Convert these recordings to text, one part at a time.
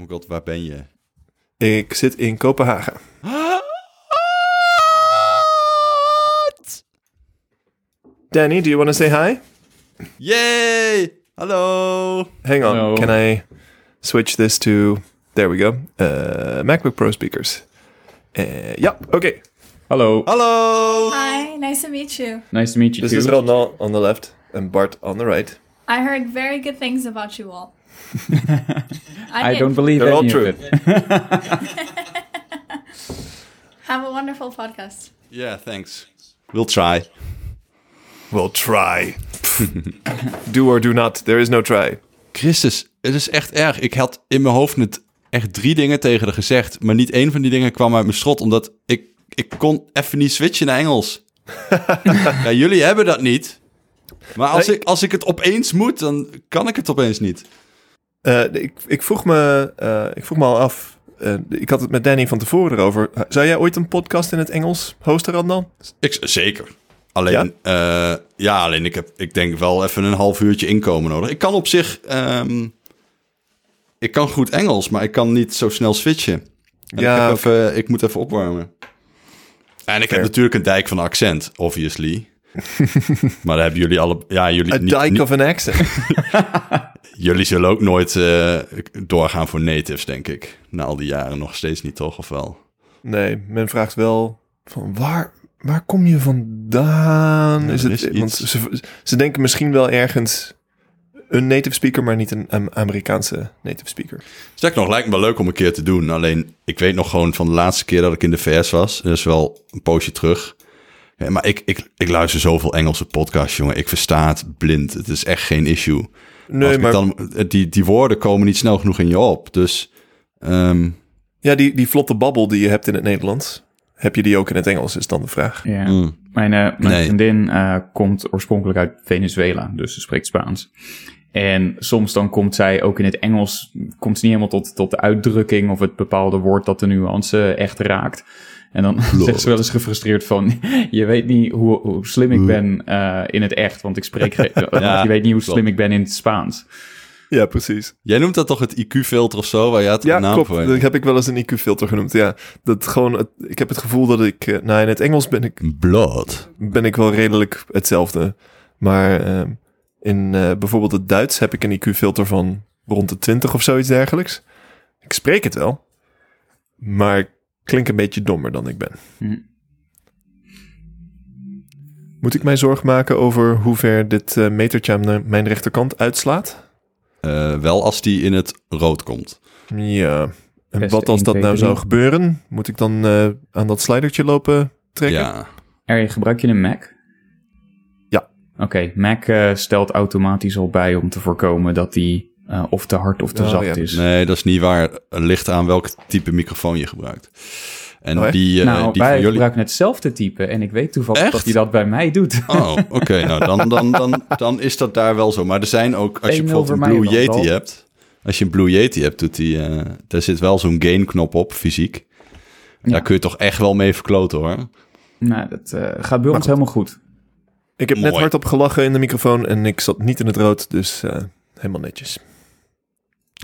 Oh god, waar ben je? Ik zit in Kopenhagen. Danny, do you want to say hi? Yay! Hallo! Hang on, can I switch this to... There we go. Uh, MacBook Pro speakers. Uh, ja, oké. Hallo. Hallo! Hi, nice to meet you. Nice to meet you This is too. Ronald on the left and Bart on the right. I heard very good things about you all. I did. don't believe They're all true. of it. Have a wonderful podcast. Yeah, thanks. We'll try. We'll try. do or do not. There is no try. Christus, het is echt erg. Ik had in mijn hoofd net echt drie dingen tegen haar gezegd, maar niet één van die dingen kwam uit mijn strot, omdat ik, ik kon even niet switchen naar Engels. ja, jullie hebben dat niet. Maar als, Nee, ik, als ik het opeens moet, dan kan ik het opeens niet. Uh, ik, ik, vroeg me, uh, ik vroeg me al af. Uh, ik had het met Danny van tevoren erover. Zou jij ooit een podcast in het Engels hosten, Randal? Ik, zeker. Alleen, ja? ja, alleen ik heb, ik denk wel even een half uurtje inkomen nodig. Ik kan op zich, um, ik kan goed Engels, maar ik kan niet zo snel switchen. En ja, ik, even, moet even opwarmen. En ik Fair. heb natuurlijk een dijk van accent, obviously. maar daar hebben jullie alle... Ja, jullie dike niet, of an accent. jullie zullen ook nooit uh, doorgaan voor natives, denk ik. Na al die jaren nog steeds niet, toch? Of wel? Nee, men vraagt wel van waar, waar kom je vandaan? Ja, is het, is want ze, ze denken misschien wel ergens een native speaker, maar niet een Amerikaanse native speaker. Sterker nog, lijkt me wel leuk om een keer te doen. Alleen, ik weet nog gewoon van de laatste keer dat ik in de VS was. Dat is wel een poosje terug. Ja, maar ik, ik, ik luister zoveel Engelse podcasts, jongen. Ik versta het blind. Het is echt geen issue. Nee, maar... Dan, die, die woorden komen niet snel genoeg in je op. Dus... Um... Ja, die, die vlotte babbel die je hebt in het Nederlands... heb je die ook in het Engels, is dan de vraag. Ja. Mm. Mijn, uh, mijn nee. vriendin uh, komt oorspronkelijk uit Venezuela. Dus ze spreekt Spaans. En soms dan komt zij ook in het Engels... komt ze niet helemaal tot, tot de uitdrukking... of het bepaalde woord dat de nuance echt raakt... En dan zegt ze wel eens gefrustreerd van... je weet niet hoe, hoe slim ik ben uh, in het echt, want ik spreek... ja, je weet niet hoe slim ik ben in het Spaans. Ja, precies. Jij noemt dat toch het IQ-filter of zo, waar je het ja, naam klopt. voor Dat heb ik wel eens een IQ-filter genoemd, ja. Dat gewoon, het, ik heb het gevoel dat ik... Uh, nou, in het Engels ben ik... Blood. Ben ik wel redelijk hetzelfde. Maar uh, in bijvoorbeeld het Duits heb ik een IQ-filter van rond de 20 of zoiets dergelijks. Ik spreek het wel. Maar klink een beetje dommer dan ik ben. Hm. Moet ik mij zorgen maken over hoe ver dit uh, metertje aan mijn rechterkant uitslaat? Uh, wel als die in het rood komt. Ja. En Best wat als 1, dat 2, nou 3. zou gebeuren? Moet ik dan uh, aan dat slidertje lopen trekken? Ja. Er, gebruik je een Mac? Ja. Oké, okay. Mac uh, stelt automatisch al bij om te voorkomen dat die uh, of te hard of te Oh, zacht ja. is. Nee, dat is niet waar. Het ligt aan welk type microfoon je gebruikt. En oh, die, uh, nou, die wij jullie... gebruiken hetzelfde type en ik weet toevallig Echt? dat hij dat bij mij doet. Oh, oké. Okay. nou, dan, dan, dan, dan is dat daar wel zo. Maar er zijn ook, als je bijvoorbeeld een Blue Yeti hebt... Als je een Blue Yeti hebt, doet die... Uh, daar zit wel zo'n gain-knop op, fysiek. Ja. Daar kun je toch echt wel mee verkloten, hoor. Nou, dat uh, gaat bij ons helemaal goed. Ik heb Mooi. net hardop gelachen in de microfoon en ik zat niet in het rood, dus uh, helemaal netjes.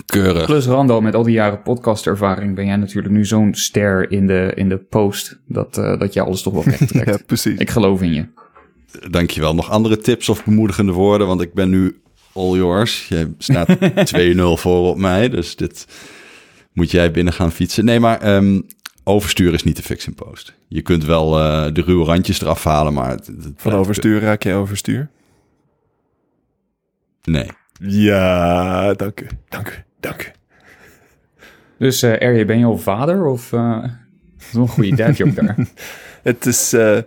Keurig. Plus Randal, met al die jaren podcastervaring ben jij natuurlijk nu zo'n ster in de, in de post, dat, uh, dat je alles toch wel recht trekt. ja, precies. Ik geloof in je. Dankjewel. Nog andere tips of bemoedigende woorden, want ik ben nu all yours. Jij staat 2-0 voor op mij, dus dit moet jij binnen gaan fietsen. Nee, maar um, overstuur is niet te fix in post. Je kunt wel uh, de ruwe randjes eraf halen, maar... Het, het Van overstuur raak je overstuur? Nee. Ja, dank u, dank u, dank u. Dus uh, Erje, ben je al vader of... Uh, dat is wel een goede dad joke daar. het is... Uh,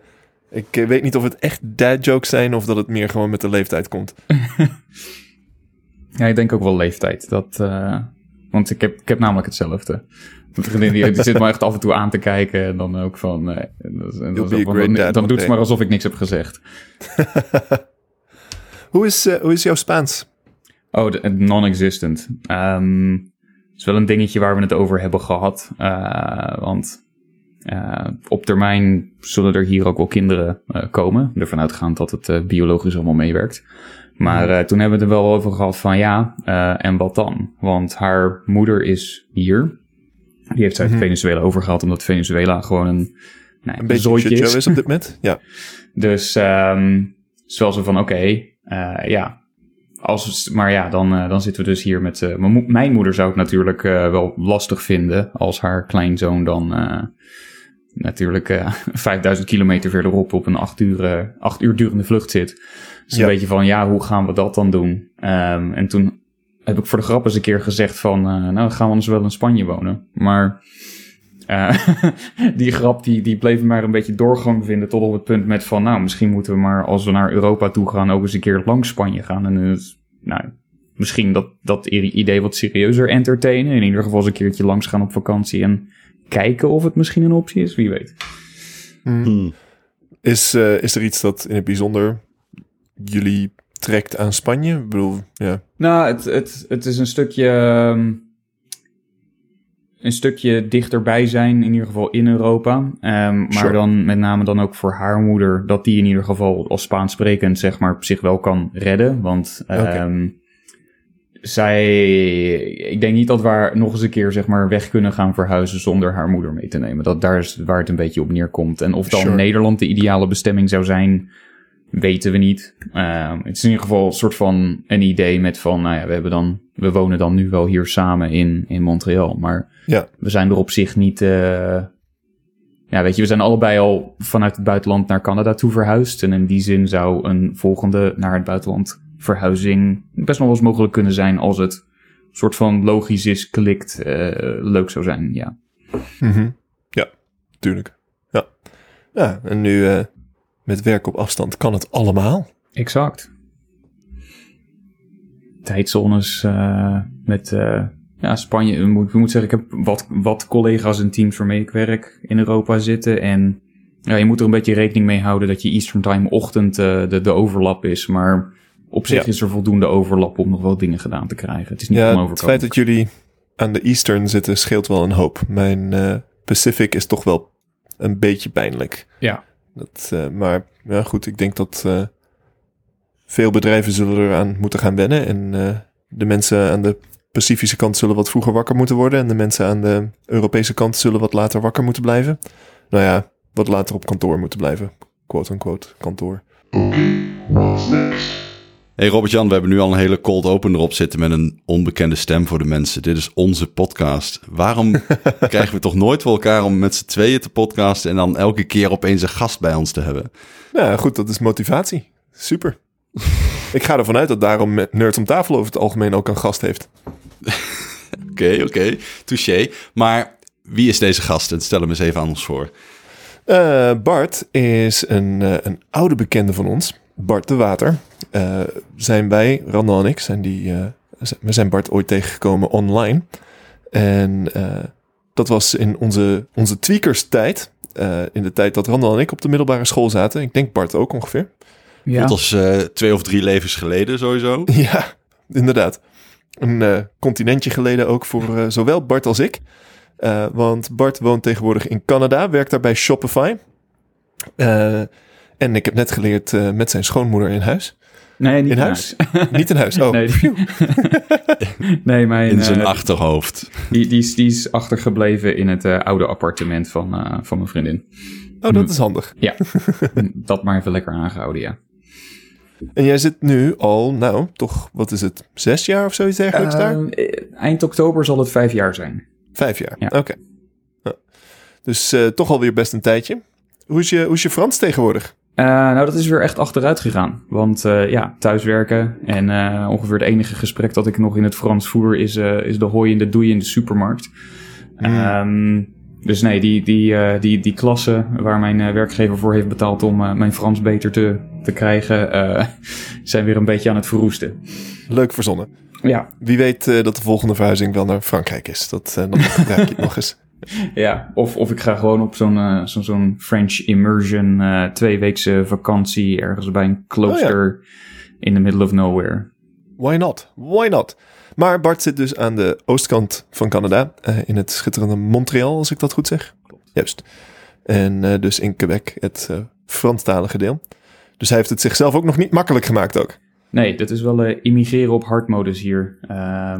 ik weet niet of het echt dad jokes zijn of dat het meer gewoon met de leeftijd komt. ja, ik denk ook wel leeftijd. Dat, uh, want ik heb, ik heb namelijk hetzelfde. Mijn vriendin die, die zit me echt af en toe aan te kijken en dan ook van... Uh, en dan, dan, dan, dan, dan doet ze maar alsof ik niks heb gezegd. hoe, is, hoe is jouw Spaans? Oh, non-existent. Um, het is wel een dingetje waar we het over hebben gehad. Uh, want op termijn zullen er hier ook wel kinderen komen. Ervan uitgaand dat het biologisch allemaal meewerkt. Maar toen hebben we het er wel over gehad van ja, en wat dan? Want haar moeder is hier. Die heeft ze uit mhm. Venezuela overgehaald, omdat Venezuela gewoon een, nou, een beetje is. is op dit moment. Ja. dus um, zoals we van oké, ja, als, maar ja, dan, uh, dan zitten we dus hier met... Uh, mijn moeder zou het natuurlijk uh, wel lastig vinden als haar kleinzoon dan natuurlijk 5000 kilometer verderop op een acht uur, acht uur durende vlucht zit. Dus een beetje van, ja, hoe gaan we dat dan doen? Um, en toen heb ik voor de grap eens een keer gezegd van, nou, dan gaan we anders wel in Spanje wonen. Maar die grap die, die bleef maar een beetje doorgang vinden tot op het punt met van, nou, misschien moeten we maar als we naar Europa toe gaan ook eens een keer langs Spanje gaan. En dus, nou, misschien dat, dat idee wat serieuzer entertainen. In ieder geval eens een keertje langs gaan op vakantie en kijken of het misschien een optie is, wie weet. Hmm. Hmm. Is, uh, is er iets dat in het bijzonder jullie trekt aan Spanje? Ik bedoel, ja. Nou, het, het, het is een stukje... Um, een stukje dichterbij zijn, in ieder geval in Europa. Um, maar dan met name dan ook voor haar moeder, dat die in ieder geval als Spaans sprekend, zeg maar, zich wel kan redden. Want um, zij, ik denk niet dat we nog eens een keer, zeg maar, weg kunnen gaan verhuizen zonder haar moeder mee te nemen. Dat daar is waar het een beetje op neerkomt. En of dan Nederland de ideale bestemming zou zijn, weten we niet. Uh, het is in ieder geval een soort van een idee met van, nou ja, we hebben dan, we wonen dan nu wel hier samen in, in Montreal, maar ja. we zijn er op zich niet, uh, ja, weet je, we zijn allebei al vanuit het buitenland naar Canada toe verhuisd. En in die zin zou een volgende naar het buitenland verhuizing best nog wel eens mogelijk kunnen zijn als het soort van logisch is, klikt, uh, leuk zou zijn, ja. Mm -hmm. Ja, tuurlijk. Ja. Ja, en nu uh, met werk op afstand kan het allemaal. Exact. Tijdzones uh, met uh, ja, Spanje. Ik moet, moet zeggen, ik heb wat, wat collega's en teams waarmee ik werk in Europa zitten. En ja, je moet er een beetje rekening mee houden dat je Eastern Time ochtend uh, de, de overlap is. Maar op zich is er voldoende overlap om nog wel dingen gedaan te krijgen. Het is niet ja, Het feit dat jullie aan de Eastern zitten scheelt wel een hoop. Mijn Pacific is toch wel een beetje pijnlijk. Ja. Dat, uh, maar goed, ik denk dat uh, veel bedrijven zullen eraan moeten gaan wennen. En uh, de mensen aan de Pacifische kant zullen wat vroeger wakker moeten worden. En de mensen aan de Europese kant zullen wat later wakker moeten blijven. Nou ja, wat later op kantoor moeten blijven. Quote unquote, kantoor. Hey Robert-Jan, we hebben nu al een hele cold open erop zitten met een onbekende stem voor de mensen. Dit is onze podcast. Waarom krijgen we toch nooit voor elkaar om met z'n tweeën te podcasten en dan elke keer opeens een gast bij ons te hebben? Ja, goed, dat is motivatie. Super. Ik ga ervan uit dat daarom Nerds om tafel over het algemeen ook een gast heeft. Oké, oké. Okay, Touché. Maar wie is deze gast? Stel hem eens even aan ons voor. Uh, Bart is een, uh, een oude bekende van ons. Bart de Water. Uh, zijn wij, Randall en ik, zijn die, we zijn Bart ooit tegengekomen online. En dat was in onze, onze tweakers tijd. in de tijd dat Randall en ik op de middelbare school zaten. Ik denk Bart ook ongeveer. Ja. Dat was twee of drie levens geleden sowieso. Ja, inderdaad. Een continentje geleden ook voor zowel Bart als ik. Uh, want Bart woont tegenwoordig in Canada, werkt daar bij Shopify. En ik heb net geleerd uh, met zijn schoonmoeder in huis. Nee, niet in, huis. niet in huis. Oh. Nee, nee mijn, in zijn achterhoofd. Die, die, is, die is achtergebleven in het oude appartement van, van mijn vriendin. Oh, dat is handig. Ja, dat maar even lekker aangehouden, ja. En jij zit nu al, nou, toch, wat is het, zes jaar of zoiets dergelijks daar? Eind oktober zal het vijf jaar zijn. Vijf jaar, ja. oké. Dus uh, toch alweer best een tijdje. Hoe is je, hoe is je Frans tegenwoordig? Uh, nou, dat is weer echt achteruit gegaan. Want uh, ja, thuiswerken en ongeveer het enige gesprek dat ik nog in het Frans voer is, is de hooi en de doei in de supermarkt. Um, dus nee, die, die, die, die klasse waar mijn werkgever voor heeft betaald om mijn Frans beter te, te krijgen, zijn weer een beetje aan het verroesten. Leuk verzonnen. Ja. Wie weet dat de volgende verhuizing wel naar Frankrijk is. Dat, dan gebruik je het nog eens. Ja, of, of ik ga gewoon op zo'n uh, zo, zo'n French immersion tweeweekse vakantie ergens bij een klooster oh, in the middle of nowhere. Why not? Why not? Maar Bart zit dus aan de oostkant van Canada, in het schitterende Montreal, als ik dat goed zeg. Juist. En dus in Quebec het Franstalige deel. Dus hij heeft het zichzelf ook nog niet makkelijk gemaakt ook. Nee, dat is wel uh, immigreren op hardmodus hier. Um...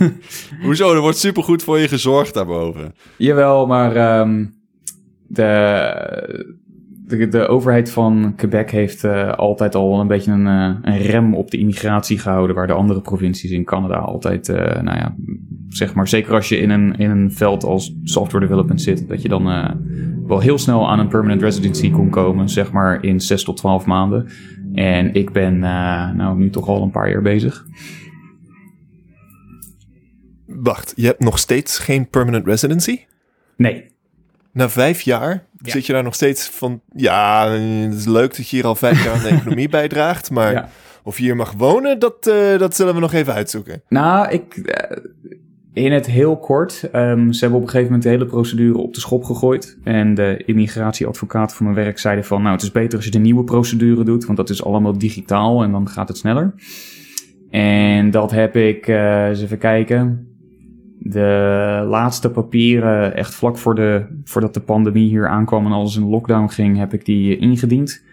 Hoezo? Er wordt supergoed voor je gezorgd daarboven. Jawel, maar um, de, de, de, overheid van Quebec heeft uh, altijd al een beetje een, uh, een, rem op de immigratie gehouden, waar de andere provincies in Canada altijd, nou ja, zeg maar, zeker als je in een, in een veld als software development zit, dat je dan wel heel snel aan een permanent residency kon komen, zeg maar in 6 tot 12 maanden. En ik ben uh, nou nu toch al een paar jaar bezig. Wacht, je hebt nog steeds geen permanent residency? Nee. Na vijf jaar zit je daar nog steeds van... Ja, het is leuk dat je hier al vijf jaar aan de economie bijdraagt, maar... Of je hier mag wonen, dat, uh, dat zullen we nog even uitzoeken. Nou, ik, uh, in het heel kort, um, ze hebben op een gegeven moment de hele procedure op de schop gegooid. En de immigratieadvocaat van mijn werk zeiden van, nou het is beter als je de nieuwe procedure doet, want dat is allemaal digitaal en dan gaat het sneller. En dat heb ik, uh, eens even kijken, de laatste papieren, echt vlak voor de, voordat de pandemie hier aankwam en alles in lockdown ging, heb ik die ingediend.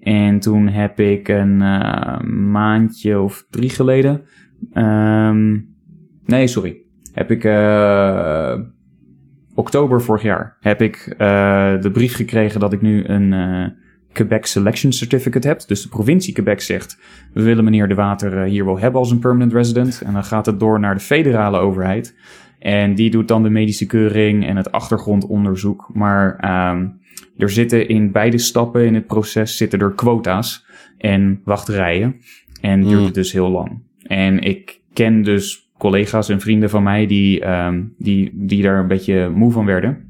En toen heb ik een uh, maandje of drie geleden, um, nee sorry, heb ik uh, oktober vorig jaar heb ik uh, de brief gekregen dat ik nu een uh, Quebec Selection Certificate heb. Dus de provincie Quebec zegt, we willen meneer De Water hier wel hebben als een permanent resident. En dan gaat het door naar de federale overheid. En die doet dan de medische keuring en het achtergrondonderzoek. Maar um, er zitten in beide stappen in het proces zitten er quota's en wachtrijen. En duurt hmm. het dus heel lang. En ik ken dus collega's en vrienden van mij die, um, die, die daar een beetje moe van werden.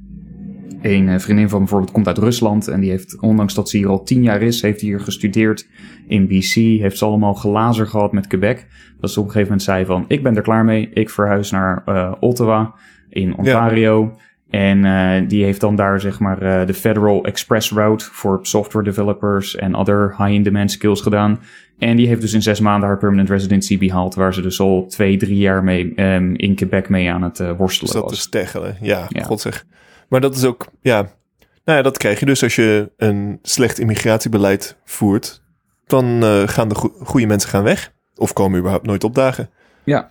Een eh, vriendin van bijvoorbeeld komt uit Rusland en die heeft, ondanks dat ze hier al tien jaar is, heeft hier gestudeerd in BC, heeft ze allemaal glazer gehad met Quebec. Dat ze op een gegeven moment zei van, ik ben er klaar mee, ik verhuis naar uh, Ottawa in Ontario. En uh, die heeft dan daar zeg maar uh, de Federal Express Route voor software developers en other high-in-demand skills gedaan. En die heeft dus in zes maanden haar permanent residency behaald, waar ze dus al twee, drie jaar mee um, in Quebec mee aan het uh, worstelen dus dat was. te steggelen, ja, ja, god zeg. Maar dat is ook, ja, nou ja, dat krijg je dus als je een slecht immigratiebeleid voert. Dan gaan de go goede mensen gaan weg. Of komen überhaupt nooit opdagen. Ja,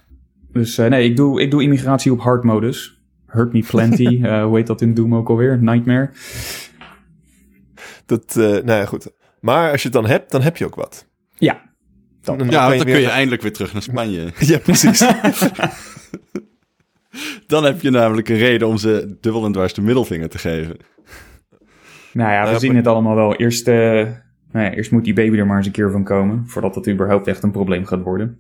dus nee, ik doe, ik doe immigratie op hard modus. Hurt Me Plenty, hoe heet dat in Doom ook alweer? Nightmare. Dat, nou ja, goed. Maar als je het dan hebt, dan heb je ook wat. Ja. Dan, dan ja, dan kun je eindelijk weer terug naar Spanje. ja, precies. dan heb je namelijk een reden om ze dubbel en dwars de middelvinger te geven. Nou ja, we uh, zien het allemaal wel. Eerst, uh, nou ja, eerst moet die baby er maar eens een keer van komen, voordat dat überhaupt echt een probleem gaat worden.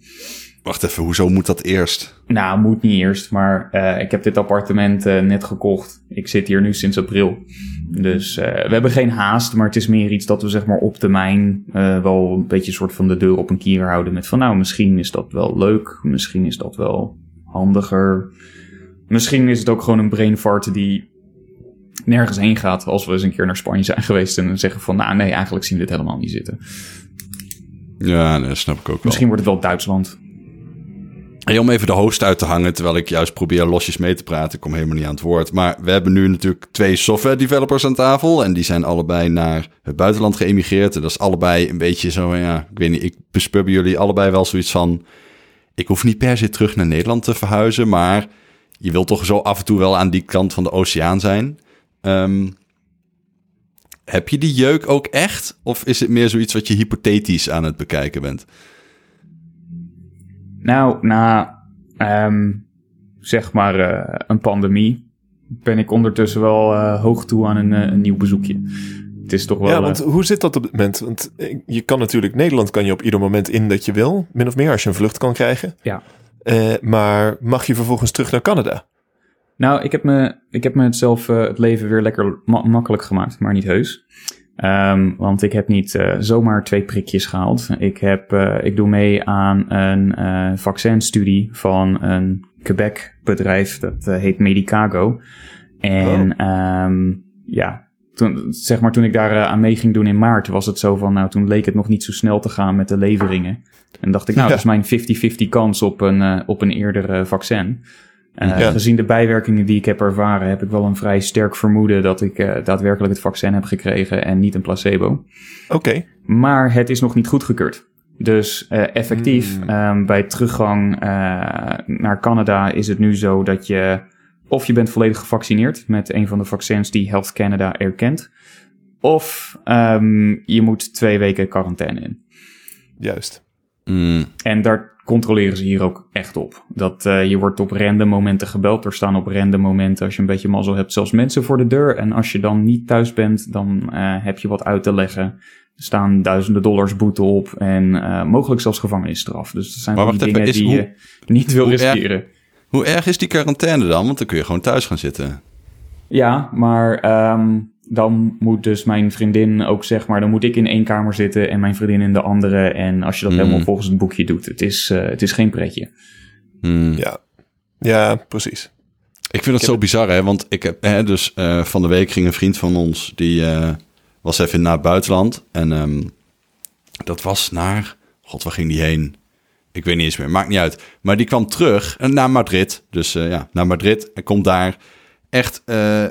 Wacht even, hoezo moet dat eerst? Nou, moet niet eerst, maar uh, ik heb dit appartement uh, net gekocht. Ik zit hier nu sinds april. Dus uh, we hebben geen haast, maar het is meer iets dat we zeg maar op termijn wel een beetje soort van de deur op een kier houden. Met van nou, misschien is dat wel leuk, misschien is dat wel handiger. Misschien is het ook gewoon een brain fart die nergens heen gaat als we eens een keer naar Spanje zijn geweest en zeggen van nou nee, eigenlijk zien we dit helemaal niet zitten. Ja, dat snap ik ook wel. Misschien wordt het wel Duitsland. Hey, om even de host uit te hangen, terwijl ik juist probeer losjes mee te praten. Ik kom helemaal niet aan het woord. Maar we hebben nu natuurlijk twee software developers aan tafel. En die zijn allebei naar het buitenland geëmigreerd. En dat is allebei een beetje zo, ja, ik weet niet, ik bespeur bij jullie allebei wel zoiets van... Ik hoef niet per se terug naar Nederland te verhuizen, maar je wilt toch zo af en toe wel aan die kant van de oceaan zijn. Um, heb je die jeuk ook echt? Of is het meer zoiets wat je hypothetisch aan het bekijken bent? Nou, na um, zeg maar uh, een pandemie ben ik ondertussen wel uh, hoog toe aan een, uh, een, nieuw bezoekje. Het is toch wel. Ja, want hoe zit dat op het moment? Want je kan natuurlijk Nederland kan je op ieder moment in dat je wil, min of meer als je een vlucht kan krijgen. Ja. maar mag je vervolgens terug naar Canada? Nou, ik heb me, ik heb me het zelf het leven weer lekker ma makkelijk gemaakt, maar niet heus. Um, want ik heb niet uh, zomaar twee prikjes gehaald. Ik, heb, uh, ik doe mee aan een uh, vaccinstudie van een Quebec bedrijf. Dat heet Medicago. En oh. um, ja, toen, zeg maar, toen ik daar aan mee ging doen in maart, was het zo van, nou, toen leek het nog niet zo snel te gaan met de leveringen. En dacht ik, nou, ja. dat is mijn 50-50 kans op een, op een eerder vaccin. Uh, Gezien de bijwerkingen die ik heb ervaren, heb ik wel een vrij sterk vermoeden dat ik uh, daadwerkelijk het vaccin heb gekregen en niet een placebo. Oké. Okay. Maar het is nog niet goedgekeurd. Dus uh, effectief, mm. um, bij teruggang naar Canada is het nu zo dat je of je bent volledig gevaccineerd met een van de vaccins die Health Canada erkent, of um, je moet twee weken quarantaine in. Juist. Mm. En daar controleren ze hier ook echt op. Dat uh, je wordt op random momenten gebeld. Er staan op random momenten, als je een beetje mazzel hebt, zelfs mensen voor de deur. En als je dan niet thuis bent, dan uh, heb je wat uit te leggen. Er staan duizenden dollars boete op en uh, mogelijk zelfs gevangenisstraf. Dus dat zijn maar die dingen die hoe, je niet wil riskeren. Erg, hoe erg is die quarantaine dan? Want dan kun je gewoon thuis gaan zitten. Ja, maar um, dan moet dus mijn vriendin ook zeg maar, dan moet ik in één kamer zitten en mijn vriendin in de andere. En als je dat helemaal volgens het boekje doet, het is, uh, het is geen pretje. Mm. Ja. ja, precies. Ik vind het zo bizar, hè? Want ik heb, hè, dus uh, van de week ging een vriend van ons, die uh, was even naar het buitenland. En um, dat was naar, god, waar ging die heen? Ik weet niet eens meer, maakt niet uit. Maar die kwam terug naar Madrid. Dus ja, naar Madrid en komt daar echt uh,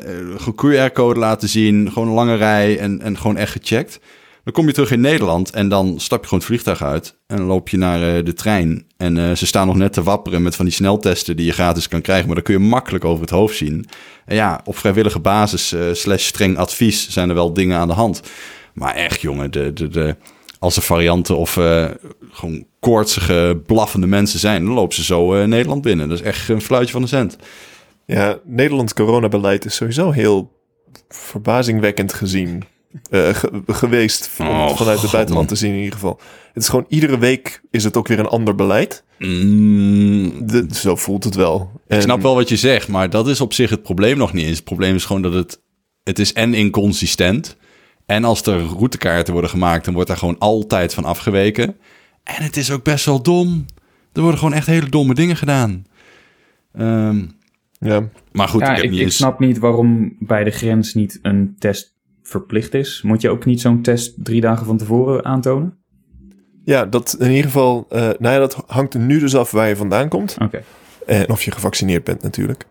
QR-code laten zien, gewoon een lange rij en, en gewoon echt gecheckt. Dan kom je terug in Nederland en dan stap je gewoon het vliegtuig uit en loop je naar uh, de trein. En ze staan nog net te wapperen met van die sneltesten die je gratis kan krijgen, maar dan kun je makkelijk over het hoofd zien. En ja, op vrijwillige basis slash streng advies zijn er wel dingen aan de hand. Maar echt jongen, de, de, de, als er varianten of gewoon koortsige, blaffende mensen zijn, dan lopen ze zo Nederland binnen. Dat is echt een fluitje van de cent. Ja, Nederlands coronabeleid is sowieso heel verbazingwekkend gezien. Uh, geweest van, oh, vanuit het buitenland te zien in ieder geval. Het is gewoon iedere week is het ook weer een ander beleid. Mm. De, zo voelt het wel. En... Ik snap wel wat je zegt, maar dat is op zich het probleem nog niet eens. Het probleem is gewoon dat het, het is en inconsistent. En als er routekaarten worden gemaakt, dan wordt daar gewoon altijd van afgeweken. En het is ook best wel dom. Er worden gewoon echt hele domme dingen gedaan. Um, ja. Maar goed, ja, ik, ik, ik snap niet waarom bij de grens niet een test verplicht is. Moet je ook niet zo'n test drie dagen van tevoren aantonen? Ja, dat in ieder geval. Uh, nou ja, dat hangt er nu dus af waar je vandaan komt. Oké. Okay. En of je gevaccineerd bent, natuurlijk.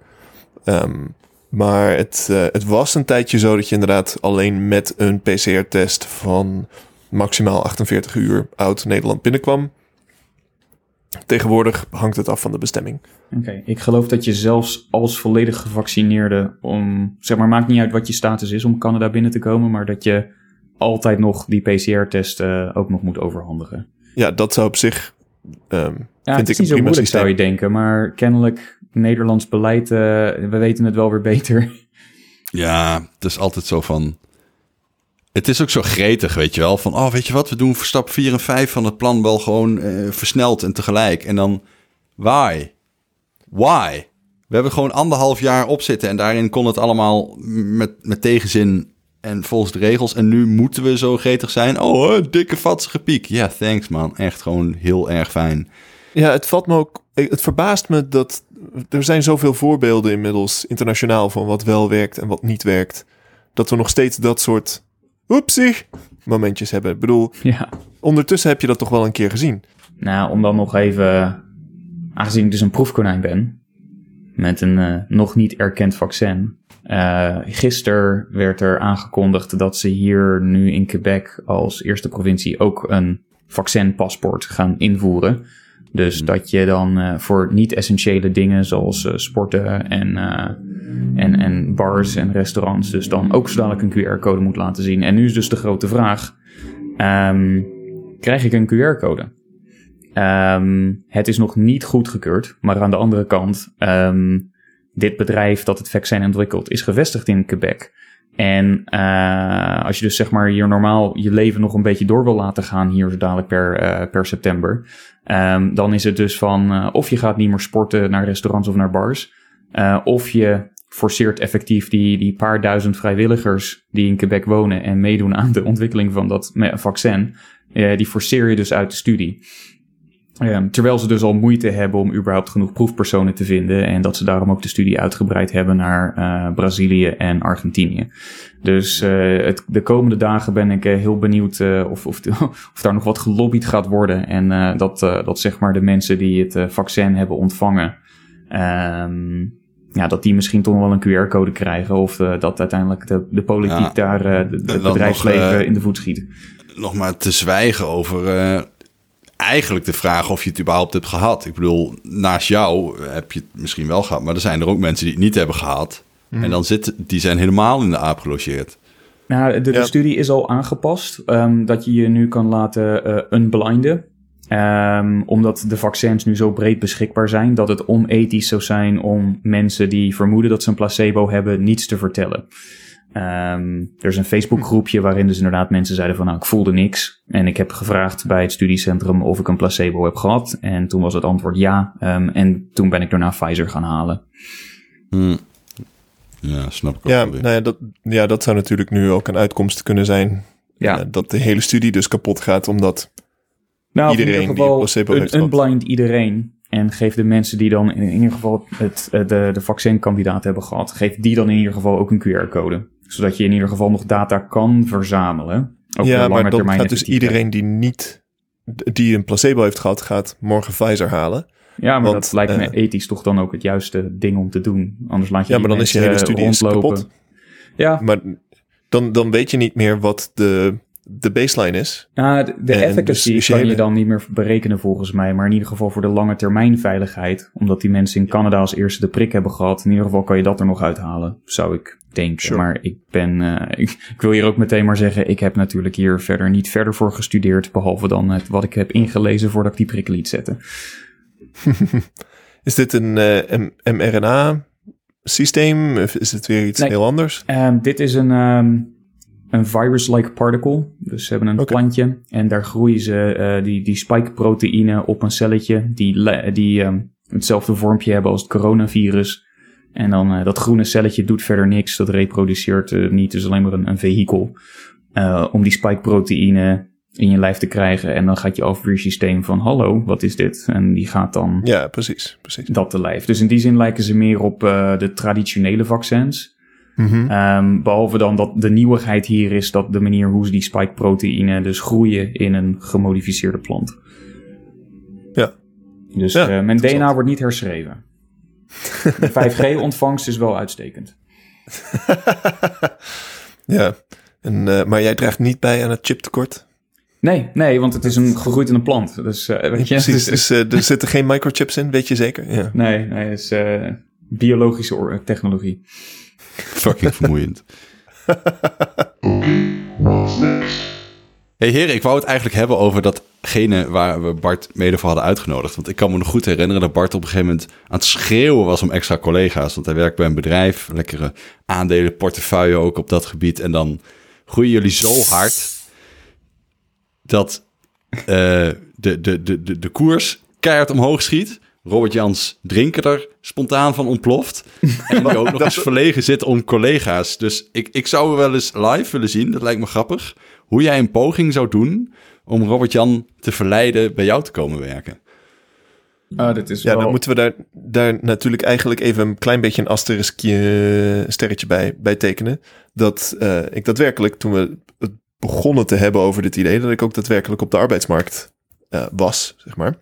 Um, maar het, uh, het was een tijdje zo dat je inderdaad alleen met een PCR-test van maximaal 48 uur oud Nederland binnenkwam. Tegenwoordig hangt het af van de bestemming. Oké, ik geloof dat je zelfs als volledig gevaccineerde, om, zeg maar, maakt niet uit wat je status is om Canada binnen te komen, maar dat je altijd nog die PCR-test uh, ook nog moet overhandigen. Ja, dat zou op zich, um, ja, vind ik een prima prima systeem. zou je denken, maar kennelijk Nederlands beleid, uh, we weten het wel weer beter. Ja, het is altijd zo van, het is ook zo gretig, weet je wel. Van, oh, weet je wat, we doen stap 4 en 5 van het plan wel gewoon uh, versneld en tegelijk. En dan, why? Why? We hebben gewoon anderhalf jaar opzitten en daarin kon het allemaal met, met tegenzin en volgens de regels. En nu moeten we zo gretig zijn. Oh, dikke vatsige piek. Ja, thanks man. Echt gewoon heel erg fijn. Ja, het valt me ook... Het verbaast me dat... Er zijn zoveel voorbeelden inmiddels internationaal van wat wel werkt en wat niet werkt. Dat we nog steeds dat soort oepsie momentjes hebben. Ik bedoel, ja. ondertussen heb je dat toch wel een keer gezien. Nou, om dan nog even, aangezien ik dus een proefkonijn ben, met een uh, nog niet erkend vaccin. Uh, gisteren werd er aangekondigd dat ze hier nu in Quebec als eerste provincie ook een vaccinpaspoort gaan invoeren. Dus hmm. dat je dan uh, voor niet-essentiële dingen zoals sporten en, en, en bars en restaurants dus dan ook zo dadelijk een QR-code moet laten zien. En nu is dus de grote vraag, um, krijg ik een QR-code? Um, het is nog niet goedgekeurd, maar aan de andere kant, um, dit bedrijf dat het vaccin ontwikkelt is gevestigd in Quebec. En uh, als je dus zeg maar hier normaal je leven nog een beetje door wil laten gaan hier zo dadelijk per, uh, per september. Um, dan is het dus van uh, of je gaat niet meer sporten naar restaurants of naar bars. of je forceert effectief die, die paar duizend vrijwilligers die in Quebec wonen en meedoen aan de ontwikkeling van dat vaccin. die forceer je dus uit de studie. Um, terwijl ze dus al moeite hebben om überhaupt genoeg proefpersonen te vinden. En dat ze daarom ook de studie uitgebreid hebben naar uh, Brazilië en Argentinië. Dus het, de komende dagen ben ik uh, heel benieuwd of, of, of daar nog wat gelobbyd gaat worden. En dat, dat zeg maar de mensen die het vaccin hebben ontvangen. ehm, ja, dat die misschien toch wel een QR-code krijgen. Of uh, dat uiteindelijk de, de politiek ja, daar uh, het bedrijfsleven nog, uh, in de voet schiet. Nog maar te zwijgen over eigenlijk de vraag of je het überhaupt hebt gehad. Ik bedoel, naast jou heb je het misschien wel gehad, maar er zijn er ook mensen die het niet hebben gehad. Mm. En dan zitten, die zijn helemaal in de aap gelogeerd. Nou, de, de ja. studie is al aangepast. Um, dat je je nu kan laten uh, unblinden. Um, omdat de vaccins nu zo breed beschikbaar zijn, dat het onethisch zou zijn om mensen die vermoeden dat ze een placebo hebben, niets te vertellen. Um, er is een Facebookgroepje waarin dus inderdaad mensen zeiden van nou ik voelde niks. En ik heb gevraagd bij het studiecentrum of ik een placebo heb gehad. En toen was het antwoord ja. Um, en toen ben ik daarna Pfizer gaan halen. Hmm. Ja, snap ik ook. Ja, nou ja, dat, ja, dat zou natuurlijk nu ook een uitkomst kunnen zijn. Ja. Uh, dat de hele studie dus kapot gaat omdat nou, iedereen in ieder geval die placebo een, blind iedereen. En geef de mensen die dan in ieder geval het, de, de vaccinkandidaat hebben gehad, geef die dan in ieder geval ook een QR-code. Zodat je in ieder geval nog data kan verzamelen. Ook ja, maar dan gaat dus iedereen die niet die een placebo heeft gehad, gaat morgen Pfizer halen. Ja, maar want, dat lijkt me eh, ethisch toch dan ook het juiste ding om te doen. Anders laat je Ja, maar dan is je hele studie rondlopen. kapot. Ja, Maar dan, dan weet je niet meer wat de, de baseline is. De, de efficacy dus- je kan je dan niet meer berekenen volgens mij. Maar in ieder geval voor de lange termijn veiligheid. Omdat die mensen in Canada als eerste de prik hebben gehad. In ieder geval kan je dat er nog uithalen. Zou ik denken. Sure. Maar ik ben... eh, ik, ik wil hier ook meteen maar zeggen. Ik heb natuurlijk hier verder niet verder voor gestudeerd. Behalve dan het, wat ik heb ingelezen voordat ik die prik liet zetten. Is dit een eh, M- mRNA-systeem? Of is het weer iets Nee. heel anders? Ehm, dit is een, ehm, een virus-like particle. Dus ze hebben een plantje en daar groeien ze eh, die, die spike-proteïnen op een celletje die, die ehm, hetzelfde vormpje hebben als het coronavirus. En dan eh, dat groene celletje doet verder niks, dat reproduceert eh, niet, dus alleen maar een, een vehikel eh, om die spike-proteïnen in je lijf te krijgen. En dan gaat je afweersysteem van hallo, wat is dit? En die gaat dan Ja, precies. precies. dat te lijf. Dus in die zin lijken ze meer op de traditionele vaccins. Mhm. Ehm, behalve dan dat de nieuwigheid hier is dat de manier hoe ze die spike-proteïnen dus groeien in een gemodificeerde plant. Ja. Dus Ja, eh, mijn. DNA wordt niet herschreven. De 5G-ontvangst is wel uitstekend. ja. En, eh, maar jij draagt niet bij aan het chiptekort? Nee, nee, want het is een gegroeid in een plant. Dus eh, weet je, Precies. Dus er zitten geen microchips in, weet je zeker? Ja. nee, nee, het is biologische technologie. Fucking vermoeiend. Hey heren, ik wou het eigenlijk hebben over datgene waar we Bart mede voor hadden uitgenodigd. Want ik kan me nog goed herinneren dat Bart op een gegeven moment aan het schreeuwen was om extra collega's. Want hij werkt bij een bedrijf, lekkere aandelen, portefeuille ook op dat gebied. En dan groeien jullie zo hard dat eh, de, de, de, de, de koers keihard omhoog schiet. Robert Jans drinken er spontaan van ontploft. En die ook nog eens verlegen zit om collega's. Dus ik, ik zou wel eens live willen zien, dat lijkt me grappig, hoe jij een poging zou doen om Robert Jan te verleiden bij jou te komen werken. Ah, dit is Ja, wel... dan moeten we daar, daar natuurlijk eigenlijk even een klein beetje een asteriskje sterretje bij, bij tekenen. Dat eh, ik daadwerkelijk, toen we het begonnen te hebben over dit idee, dat ik ook daadwerkelijk op de arbeidsmarkt eh, was, zeg maar.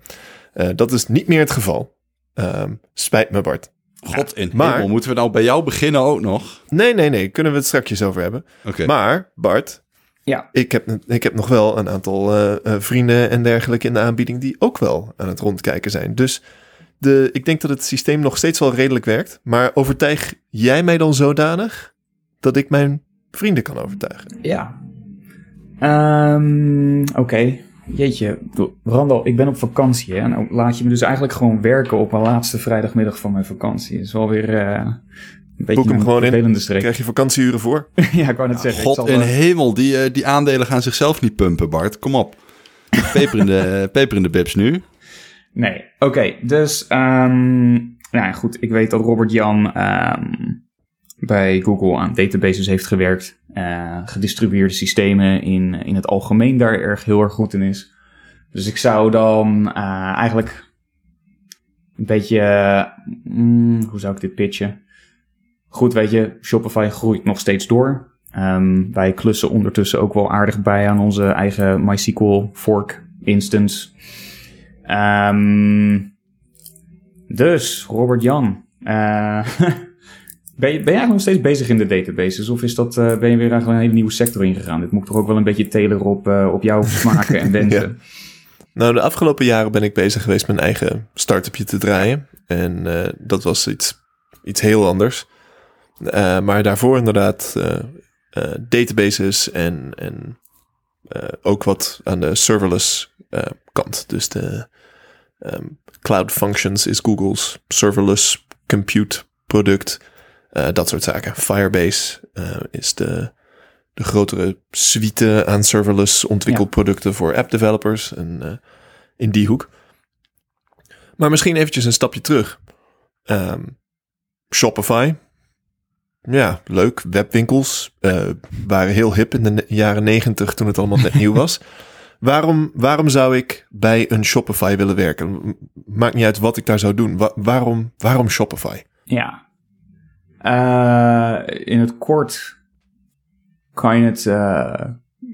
Eh, dat is niet meer het geval. Ehm, spijt me, Bart. God in maar- hemel, moeten we nou bij jou beginnen ook nog? Nee, nee, nee, kunnen we het straks over hebben. Oké. Maar, Bart, Ja. ik heb, ik heb nog wel een aantal eh, eh, vrienden en dergelijke in de aanbieding die ook wel aan het rondkijken zijn. Dus de, ik denk dat het systeem nog steeds wel redelijk werkt. Maar overtuig jij mij dan zodanig dat ik mijn vrienden kan overtuigen? Ja. Ehm, Oké. Jeetje, Randal, ik ben op vakantie. Hè? En nou laat je me dus eigenlijk gewoon werken op mijn laatste vrijdagmiddag van mijn vakantie. Dat is wel weer eh, een beetje Boek hem een gewoon in. vervelende streek. Krijg je vakantieuren voor? ja, ik wou net zeggen. ik God zal, in hemel, die, eh, die aandelen gaan zichzelf niet pumpen, Bart. Kom op. Peper in de, peper in de bips nu. Nee, oké. dus, ehm, nou ja, goed. Ik weet dat Robert Jan ehm, bij Google aan databases heeft gewerkt. eh, gedistribueerde systemen in, in het algemeen daar erg heel erg goed in is. Dus ik zou dan eh, eigenlijk een beetje... eh, mm, hoe zou ik dit pitchen? Goed, weet je, Shopify groeit nog steeds door. Ehm, wij klussen ondertussen ook wel aardig bij aan onze eigen MySQL fork instance. Ehm, Dus, Robert Jan. Uh, ben, je, ben je eigenlijk nog steeds bezig in de databases? Of is dat, uh, ben je weer eigenlijk een hele nieuwe sector ingegaan? Dit moet toch ook wel een beetje tailoren op, uh, op jouw smaken en wensen? ja. Nou, de afgelopen jaren ben ik bezig geweest mijn eigen start-upje te draaien. En dat was iets, iets heel anders. maar daarvoor inderdaad databases en, en ook wat aan de serverless kant. Dus de um, Cloud Functions is Google's serverless compute product. Uh, dat soort zaken. Firebase uh, is de, de grotere suite aan serverless ontwikkelproducten ja. voor app developers. En uh, in die hoek. Maar misschien eventjes een stapje terug. Um, Shopify. Ja, leuk. Webwinkels waren heel hip in de jaren negentig toen het allemaal net nieuw was. Waarom, waarom zou ik bij een Shopify willen werken? Maakt niet uit wat ik daar zou doen. waarom, waarom Shopify? Ja. Uh, in het kort kan je het... Uh,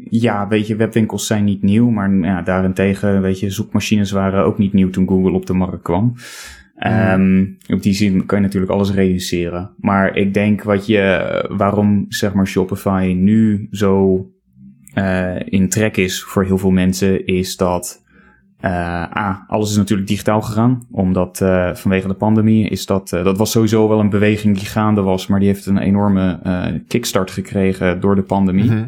ja, weet je, webwinkels zijn niet nieuw. Maar ja, daarentegen, weet je, zoekmachines waren ook niet nieuw toen Google op de markt kwam. Um, op die zin kan je natuurlijk alles reduceren. Maar ik denk wat je, waarom zeg maar Shopify nu zo uh, in trek is voor heel veel mensen, is dat uh, A, alles is natuurlijk digitaal gegaan. Omdat uh, vanwege de pandemie is dat, dat was sowieso wel een beweging die gaande was, maar die heeft een enorme kickstart gekregen door de pandemie. Mm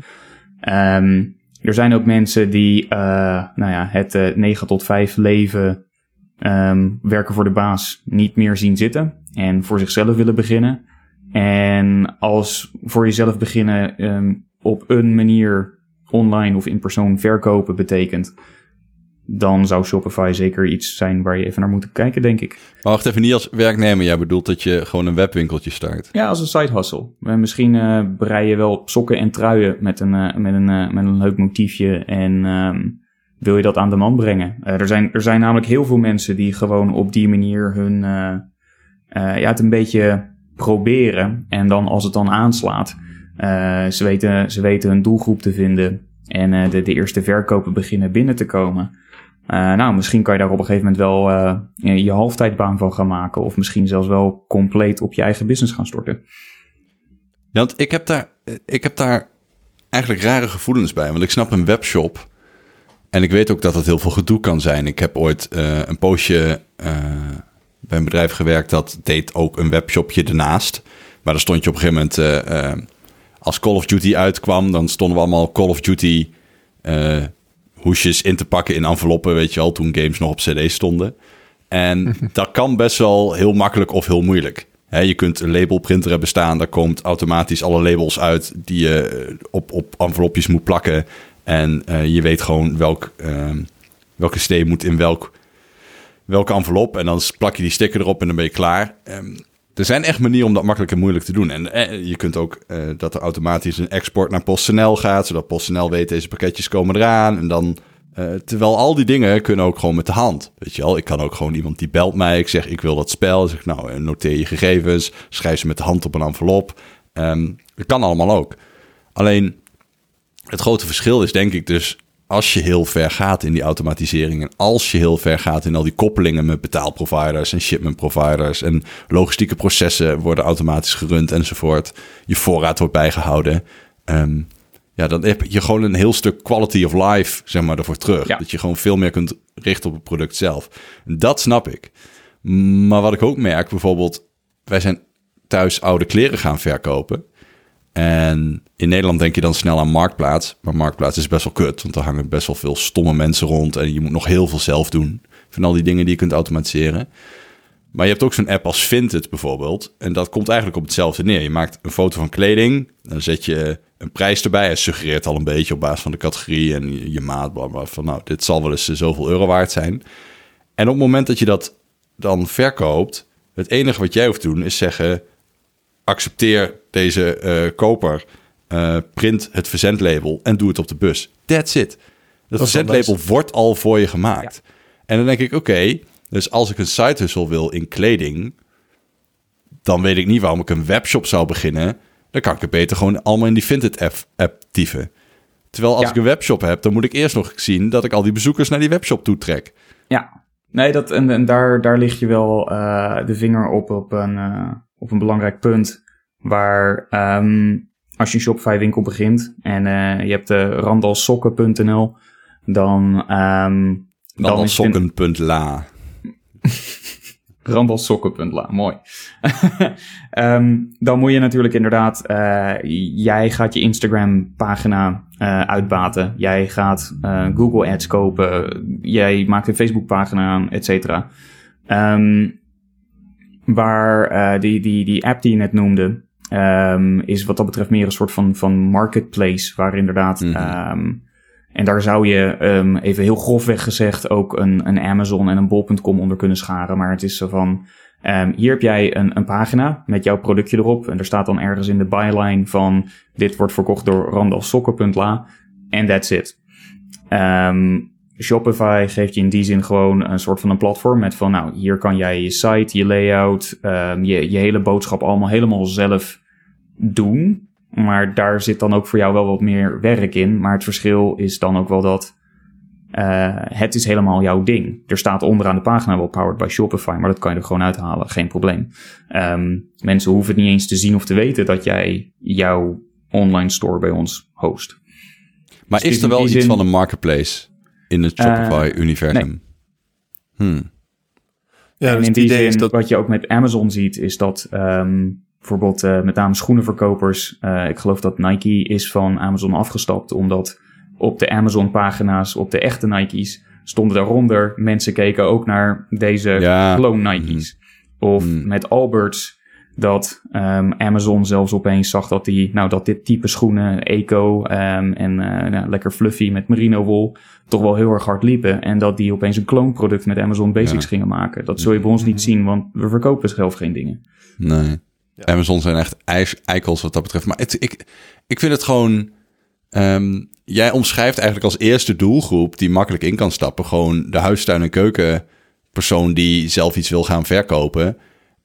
um, er zijn ook mensen die nou ja, het 9 tot 5 leven um, werken voor de baas niet meer zien zitten en voor zichzelf willen beginnen. En als voor jezelf beginnen um, op een manier online of in persoon verkopen betekent, dan zou Shopify zeker iets zijn waar je even naar moet kijken, denk ik. Maar wacht even, niet als werknemer. Jij bedoelt dat je gewoon een webwinkeltje start? Ja, als een side hustle. Misschien uh, brei je wel sokken en truien met een, uh, met een, uh, met een leuk motiefje en um, wil je dat aan de man brengen. er, zijn, er zijn namelijk heel veel mensen die gewoon op die manier hun, ja, het een beetje proberen. En dan als het dan aanslaat, ze, weten, ze weten hun doelgroep te vinden en de, de eerste verkopen beginnen binnen te komen. Uh, nou, misschien kan je daar op een gegeven moment wel je halftijdbaan van gaan maken. Of misschien zelfs wel compleet op je eigen business gaan storten. Ja, want ik heb daar, ik heb daar eigenlijk rare gevoelens bij. Want ik snap een webshop. En ik weet ook dat het heel veel gedoe kan zijn. Ik heb ooit een poosje bij een bedrijf gewerkt dat deed ook een webshopje ernaast. Maar dan stond je op een gegeven moment als Call of Duty uitkwam, dan stonden we allemaal Call of Duty hoesjes in te pakken in enveloppen, weet je al, toen games nog op CD stonden. En dat kan best wel heel makkelijk of heel moeilijk. je kunt een labelprinter hebben staan, daar komt automatisch alle labels uit die je eh, op, op envelopjes moet plakken. En uh, je weet gewoon welk, uh, welke CD moet in welk, welke envelop. En dan plak je die sticker erop en dan ben je klaar. Um, er zijn echt manieren om dat makkelijk en moeilijk te doen. En eh, je kunt ook uh, dat er automatisch een export naar PostNL gaat, zodat PostNL weet deze pakketjes komen eraan. En dan, uh, terwijl al die dingen kunnen ook gewoon met de hand. Weet je wel, ik kan ook gewoon iemand die belt mij, ik zeg ik wil dat spel. zeg nou noteer je gegevens, schrijf ze met de hand op een envelop. Um, dat kan allemaal ook. Alleen het grote verschil is denk ik dus als je heel ver gaat in die automatisering en als je heel ver gaat in al die koppelingen met betaalproviders en shipment providers en logistieke processen worden automatisch gerund enzovoort, je voorraad wordt bijgehouden, um, ja, dan heb je gewoon een heel stuk quality of life, zeg maar, ervoor terug. Dat je gewoon veel meer kunt richten op het product zelf. Dat snap ik. Maar wat ik ook merk, bijvoorbeeld, wij zijn thuis oude kleren gaan verkopen. En in Nederland denk je dan snel aan Marktplaats. Maar Marktplaats is best wel kut, want er hangen best wel veel stomme mensen rond. En je moet nog heel veel zelf doen. Van al die dingen die je kunt automatiseren. Maar je hebt ook zo'n app als Vinted bijvoorbeeld. En dat komt eigenlijk op hetzelfde neer. Je maakt een foto van kleding. Dan zet je een prijs erbij. Hij suggereert al een beetje op basis van de categorie en je, maat. Van nou, dit zal wel eens zoveel euro waard zijn. En op het moment dat je dat dan verkoopt. Het enige wat jij hoeft te doen is zeggen accepteer deze uh, koper, uh, print het verzendlabel en doe het op de bus. That's it. Dat, verzendlabel wordt al voor je gemaakt. En dan denk ik, oké, dus als ik een hustle wil in kleding, dan weet ik niet waarom ik een webshop zou beginnen. Dan kan ik het beter gewoon allemaal in die Vinted app, app typen. Terwijl als ik een webshop heb, dan moet ik eerst nog zien dat ik al die bezoekers naar die webshop toe trek. Ja, Nee, dat, en, en daar, daar lig je wel uh, de vinger op op een, uh, op een belangrijk punt. Waar um, als je een Shopify winkel begint en uh, je hebt de randalsokken.nl, dan... Um, Randalsokken.la Randalsokken.la, mooi. um, dan moet je natuurlijk inderdaad, uh, jij gaat je Instagram pagina uh, uitbaten. Jij gaat uh, Google Ads kopen. Jij maakt een Facebook pagina aan, et cetera. Um, waar die, die, die app die je net noemde, um, is wat dat betreft meer een soort van, van marketplace. Waar inderdaad, mm -hmm. En daar zou je um, even heel grofweg gezegd ook een, een Amazon en een bol.com onder kunnen scharen. Maar het is zo van, um, hier heb jij een, een pagina met jouw productje erop. En er staat dan ergens in de byline van, dit wordt verkocht door randalsokken.la. En that's it. Um, Shopify geeft je in die zin gewoon een soort van een platform met van, nou, hier kan jij je site, je layout, um, je, je hele boodschap allemaal helemaal zelf doen. Maar daar zit dan ook voor jou wel wat meer werk in. Maar het verschil is dan ook wel dat uh, het is helemaal jouw ding. Er staat onderaan de pagina wel powered by Shopify, maar dat kan je er gewoon uithalen. Geen probleem. Um, mensen hoeven het niet eens te zien of te weten dat jij jouw online store bij ons host. Maar dus is er wel iets zin... van een marketplace in het Shopify-universum? Uh, nee. Hmm. Ja, en dus in die zin, is dat... wat je ook met Amazon ziet, is dat um, bijvoorbeeld uh, met name schoenenverkopers. Uh, ik geloof dat Nike is van Amazon afgestapt, omdat op de Amazon-pagina's, op de echte Nike's, stonden daaronder. Mensen keken ook naar deze ja. clone Nike's. Mm. Of mm. met Alberts, dat um, Amazon zelfs opeens zag dat, die, nou, dat dit type schoenen, eco um, en uh, nou, lekker fluffy met merino wol, toch wel heel erg hard liepen. En dat die opeens een kloonproduct met Amazon Basics ja. gingen maken. Dat zul je bij ons niet zien, want we verkopen zelf geen dingen. Nee. Ja. Amazon zijn echt eikels wat dat betreft. Maar het, ik, ik vind het gewoon. Um, jij omschrijft eigenlijk als eerste doelgroep die makkelijk in kan stappen. Gewoon de huistuin- en keukenpersoon die zelf iets wil gaan verkopen.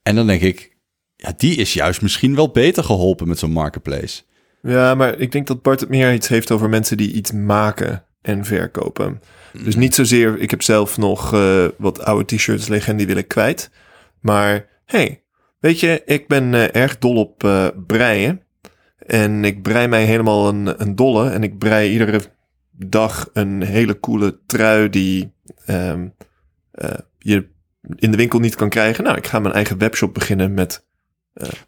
En dan denk ik, ja, die is juist misschien wel beter geholpen met zo'n marketplace. Ja, maar ik denk dat Bart het meer iets heeft over mensen die iets maken en verkopen. Dus mm. niet zozeer, ik heb zelf nog uh, wat oude t-shirts liggen en die wil ik kwijt. Maar hey, Weet je, ik ben uh, erg dol op uh, breien. En ik brei mij helemaal een, een dolle. En ik brei iedere dag een hele coole trui die um, uh, je in de winkel niet kan krijgen. Nou, ik ga mijn eigen webshop beginnen met.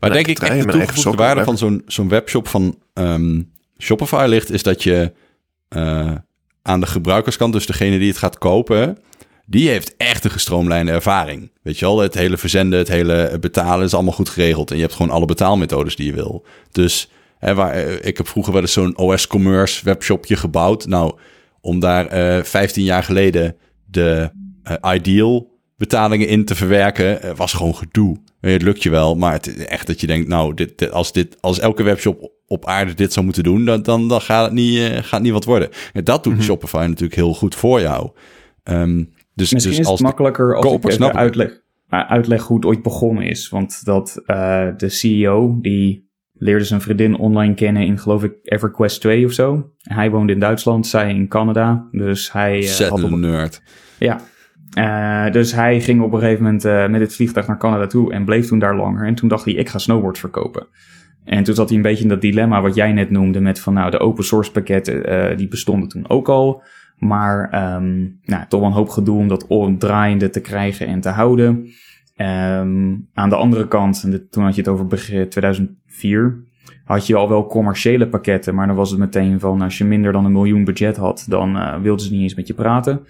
Maar denk ik echt de toegevoegde waarde van zo'n zo'n webshop van um, Shopify ligt, is dat je aan de gebruikerskant, dus degene die het gaat kopen, die heeft echt een gestroomlijnde ervaring. Weet je wel, het hele verzenden, het hele betalen is allemaal goed geregeld. En je hebt gewoon alle betaalmethodes die je wil. Dus hè, waar, eh, ik heb vroeger wel eens zo'n OS-commerce webshopje gebouwd. Nou, om daar uh, eh, 15 jaar geleden de uh, ideal betalingen in te verwerken, uh, was gewoon gedoe. Het lukt je wel, maar het, echt dat je denkt, nou, dit, als, dit, als elke webshop op aarde dit zou moeten doen, dan, dan, dan gaat, het niet, gaat niet wat worden. En dat doet mm -hmm. Shopify natuurlijk heel goed voor jou. Um, dus, Misschien dus is het makkelijker als ik even uitleg, uitleg hoe het ooit begonnen is. Want dat uh, de CEO, die leerde zijn vriendin online kennen in, geloof ik, EverQuest 2 of zo. Hij woonde in Duitsland, zij in Canada. Dus hij... Uh, had een nerd. Ja. Uh, dus hij ging op een gegeven moment uh, met het vliegtuig naar Canada toe en bleef toen daar langer. En toen dacht hij, ik ga snowboards verkopen. En toen zat hij een beetje in dat dilemma wat jij net noemde met van nou de open source pakketten, die bestonden toen ook al. Maar um, nou, toch wel een hoop gedoe om dat draaiende te krijgen en te houden. Um, aan de andere kant, en toen had je het over begin 2004, had je al wel commerciële pakketten, maar dan was het meteen van als je minder dan een miljoen budget had, dan wilden ze niet eens met je praten.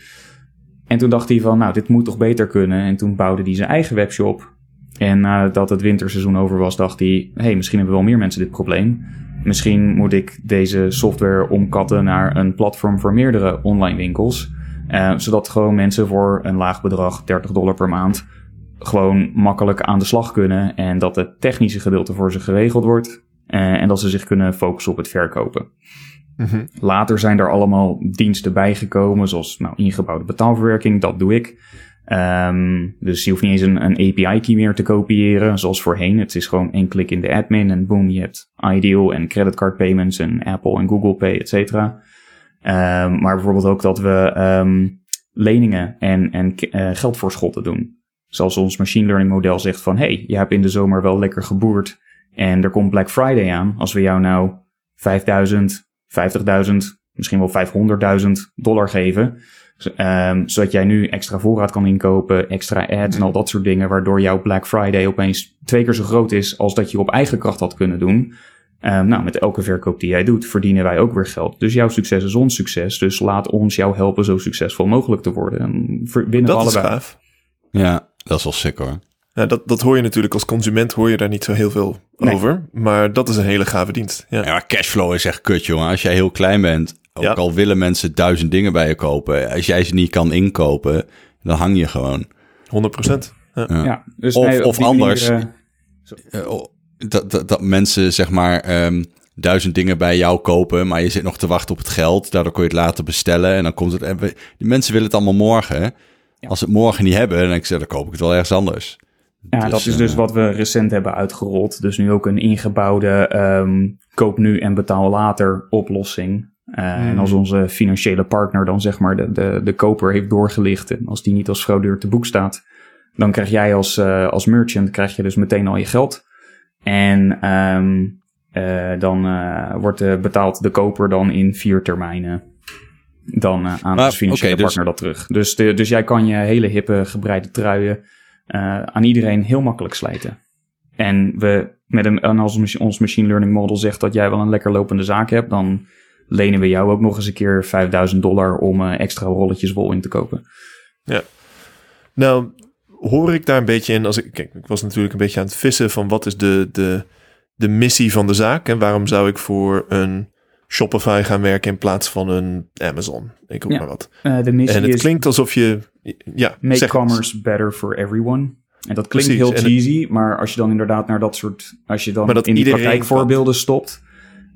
En toen dacht hij van, nou, dit moet toch beter kunnen. En toen bouwde hij zijn eigen webshop. En nadat het winterseizoen over was, dacht hij, hey, misschien hebben wel meer mensen dit probleem. Misschien moet ik deze software omkatten naar een platform voor meerdere online winkels. Uh, zodat gewoon mensen voor een laag bedrag, 30 dollar per maand, gewoon makkelijk aan de slag kunnen. En dat het technische gedeelte voor ze geregeld wordt. Uh, en dat ze zich kunnen focussen op het verkopen. -hmm. Later zijn er allemaal diensten bijgekomen, zoals nou, ingebouwde betaalverwerking, dat doe ik. Um, dus je hoeft niet eens een, een API-key meer te kopiëren, zoals voorheen. Het is gewoon één klik in de admin en boom, je hebt Ideal en creditcard payments en Apple en Google Pay, et cetera. Um, maar bijvoorbeeld ook dat we um, leningen en, en uh, geldvoorschotten doen. Zoals ons machine learning model zegt van... hey, je hebt in de zomer wel lekker geboerd en er komt Black Friday aan. Als we jou nou 5000, 50.000, misschien wel 500.000 dollar geven... Um, zodat jij nu extra voorraad kan inkopen, extra ads en al dat soort dingen, waardoor jouw Black Friday opeens twee keer zo groot is als dat je op eigen kracht had kunnen doen. Um, nou, met elke verkoop die jij doet, verdienen wij ook weer geld. Dus jouw succes is ons succes. Dus laat ons jou helpen zo succesvol mogelijk te worden. En winnen dat allebei. is gaaf. Ja, dat is wel sick hoor. Ja, dat, dat hoor je natuurlijk als consument, hoor je daar niet zo heel veel nee. over. Maar dat is een hele gave dienst. Ja. ja, maar cashflow is echt kut, jongen. Als jij heel klein bent, ook ja. al willen mensen duizend dingen bij je kopen. Als jij ze niet kan inkopen, dan hang je gewoon. 100 procent. Ja. ja. dus of, nee, of anders, manier, uh, dat, dat, dat mensen zeg maar um, duizend dingen bij jou kopen, maar je zit nog te wachten op het geld. Daardoor kun je het later bestellen en dan komt het. En die mensen willen het allemaal morgen. Als ze het morgen niet hebben, dan denk ik, dan koop ik het wel ergens anders. Ja, dus, dat is dus uh, wat we recent hebben uitgerold. Dus nu ook een ingebouwde um, koop nu en betaal later oplossing. Uh, hmm. En als onze financiële partner dan zeg maar de, de, de koper heeft doorgelicht en als die niet als fraudeur te boek staat, dan krijg jij als, uh, als merchant krijg je dus meteen al je geld. En um, uh, dan wordt betaald de koper dan in vier termijnen dan aan maar, als financiële okay, partner dus... dat terug. Dus, de, dus jij kan je hele hippe gebreide truien aan iedereen heel makkelijk slijten. En we met een, en als ons machine learning model zegt dat jij wel een lekker lopende zaak hebt, dan lenen we jou ook nog eens een keer 5000 dollar om uh, extra rolletjes wol in te kopen. Ja. Nou, hoor ik daar een beetje in als ik. Kijk, ik was natuurlijk een beetje aan het vissen van wat is de, de, de missie van de zaak en waarom zou ik voor een Shopify gaan werken in plaats van een Amazon. Ik ja. maar wat. Uh, de missie en het is klinkt alsof je. Ja, make commerce het. better for everyone. En dat klinkt Precies. heel cheesy, het, maar als je dan inderdaad naar dat soort. Als je dan in die praktijkvoorbeelden stopt.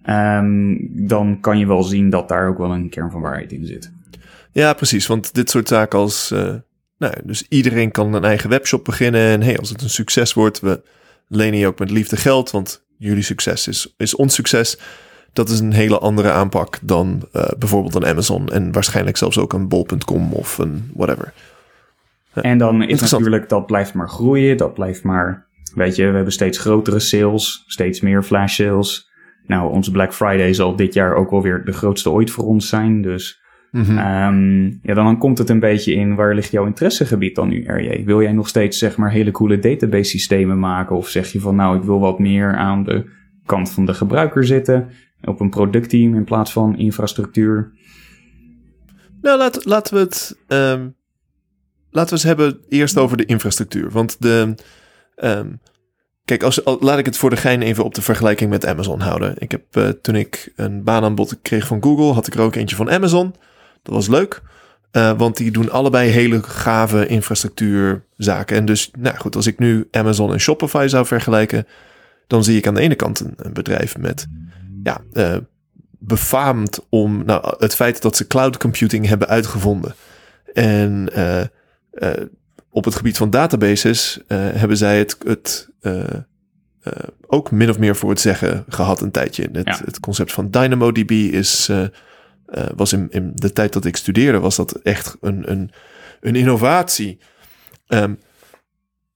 Um, dan kan je wel zien dat daar ook wel een kern van waarheid in zit. Ja, precies. Want dit soort zaken als. Uh, nou, dus iedereen kan een eigen webshop beginnen. En hey, als het een succes wordt, we lenen je ook met liefde geld. Want jullie succes is, is ons succes. Dat is een hele andere aanpak dan uh, bijvoorbeeld een Amazon. En waarschijnlijk zelfs ook een bol.com of een whatever. Ja, en dan is natuurlijk, dat blijft maar groeien. Dat blijft maar. Weet je, we hebben steeds grotere sales, steeds meer flash sales. Nou, onze Black Friday zal dit jaar ook wel weer de grootste ooit voor ons zijn. Dus mm -hmm. um, ja, dan komt het een beetje in waar ligt jouw interessegebied dan nu, RJ? Wil jij nog steeds zeg maar hele coole database systemen maken? Of zeg je van nou, ik wil wat meer aan de kant van de gebruiker zitten. Op een productteam in plaats van infrastructuur. Nou, laat, laten we het. Um, laten we eens hebben eerst over de infrastructuur. Want de. Um, Kijk, als, laat ik het voor de gein even op de vergelijking met Amazon houden. Ik heb uh, toen ik een baanaanbod kreeg van Google, had ik er ook eentje van Amazon. Dat was leuk, uh, want die doen allebei hele gave infrastructuurzaken. En dus, nou goed, als ik nu Amazon en Shopify zou vergelijken, dan zie ik aan de ene kant een bedrijf met, ja, uh, befaamd om nou, het feit dat ze cloud computing hebben uitgevonden. En op het gebied van databases uh, hebben zij het, het uh, uh, ook min of meer voor het zeggen gehad een tijdje. Het, ja. het concept van DynamoDB is, was in, in, de tijd dat ik studeerde, was dat echt een, een, een innovatie. Um,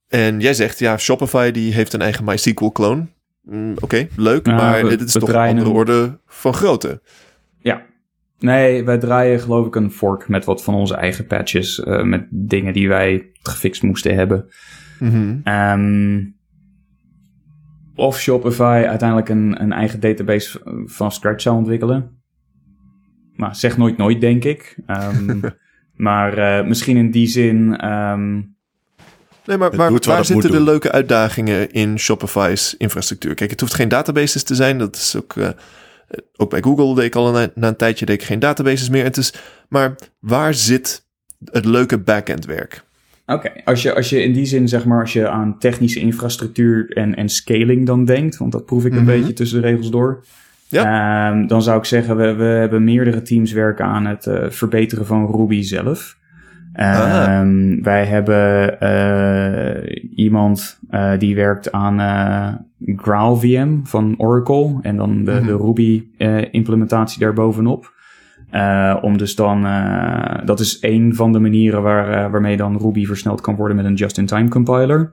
en jij zegt, ja, Shopify die heeft een eigen MySQL-kloon. Mm, Oké, okay, leuk, ja, maar we, dit is toch een andere orde van grootte. Ja, Nee, wij draaien geloof ik een fork met wat van onze eigen patches. Uh, met dingen die wij gefixt moesten hebben. Mm -hmm. um, of Shopify uiteindelijk een, een eigen database van scratch zou ontwikkelen. Maar zeg nooit nooit, denk ik. Um, maar uh, misschien in die zin... Um, Nee, maar, maar waar zitten de leuke uitdagingen in Shopify's infrastructuur? Kijk, het hoeft geen databases te zijn. Dat is ook... Uh, ook bij Google deed ik al na, na een tijdje deed ik geen databases meer. Het is, maar waar zit het leuke backend werk? Oké, okay. als, je, als je in die zin, zeg maar, als je aan technische infrastructuur en, en scaling dan denkt, want dat proef ik een mm -hmm. beetje tussen de regels door. Ja. Um, dan zou ik zeggen, we, we hebben meerdere teams werken aan het uh, verbeteren van Ruby zelf. Um, wij hebben uh, iemand uh, die werkt aan uh, GraalVM van Oracle en dan de, mm -hmm. de Ruby implementatie daarbovenop. om dus dan, dat is een van de manieren waar, waarmee dan Ruby versneld kan worden met een just-in-time compiler.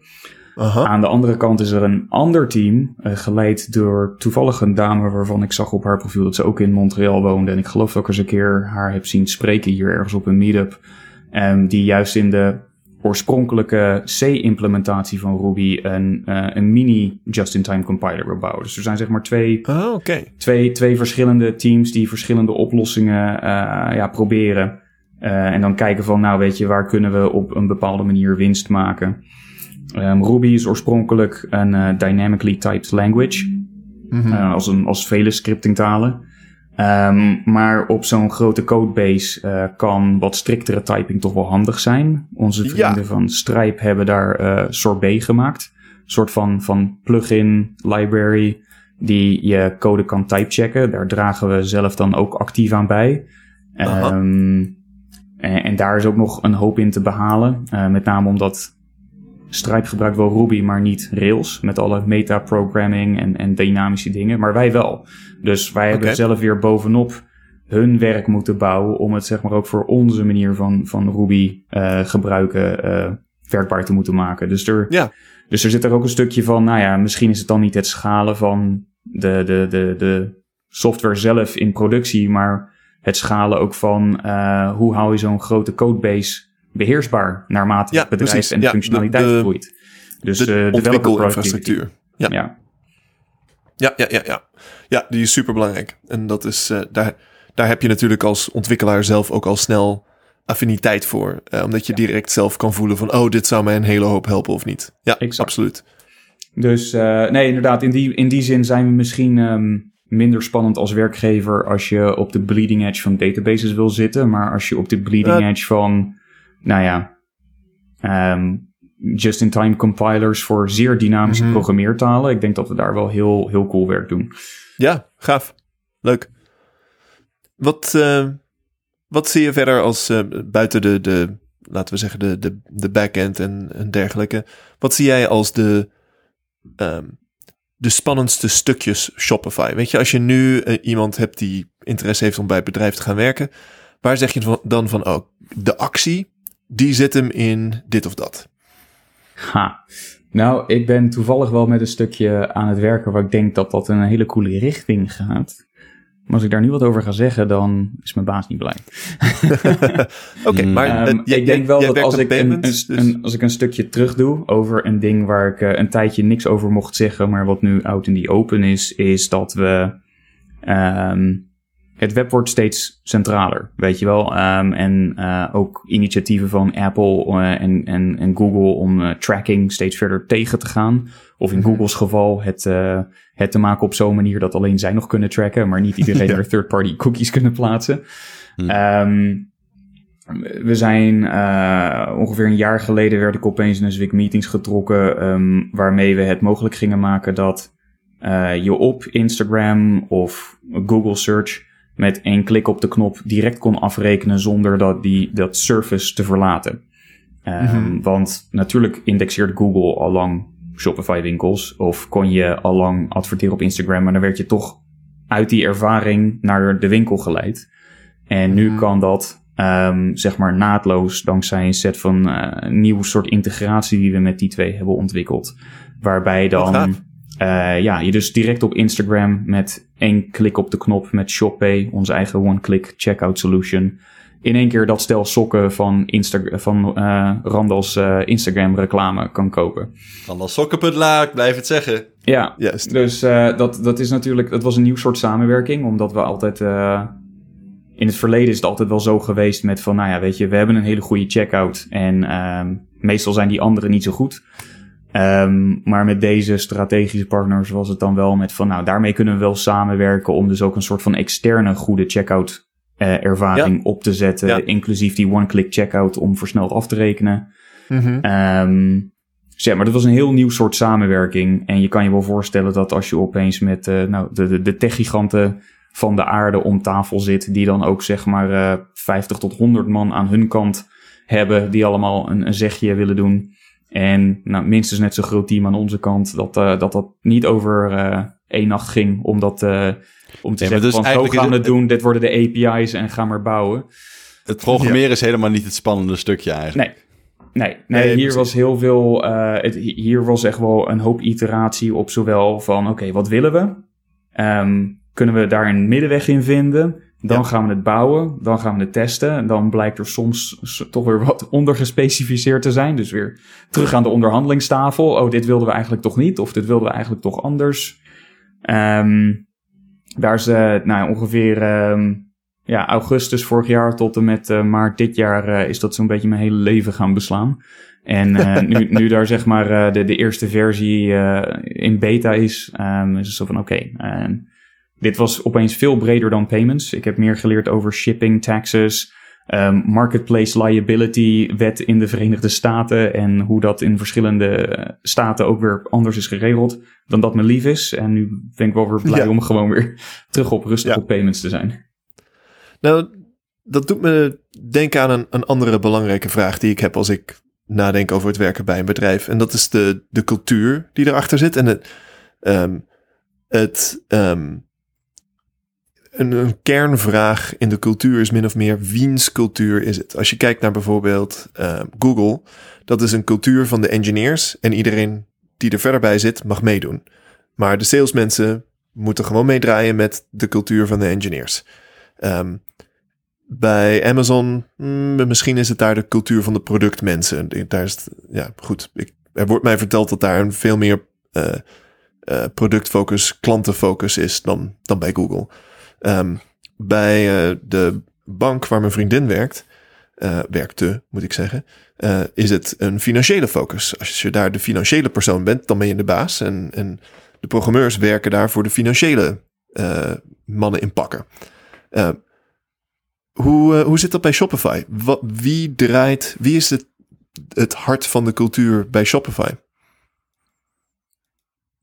Aha. Aan de andere kant is er een ander team, geleid door toevallig een dame waarvan ik zag op haar profiel dat ze ook in Montreal woonde. En ik geloof dat ik eens een keer haar heb zien spreken hier ergens op een meetup. Um, die juist in de oorspronkelijke C-implementatie van Ruby een, uh, een mini just-in-time compiler wil bouwen. Dus er zijn zeg maar twee, oh, okay. twee, twee verschillende teams die verschillende oplossingen uh, ja, proberen. Uh, en dan kijken van, nou weet je, waar kunnen we op een bepaalde manier winst maken. Um, Ruby is oorspronkelijk een dynamically typed language. Mm -hmm. als, een, als vele scriptingtalen. Um, maar op zo'n grote codebase uh, kan wat striktere typing toch wel handig zijn. Onze vrienden van Stripe hebben daar uh, Sorbet gemaakt. Een soort van, van plugin library die je code kan typechecken. Daar dragen we zelf dan ook actief aan bij. Um, en, en, daar is ook nog een hoop in te behalen. Uh, met name omdat Stripe gebruikt wel Ruby, maar niet Rails. Met alle metaprogramming en, en dynamische dingen. Maar wij wel. Dus wij hebben zelf weer bovenop hun werk moeten bouwen. om het zeg maar ook voor onze manier van, van Ruby uh, gebruiken uh, werkbaar te moeten maken. Dus er, ja. dus er zit er ook een stukje van. Nou ja, misschien is het dan niet het schalen van de, de, de, de software zelf in productie. maar het schalen ook van uh, hoe hou je zo'n grote codebase beheersbaar naarmate het bedrijf en de functionaliteit groeit. Dus de, uh, ontwikkelinfrastructuur. Ja. ja. Ja, ja, ja, ja. Ja, die is super belangrijk. En dat is, uh, daar, daar heb je natuurlijk als ontwikkelaar zelf ook al snel affiniteit voor. Uh, omdat je direct zelf kan voelen van, oh, dit zou mij een hele hoop helpen of niet. Ja, exact. absoluut. Dus uh, nee, inderdaad, in die, in die zin zijn we misschien um, minder spannend als werkgever als je op de bleeding edge van databases wil zitten. Maar als je op de bleeding edge van nou ja, um, just-in-time compilers voor zeer dynamische mm programmeertalen. Ik denk dat we daar wel heel, heel cool werk doen. Ja, gaaf. Leuk. Wat, uh, wat zie je verder als uh, buiten de, de, laten we zeggen, de, de, de backend en, en dergelijke? Wat zie jij als de, um, de spannendste stukjes Shopify? Weet je, als je nu uh, iemand hebt die interesse heeft om bij het bedrijf te gaan werken, waar zeg je dan van, oh, de actie, die zit hem in dit of dat. Ha. Nou, ik ben toevallig wel met een stukje aan het werken waar ik denk dat dat in een hele coole richting gaat. Maar als ik daar nu wat over ga zeggen, dan is mijn baas niet blij. Oké, maar um, ik denk wel dat als ik een, dus... een, als ik een stukje terug doe over een ding waar ik uh, een tijdje niks over mocht zeggen, maar wat nu out in die open is, is dat we um, het web wordt steeds centraler, weet je wel. Um, en uh, ook initiatieven van Apple uh, en, en, en Google om uh, tracking steeds verder tegen te gaan. Of in mhm. Google's geval het, het te maken op zo'n manier dat alleen zij nog kunnen tracken, maar niet iedereen er third-party cookies kunnen plaatsen. Um, we zijn ongeveer een jaar geleden werd ik opeens in een Zwick Meetings getrokken, um, waarmee we het mogelijk gingen maken dat je op Instagram of Google Search met één klik op de knop direct kon afrekenen zonder dat, die, dat service te verlaten. Um, Want natuurlijk indexeert Google al lang Shopify winkels of kon je al lang adverteren op Instagram, maar dan werd je toch uit die ervaring naar de winkel geleid. En nu mhm. kan dat um, zeg maar naadloos dankzij een set van uh, nieuwe soort integratie die we met die twee hebben ontwikkeld. Waarbij dan uh, ja, je dus direct op Instagram met één klik op de knop met ShopPay, onze eigen one-click checkout solution, in één keer dat stel sokken van, Insta van uh, Randals uh, Instagram reclame kan kopen. Randalsokken.la, ik blijf het zeggen. Ja, yes. dus uh, dat, dat is natuurlijk, dat was een nieuw soort samenwerking, omdat we altijd, in het verleden is het altijd wel zo geweest met van, nou ja, weet je, we hebben een hele goede checkout en ehm, meestal zijn die anderen niet zo goed. Um, maar met deze strategische partners was het dan wel met van, nou, daarmee kunnen we wel samenwerken om dus ook een soort van externe goede checkout uh, ervaring op te zetten. Inclusief die one-click checkout om versneld af te rekenen. Mm -hmm. um, zeg maar, dat was een heel nieuw soort samenwerking. En je kan je wel voorstellen dat als je opeens met uh, nou, de, de, de techgiganten van de aarde om tafel zit, die dan ook zeg maar uh, eh, 50 tot 100 man aan hun kant hebben, die allemaal een, een zegje willen doen. En nou, minstens net zo groot team aan onze kant, dat uh, dat, dat niet over uh, één nacht ging om dat uh, Om te zeggen, dus van, zo gaan we het doen, dit worden de API's en ga maar bouwen. Het programmeren is helemaal niet het spannende stukje eigenlijk. Nee, Nee, nee, hier was heel veel. Uh, het, hier was echt wel een hoop iteratie op zowel van: oké, wat willen we? Um, kunnen we daar een middenweg in vinden? Dan gaan we het bouwen, dan gaan we het testen. Dan blijkt er soms toch weer wat ondergespecificeerd te zijn. Dus weer terug aan de onderhandelingstafel. Oh, dit wilden we eigenlijk toch niet, of dit wilden we eigenlijk toch anders. Um, daar is uh, nou, ongeveer um, ja, augustus vorig jaar tot en met uh, maart dit jaar uh, is dat zo'n beetje mijn hele leven gaan beslaan. En uh, nu, nu daar zeg maar de, de eerste versie in beta is, um, is het zo van oké. Okay, dit was opeens veel breder dan payments. Ik heb meer geleerd over shipping, taxes, um, marketplace liability wet in de Verenigde Staten en hoe dat in verschillende staten ook weer anders is geregeld dan dat me lief is. En nu ben ik wel weer blij om gewoon weer terug op rustig ja. op payments te zijn. Nou, dat doet me denken aan een, een andere belangrijke vraag die ik heb als ik nadenk over het werken bij een bedrijf. En dat is de, de cultuur die erachter zit. En het, um, het um, een, kernvraag in de cultuur is min of meer wiens cultuur is het? Als je kijkt naar bijvoorbeeld uh, Google, dat is een cultuur van de engineers en iedereen die er verder bij zit mag meedoen. Maar de salesmensen moeten gewoon meedraaien met de cultuur van de engineers. Um, bij Amazon, mm, misschien is het daar de cultuur van de productmensen. Daar is ja, goed. Ik, er wordt mij verteld dat daar een veel meer uh, uh, productfocus, klantenfocus is dan, dan bij Google. Um, bij uh, de bank waar mijn vriendin werkt, werkte, moet ik zeggen, is het een financiële focus. Als je daar de financiële persoon bent, dan ben je de baas. En, en de programmeurs werken daar voor de financiële mannen in pakken. Hoe, uh, hoe zit dat bij Shopify? Wat, wie draait, wie is het, het hart van de cultuur bij Shopify?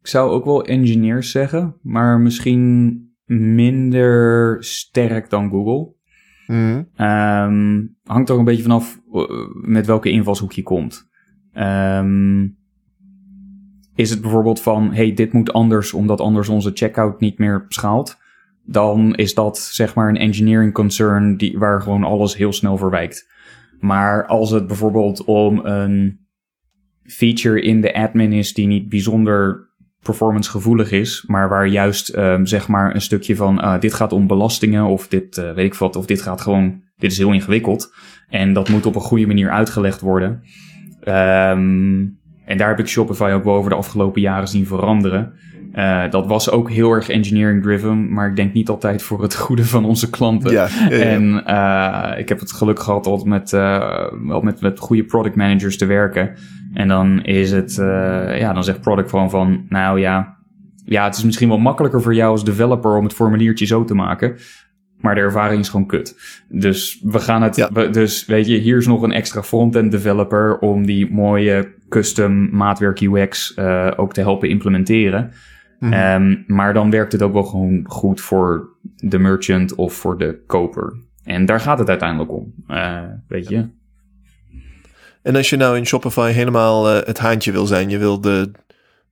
Ik zou ook wel engineers zeggen, maar misschien minder sterk dan Google. Mm. Um, hangt er een beetje vanaf uh, met welke invalshoek je komt. Um, is het bijvoorbeeld van, hey, dit moet anders omdat anders onze checkout niet meer schaalt? dan is dat zeg maar een engineering concern die, waar gewoon alles heel snel verwijkt. Maar als het bijvoorbeeld om een feature in de admin is die niet bijzonder performance gevoelig is, maar waar juist um, zeg maar een stukje van uh, dit gaat om belastingen of dit uh, weet ik wat, of dit gaat gewoon, dit is heel ingewikkeld en dat moet op een goede manier uitgelegd worden. Um, en daar heb ik Shopify ook wel over de afgelopen jaren zien veranderen. Uh, dat was ook heel erg engineering driven, maar ik denk niet altijd voor het goede van onze klanten. Ja, ja, ja. En uh, ik heb het geluk gehad altijd met, wel met, met goede product managers te werken. En dan is het, ja, dan zegt product gewoon van, nou ja, ja, het is misschien wel makkelijker voor jou als developer om het formuliertje zo te maken. Maar de ervaring is gewoon kut. Dus we gaan het. dus weet je, hier is nog een extra front-end developer om die mooie custom maatwerk UX uh, ook te helpen implementeren. Mm um, maar dan werkt het ook wel gewoon goed voor de merchant of voor de koper. En daar gaat het uiteindelijk om, uh, weet je. En als je nou in Shopify helemaal uh, het haantje wil zijn, je wil de,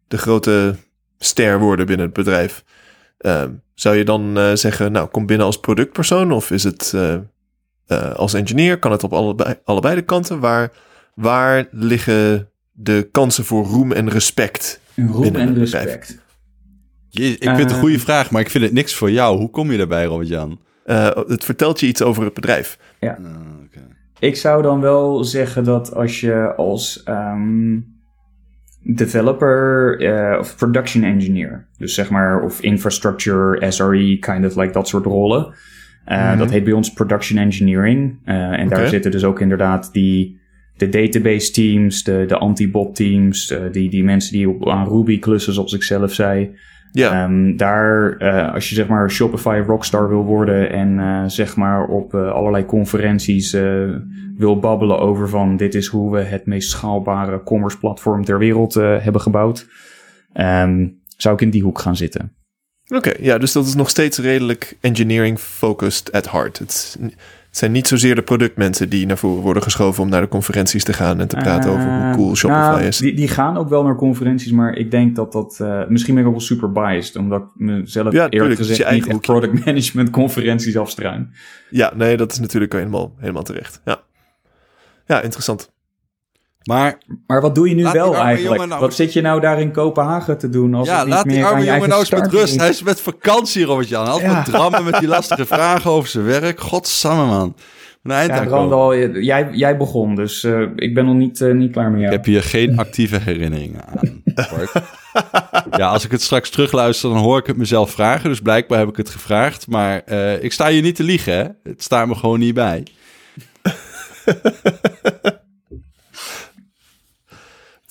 de grote ster worden binnen het bedrijf. Uh, zou je dan uh, zeggen, nou, kom binnen als productpersoon of is het als engineer? Kan het op allebei, allebei de kanten? Waar, waar liggen de kansen voor roem en respect? Roem en respect. Je, ik vind het een goede eh. vraag, maar ik vind het niks voor jou. Hoe kom je daarbij, Robert-Jan? Uh, het vertelt je iets over het bedrijf. Ja. Uh, okay. Ik zou dan wel zeggen dat als je als um, developer uh, of production engineer, dus zeg maar, of infrastructure, SRE, kind of like dat soort rollen. Mm-hmm. Dat heet bij ons production engineering. en okay. daar zitten dus ook inderdaad die de database teams, de, de anti-bot teams, die, die mensen die op, aan Ruby klussen, zoals ik zelf zei. Ja. Um, daar, uh, als je zeg maar Shopify rockstar wil worden en uh, zeg maar op uh, allerlei conferenties wil babbelen over van dit is hoe we het meest schaalbare commerce platform ter wereld hebben gebouwd, um, zou ik in die hoek gaan zitten. Oké, okay, ja, dus dat is nog steeds redelijk engineering focused at heart. Het Het zijn niet zozeer de productmensen die naar voren worden geschoven om naar de conferenties te gaan en te praten over hoe cool Shopify nou, is. Die, die gaan ook wel naar conferenties, maar ik denk dat dat... Uh, misschien ben ik ook wel super biased, omdat ik mezelf Ja, eerlijk gezegd niet echt product management conferenties afstruin. Ja, nee, dat is natuurlijk helemaal, helemaal terecht. Ja. ja, interessant. Maar Maar wat doe je nu die wel eigenlijk? nou- Wat zit je nou daar in Kopenhagen te doen? Als ja, het niet laat die meer aan arme je jongen nou eens met rust. Hij is met vakantie, Robert-Jan. Hij had Ja. met drammen met die lastige vragen over zijn werk. Godsamme, man. Ja. Randal, jij, jij begon, dus eh, ik ben nog niet, eh, niet klaar met Ik heb hier geen actieve herinneringen aan. Ja, als ik het straks terugluister, dan hoor ik het mezelf vragen. Dus blijkbaar heb ik het gevraagd. Maar eh, ik sta hier niet te liegen, hè. Het staat me gewoon niet bij.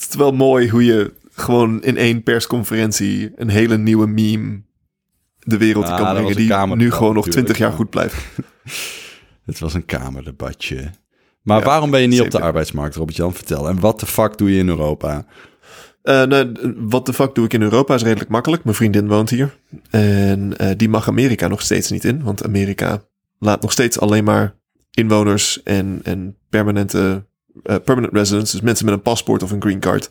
Het is wel mooi hoe je gewoon in één persconferentie een hele nieuwe meme de wereld Ah, kan brengen die nu gewoon nog natuurlijk. twintig jaar goed blijft. Het was een kamerdebatje. Maar Ja, waarom ben je niet op de arbeidsmarkt, Robert-Jan? Vertel. En wat de fuck doe je in Europa? Eh, nou, wat de fuck doe ik in Europa is redelijk makkelijk. Mijn vriendin woont hier. En eh, die mag Amerika nog steeds niet in. Want Amerika laat nog steeds alleen maar inwoners en, en permanente eh, permanent residents, dus mensen met een paspoort of een green card,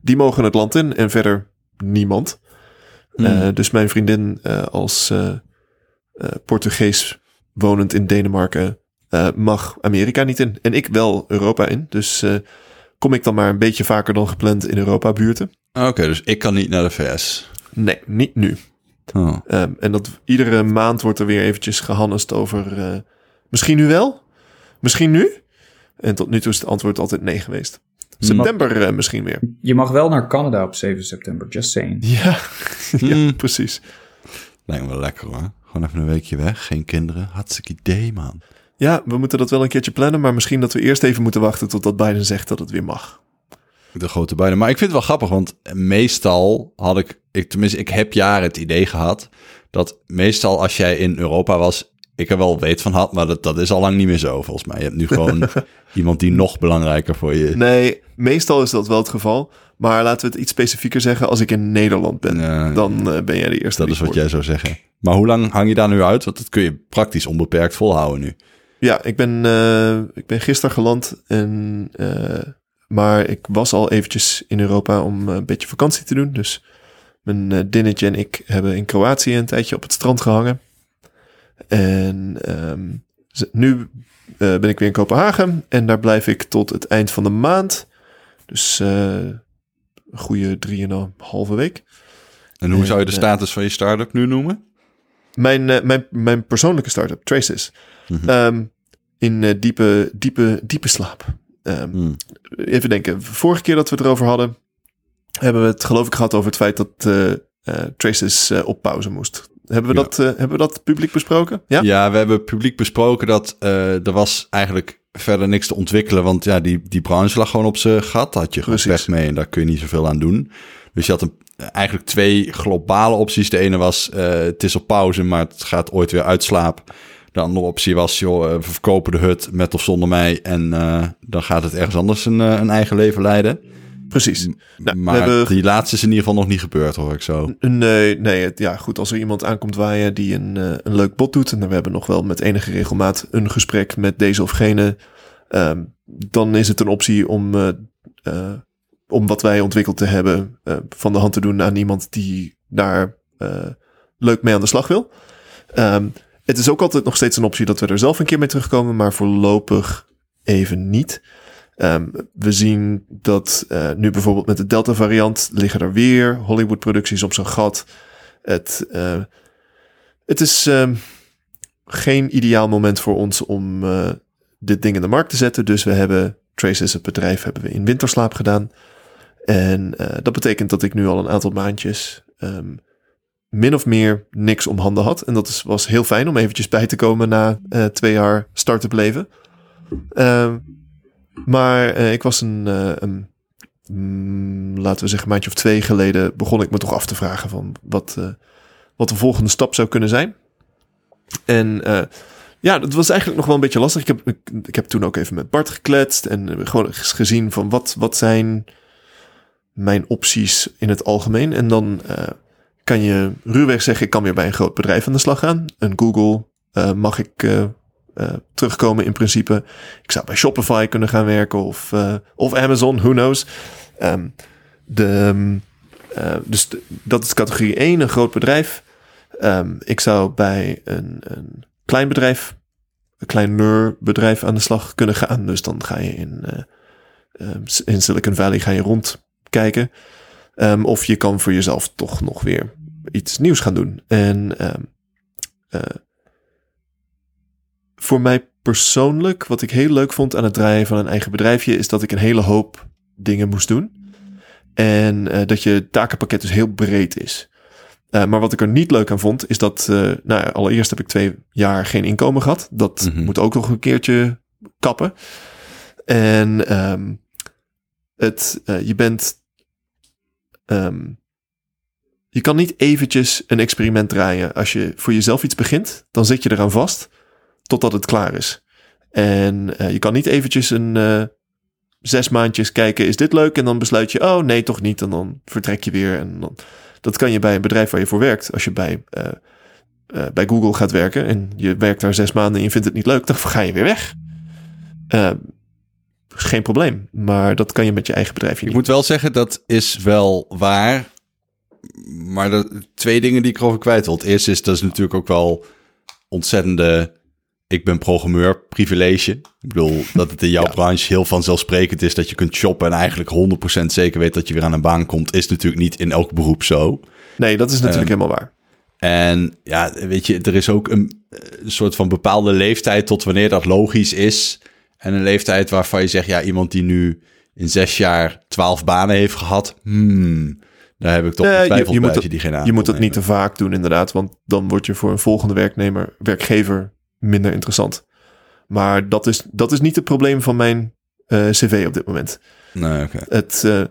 die mogen het land in en verder niemand. Hmm. Eh, dus mijn vriendin eh, als Portugees wonend in Denemarken mag Amerika niet in. En ik wel Europa in. Dus kom ik dan maar een beetje vaker dan gepland in Europa buurten. Oké, dus ik kan niet naar de VS. Nee, niet nu. Oh. Ehm, en dat iedere maand wordt er weer eventjes gehannest over... misschien nu wel? Misschien nu? En tot nu toe is het antwoord altijd nee geweest. September eh, misschien weer. Je mag wel naar Canada op 7 september, just saying. Ja, ja Hmm. precies. Lijkt me wel lekker hoor. Gewoon even een weekje weg, geen kinderen. Hartstikke idee, man. Ja, we moeten dat wel een keertje plannen. Maar misschien dat we eerst even moeten wachten totdat Biden zegt dat het weer mag. De grote beide. Maar ik vind het wel grappig, want meestal had ik, ik, tenminste, ik heb jaren het idee gehad dat meestal als jij in Europa was, ik er wel weet van had, maar dat, dat is al lang niet meer zo volgens mij. Je hebt nu gewoon iemand die nog belangrijker voor je is. Nee, meestal is dat wel het geval. Maar laten we het iets specifieker zeggen. Als ik in Nederland ben, Ja, dan eh, ben jij de eerste dat is wat jij zou zeggen. Maar hoe lang hang je daar nu uit? Want dat kun je praktisch onbeperkt volhouden nu. Ja, ik ben, eh, ik ben gisteren geland. En, eh, maar ik was al eventjes in Europa om een beetje vakantie te doen. Dus mijn dinnetje en ik hebben in Kroatië een tijdje op het strand gehangen. En ehm, nu eh, ben ik weer in Kopenhagen. En daar blijf ik tot het eind van de maand. Dus eh, een goede drieënhalve week. En hoe En, zou je de eh, status van je start-up nu noemen? Mijn, mijn, mijn persoonlijke start-up, Traces. Mhm. Ehm, in diepe, diepe, diepe slaap. Ehm, Hmm. Even denken. Vorige keer dat we het erover hadden, hebben we het geloof ik gehad over het feit dat Traces op pauze moest. Hebben we, Ja. dat, eh, hebben we dat publiek besproken? Ja? Ja, we hebben publiek besproken dat eh, er was eigenlijk verder niks te ontwikkelen. Want ja, die, die branche lag gewoon op zijn gat. Had je gewoon mee en daar kun je niet zoveel aan doen. Dus je had een, eigenlijk twee globale opties. De ene was, eh, het is op pauze, maar het gaat ooit weer uitslaap. De andere optie was, joh, we verkopen de hut met of zonder mij. En dan gaat het ergens anders een, een eigen leven leiden. Precies. Nou, maar we hebben die laatste is in ieder geval nog niet gebeurd, hoor ik zo. Nee, nee, ja, goed. Als er iemand aankomt waaien die een, eh, een leuk bot doet. En we hebben nog wel met enige regelmaat een gesprek met deze of gene. ehm, dan is het een optie om, eh, eh, om wat wij ontwikkeld te hebben. van de hand te doen aan iemand die daar leuk mee aan de slag wil. Ehm, het is ook altijd nog steeds een optie dat we er zelf een keer mee terugkomen. Maar voorlopig even niet. Ehm, we zien dat eh, nu bijvoorbeeld met de Delta-variant liggen er weer Hollywood-producties op zijn gat. Het, eh, het is ehm, geen ideaal moment voor ons om eh, dit ding in de markt te zetten. Dus we hebben Traces, het bedrijf, hebben we in winterslaap gedaan. En dat betekent dat ik nu al een aantal maandjes ehm, min of meer niks om handen had. En dat is, was heel fijn om eventjes bij te komen na twee jaar start-up leven. Maar eh, ik was een, eh, mm, laten we zeggen, maandje of twee geleden begon ik me toch af te vragen van wat, eh, wat de volgende stap zou kunnen zijn. En ja, dat was eigenlijk nog wel een beetje lastig. Ik heb, ik, ik heb toen ook even met Bart gekletst en gewoon gezien van wat, wat zijn mijn opties in het algemeen. En dan kan je ruwweg zeggen, ik kan weer bij een groot bedrijf aan de slag gaan. Een Google mag ik uh, terugkomen in principe. Ik zou bij Shopify kunnen gaan werken of, uh, of Amazon, who knows. Um, de, uh, dus dat is categorie 1, een groot bedrijf. Um, ik zou bij een, een klein bedrijf, een kleiner bedrijf aan de slag kunnen gaan. Dus dan ga je in, in Silicon Valley ga je rondkijken. Of je kan voor jezelf toch nog weer iets nieuws gaan doen. En voor mij persoonlijk, wat ik heel leuk vond aan het draaien van een eigen bedrijfje, is dat ik een hele hoop dingen moest doen. En uh, dat je takenpakket dus heel breed is. Uh, maar wat ik er niet leuk aan vond, is dat, uh, nou ja, allereerst heb ik twee jaar geen inkomen gehad. Dat mm -hmm. moet ook nog een keertje kappen. En um, het, je bent Um, je kan niet eventjes een experiment draaien. Als je voor jezelf iets begint, dan zit je eraan vast totdat het klaar is. En uh, je kan niet eventjes een uh, zes maandjes kijken, is dit leuk? En dan besluit je, oh nee, toch niet. En dan vertrek je weer. En dan, dat kan je bij een bedrijf waar je voor werkt. Als je bij, uh, bij Google gaat werken en je werkt daar zes maanden en je vindt het niet leuk, dan ga je weer weg. geen probleem. Maar dat kan je met je eigen bedrijf niet. Ik moet wel zeggen, dat is wel waar. Maar de twee dingen die ik erover kwijt wil. Het eerste is, dat is natuurlijk ook wel ontzettende... Ik ben programmeur, privilege. Ik bedoel, dat het in jouw ja. branche heel vanzelfsprekend is... dat je kunt shoppen en eigenlijk 100% zeker weet dat je weer aan een baan komt... is natuurlijk niet in elk beroep zo. Nee, dat is natuurlijk um, helemaal waar. En ja, weet je, er is ook een, een soort van bepaalde leeftijd... tot wanneer dat logisch is... En een leeftijd waarvan je zegt, ja, iemand die nu in zes jaar twaalf banen heeft gehad, hmm, daar heb ik toch Nee, twijfel je, je bij moet je die geen je moet aankomt niet te vaak doen, inderdaad. Want dan word je voor een volgende werknemer, werkgever minder interessant. Maar dat is, dat is niet het probleem van mijn eh, cv op dit moment. Nee. Het eh,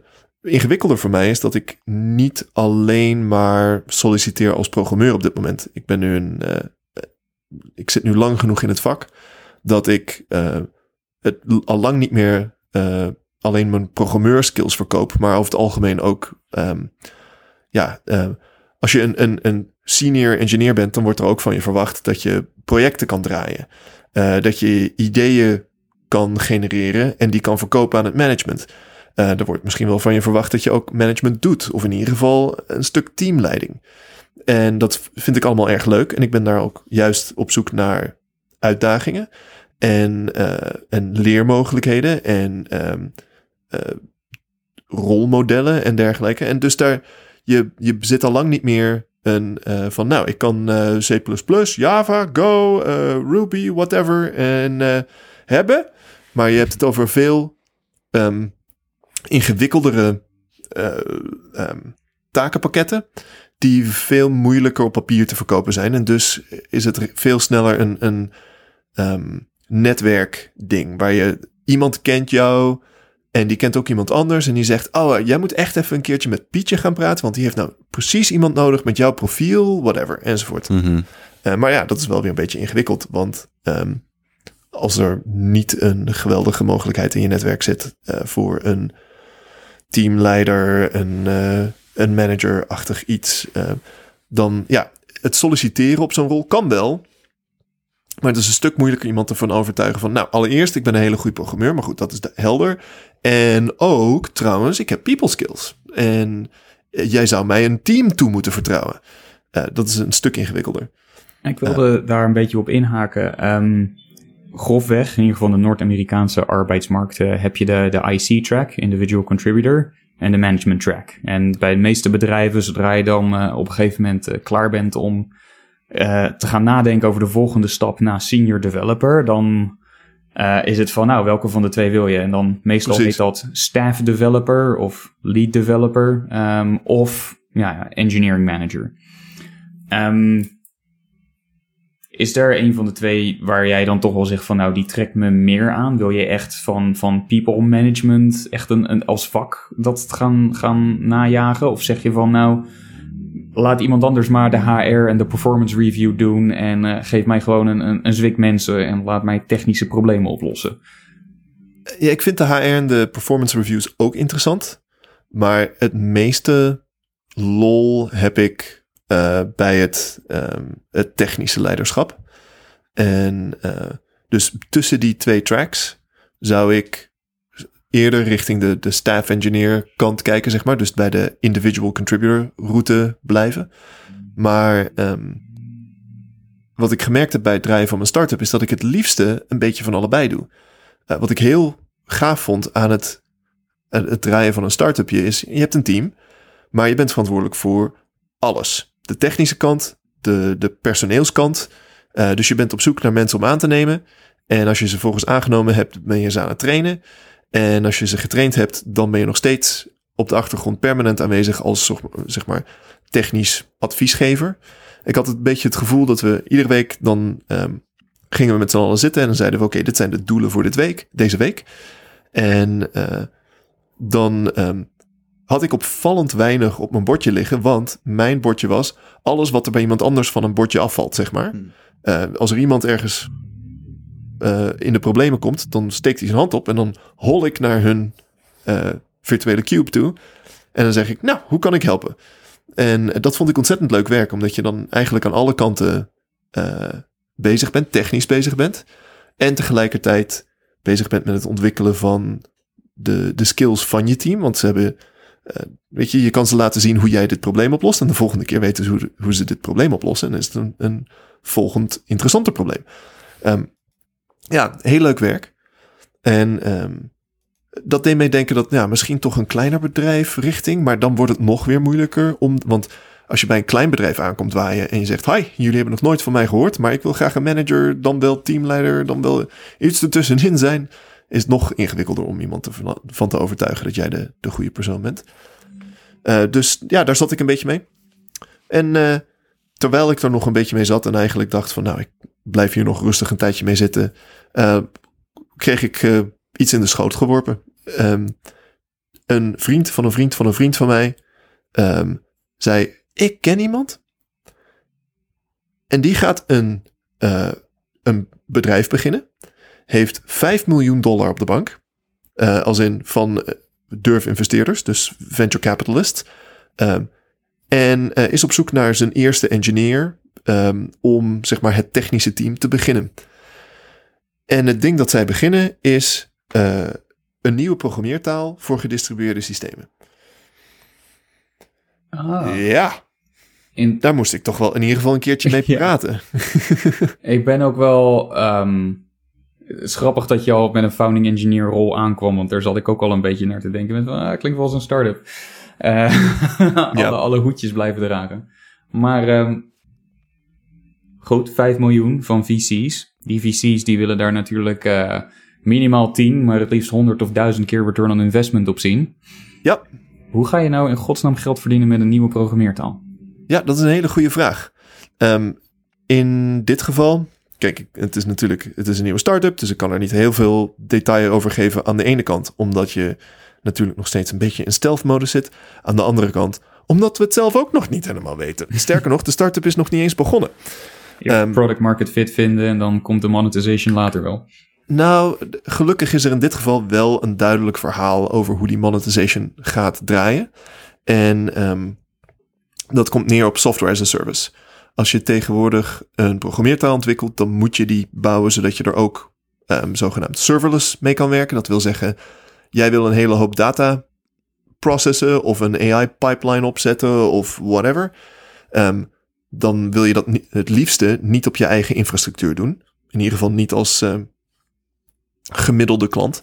ingewikkelder voor mij is dat ik niet alleen maar solliciteer als programmeur op dit moment. Ik ben nu een. eh, ik zit nu lang genoeg in het vak dat ik het al lang niet meer alleen mijn programmeurskills verkoop, maar over het algemeen ook. ehm, ja, als je een, een, een senior engineer bent, dan wordt er ook van je verwacht dat je projecten kan draaien. Eh, dat je ideeën kan genereren en die kan verkopen aan het management. Eh, er wordt misschien wel van je verwacht dat je ook management doet, of in ieder geval een stuk teamleiding. En dat vind ik allemaal erg leuk. En ik ben daar ook juist op zoek naar uitdagingen en, eh, en leermogelijkheden en ehm, eh, rolmodellen en dergelijke. En dus daar, je, je zit al lang niet meer een eh, van, nou, ik kan eh, C++, Java, Go, eh, Ruby, whatever en hebben. Maar je hebt het over veel ehm, ingewikkeldere eh, ehm, takenpakketten die veel moeilijker op papier te verkopen zijn. En dus is het veel sneller een, een ehm, netwerkding waar je iemand kent jou en die kent ook iemand anders en die zegt: "Oh, jij moet echt even een keertje met Pietje gaan praten, want die heeft nou precies iemand nodig met jouw profiel, whatever enzovoort." Mhm. Eh, maar ja, dat is wel weer een beetje ingewikkeld, want ehm, als er niet een geweldige mogelijkheid in je netwerk zit eh, voor een teamleider, een, eh, een manager-achtig iets, dan ja, het solliciteren op zo'n rol kan wel. Maar het is een stuk moeilijker iemand ervan overtuigen van, nou, allereerst, ik ben een hele goede programmeur, maar goed, dat is de- helder. En ook, trouwens, ik heb people skills. En eh, jij zou mij een team toe moeten vertrouwen. Eh, dat is een stuk ingewikkelder. Ik wilde daar een beetje op inhaken. Ehm, grofweg, in ieder geval de Noord-Amerikaanse arbeidsmarkt, eh, heb je de, de IC-track, Individual Contributor, en de Management track. En bij de meeste bedrijven, zodra je dan eh, op een gegeven moment eh, klaar bent om eh, te gaan nadenken over de volgende stap naar Senior Developer, dan eh, is het van, nou, welke van de twee wil je? En dan meestal Precies. is dat Staff Developer of Lead Developer ehm, of ja, ja, Engineering Manager. Ehm, is er een van de twee waar jij dan toch wel zegt van nou die trekt me meer aan? Wil je echt van, van people management echt een, een, als vak dat gaan, gaan najagen? Of zeg je van nou laat iemand anders maar de HR en de performance review doen en eh, geef mij gewoon een, een, een zwik mensen en laat mij technische problemen oplossen? Ja, ik vind de HR en de performance reviews ook interessant. Maar het meeste lol heb ik eh, bij het, ehm, het technische leiderschap. En eh, Dus tussen die twee tracks zou ik eerder richting de, de staff engineer kant kijken, zeg maar. Dus bij de individual contributor route blijven. Maar ehm, wat ik gemerkt heb bij het draaien van mijn start-up is dat ik het liefste een beetje van allebei doe. Uh, wat ik heel gaaf vond aan het, het draaien van een start-upje is, je hebt een team, maar je bent verantwoordelijk voor alles. De technische kant, de, de personeelskant. Uh, dus je bent op zoek naar mensen om aan te nemen. En als je ze volgens aangenomen hebt, ben je ze aan het trainen. En als je ze getraind hebt, dan ben je nog steeds op de achtergrond permanent aanwezig als zeg maar technisch adviesgever. Ik had een beetje het gevoel dat we iedere week dan um, gingen we met z'n allen zitten en dan zeiden we oké, dit zijn de doelen voor dit week, deze week. En uh, dan um, had ik opvallend weinig op mijn bordje liggen, want mijn bordje was alles wat er bij iemand anders van een bordje afvalt, zeg maar. Uh, als er iemand ergens uh, in de problemen komt, dan steekt hij zijn hand op en dan hol ik naar hun uh, virtuele cube toe. En dan zeg ik, nou, hoe kan ik helpen? En dat vond ik ontzettend leuk werk, omdat je dan eigenlijk aan alle kanten uh, bezig bent, technisch bezig bent. En tegelijkertijd bezig bent met het ontwikkelen van de, de skills van je team. Want ze hebben, weet je, je kan ze laten zien hoe jij dit probleem oplost. En de volgende keer weten ze hoe, hoe ze dit probleem oplossen. En dan is het een, een volgend interessanter probleem. Um, ja, heel leuk werk. En um, dat deed mij denken dat ja, misschien toch een kleiner bedrijf richting. Maar dan wordt het nog weer moeilijker om. Want als je bij een klein bedrijf aankomt waar je en je zegt: Hi, jullie hebben nog nooit van mij gehoord. Maar ik wil graag een manager, dan wel teamleider, dan wel iets ertussenin zijn. Is het nog ingewikkelder om iemand van te overtuigen dat jij de, de goede persoon bent. Uh, dus ja, daar zat ik een beetje mee. En uh, terwijl ik er nog een beetje mee zat en eigenlijk dacht van nou, ik blijf hier nog rustig een tijdje mee zitten, uh, kreeg ik uh, iets in de schoot geworpen. Um, een vriend van een vriend van een vriend van mij um, zei: Ik ken iemand. En die gaat een, uh, een bedrijf beginnen. Heeft 5 miljoen dollar op de bank. als in van durf-investeerders, dus venture capitalists. Um, en is op zoek naar zijn eerste engineer um, om zeg maar het technische team te beginnen. En het ding dat zij beginnen is uh, een nieuwe programmeertaal voor gedistribueerde systemen. Ah. Ja. In... Daar moest ik toch wel in ieder geval een keertje mee praten. ik ben ook wel. Um, het is grappig dat je al met een founding engineer rol aankwam, want daar zat ik ook al een beetje naar te denken. Met, ah, klinkt wel als een start-up. Uh, alle, ja. alle, hoedjes blijven dragen. Maar um, goed, 5 miljoen van VC's. Die VC's die willen daar natuurlijk uh, minimaal 10, maar het liefst 100 of 1000 keer return on investment op zien. Ja. Hoe ga je nou in godsnaam geld verdienen met een nieuwe programmeertaal? Ja, dat is een hele goede vraag. Um, in dit geval, kijk, het is natuurlijk het is een nieuwe start-up, dus ik kan er niet heel veel detail over geven aan de ene kant, omdat je natuurlijk nog steeds een beetje in stealth mode zit. Aan de andere kant, omdat we het zelf ook nog niet helemaal weten. Sterker nog, de start-up is nog niet eens begonnen. Um, product market fit vinden en dan komt de monetization later wel. Nou, gelukkig is er in dit geval wel een duidelijk verhaal over hoe die monetization gaat draaien. En um, dat komt neer op software as a service. Als je tegenwoordig een programmeertaal ontwikkelt, dan moet je die bouwen zodat je er ook um, zogenaamd serverless mee kan werken. Dat wil zeggen, jij wil een hele hoop data processen of een AI pipeline opzetten of whatever. Um, dan wil je dat het liefste niet op je eigen infrastructuur doen. In ieder geval niet als uh, gemiddelde klant.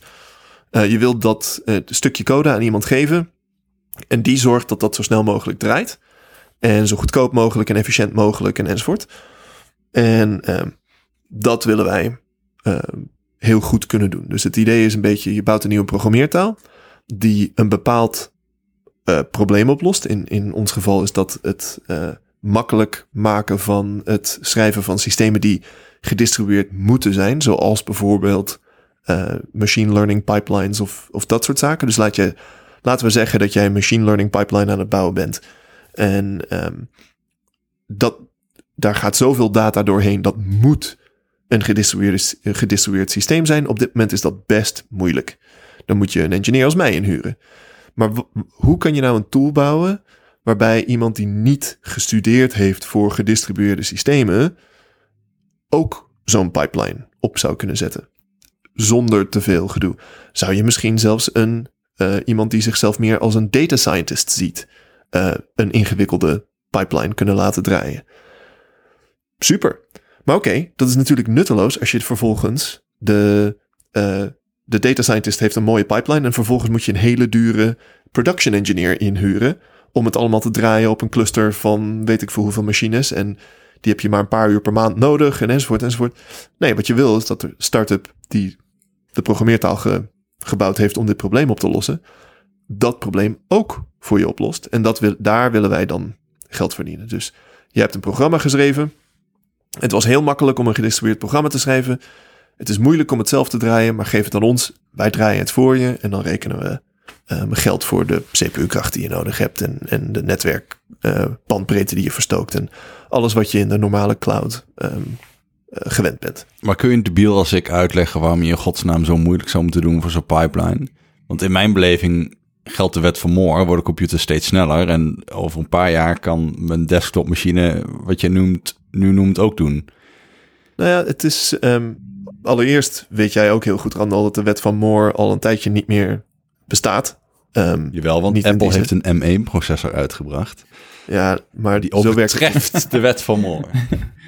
Uh, je wilt dat uh, stukje code aan iemand geven. En die zorgt dat dat zo snel mogelijk draait. En zo goedkoop mogelijk en efficiënt mogelijk en enzovoort. En ehm, dat willen wij ehm, heel goed kunnen doen. Dus het idee is een beetje, je bouwt een nieuwe programmeertaal. Die een bepaald probleem oplost. In, in ons geval is dat het makkelijk maken van het schrijven van systemen die gedistribueerd moeten zijn, zoals bijvoorbeeld uh, machine learning pipelines of, of dat soort zaken. Dus laat je, laten we zeggen dat jij een machine learning pipeline aan het bouwen bent. En um, dat, daar gaat zoveel data doorheen, dat moet een gedistribueerd, een gedistribueerd systeem zijn. Op dit moment is dat best moeilijk. Dan moet je een engineer als mij inhuren. Maar hoe kan je nou een tool bouwen waarbij iemand die niet gestudeerd heeft voor gedistribueerde systemen ook zo'n pipeline op zou kunnen zetten. Zonder te veel gedoe. Zou je misschien zelfs een, uh, iemand die zichzelf meer als een data scientist ziet, uh, een ingewikkelde pipeline kunnen laten draaien. Super. Maar oké, dat is natuurlijk nutteloos als je het vervolgens de, uh, de data scientist heeft een mooie pipeline en vervolgens moet je een hele dure production engineer inhuren om het allemaal te draaien op een cluster van weet ik veel hoeveel machines en die heb je maar een paar uur per maand nodig en enzovoort enzovoort. Nee, wat je wil is dat de start-up die de programmeertaal ge, gebouwd heeft om dit probleem op te lossen, dat probleem ook voor je oplost. En dat wil, daar willen wij dan geld verdienen. Dus je hebt een programma geschreven. Het was heel makkelijk om een gedistribueerd programma te schrijven. Het is moeilijk om het zelf te draaien, maar geef het aan ons. Wij draaien het voor je en dan rekenen we uh, geld voor de CPU-kracht die je nodig hebt en, en de netwerkbandbreedte uh, die je verstookt en alles wat je in de normale cloud um, uh, gewend bent. Maar kun je debiel als ik uitleggen waarom je in godsnaam zo moeilijk zou moeten doen voor zo'n pipeline? Want in mijn beleving geldt de wet van Moore, worden computers steeds sneller en over een paar jaar kan mijn desktopmachine, wat je noemt, nu noemt, ook doen. Nou ja, het is um, allereerst weet jij ook heel goed, Randal, dat de wet van Moore al een tijdje niet meer bestaat. Um, Jawel, want Apple heeft een M1-processor uitgebracht. Ja, maar die overtreft de wet van Moore.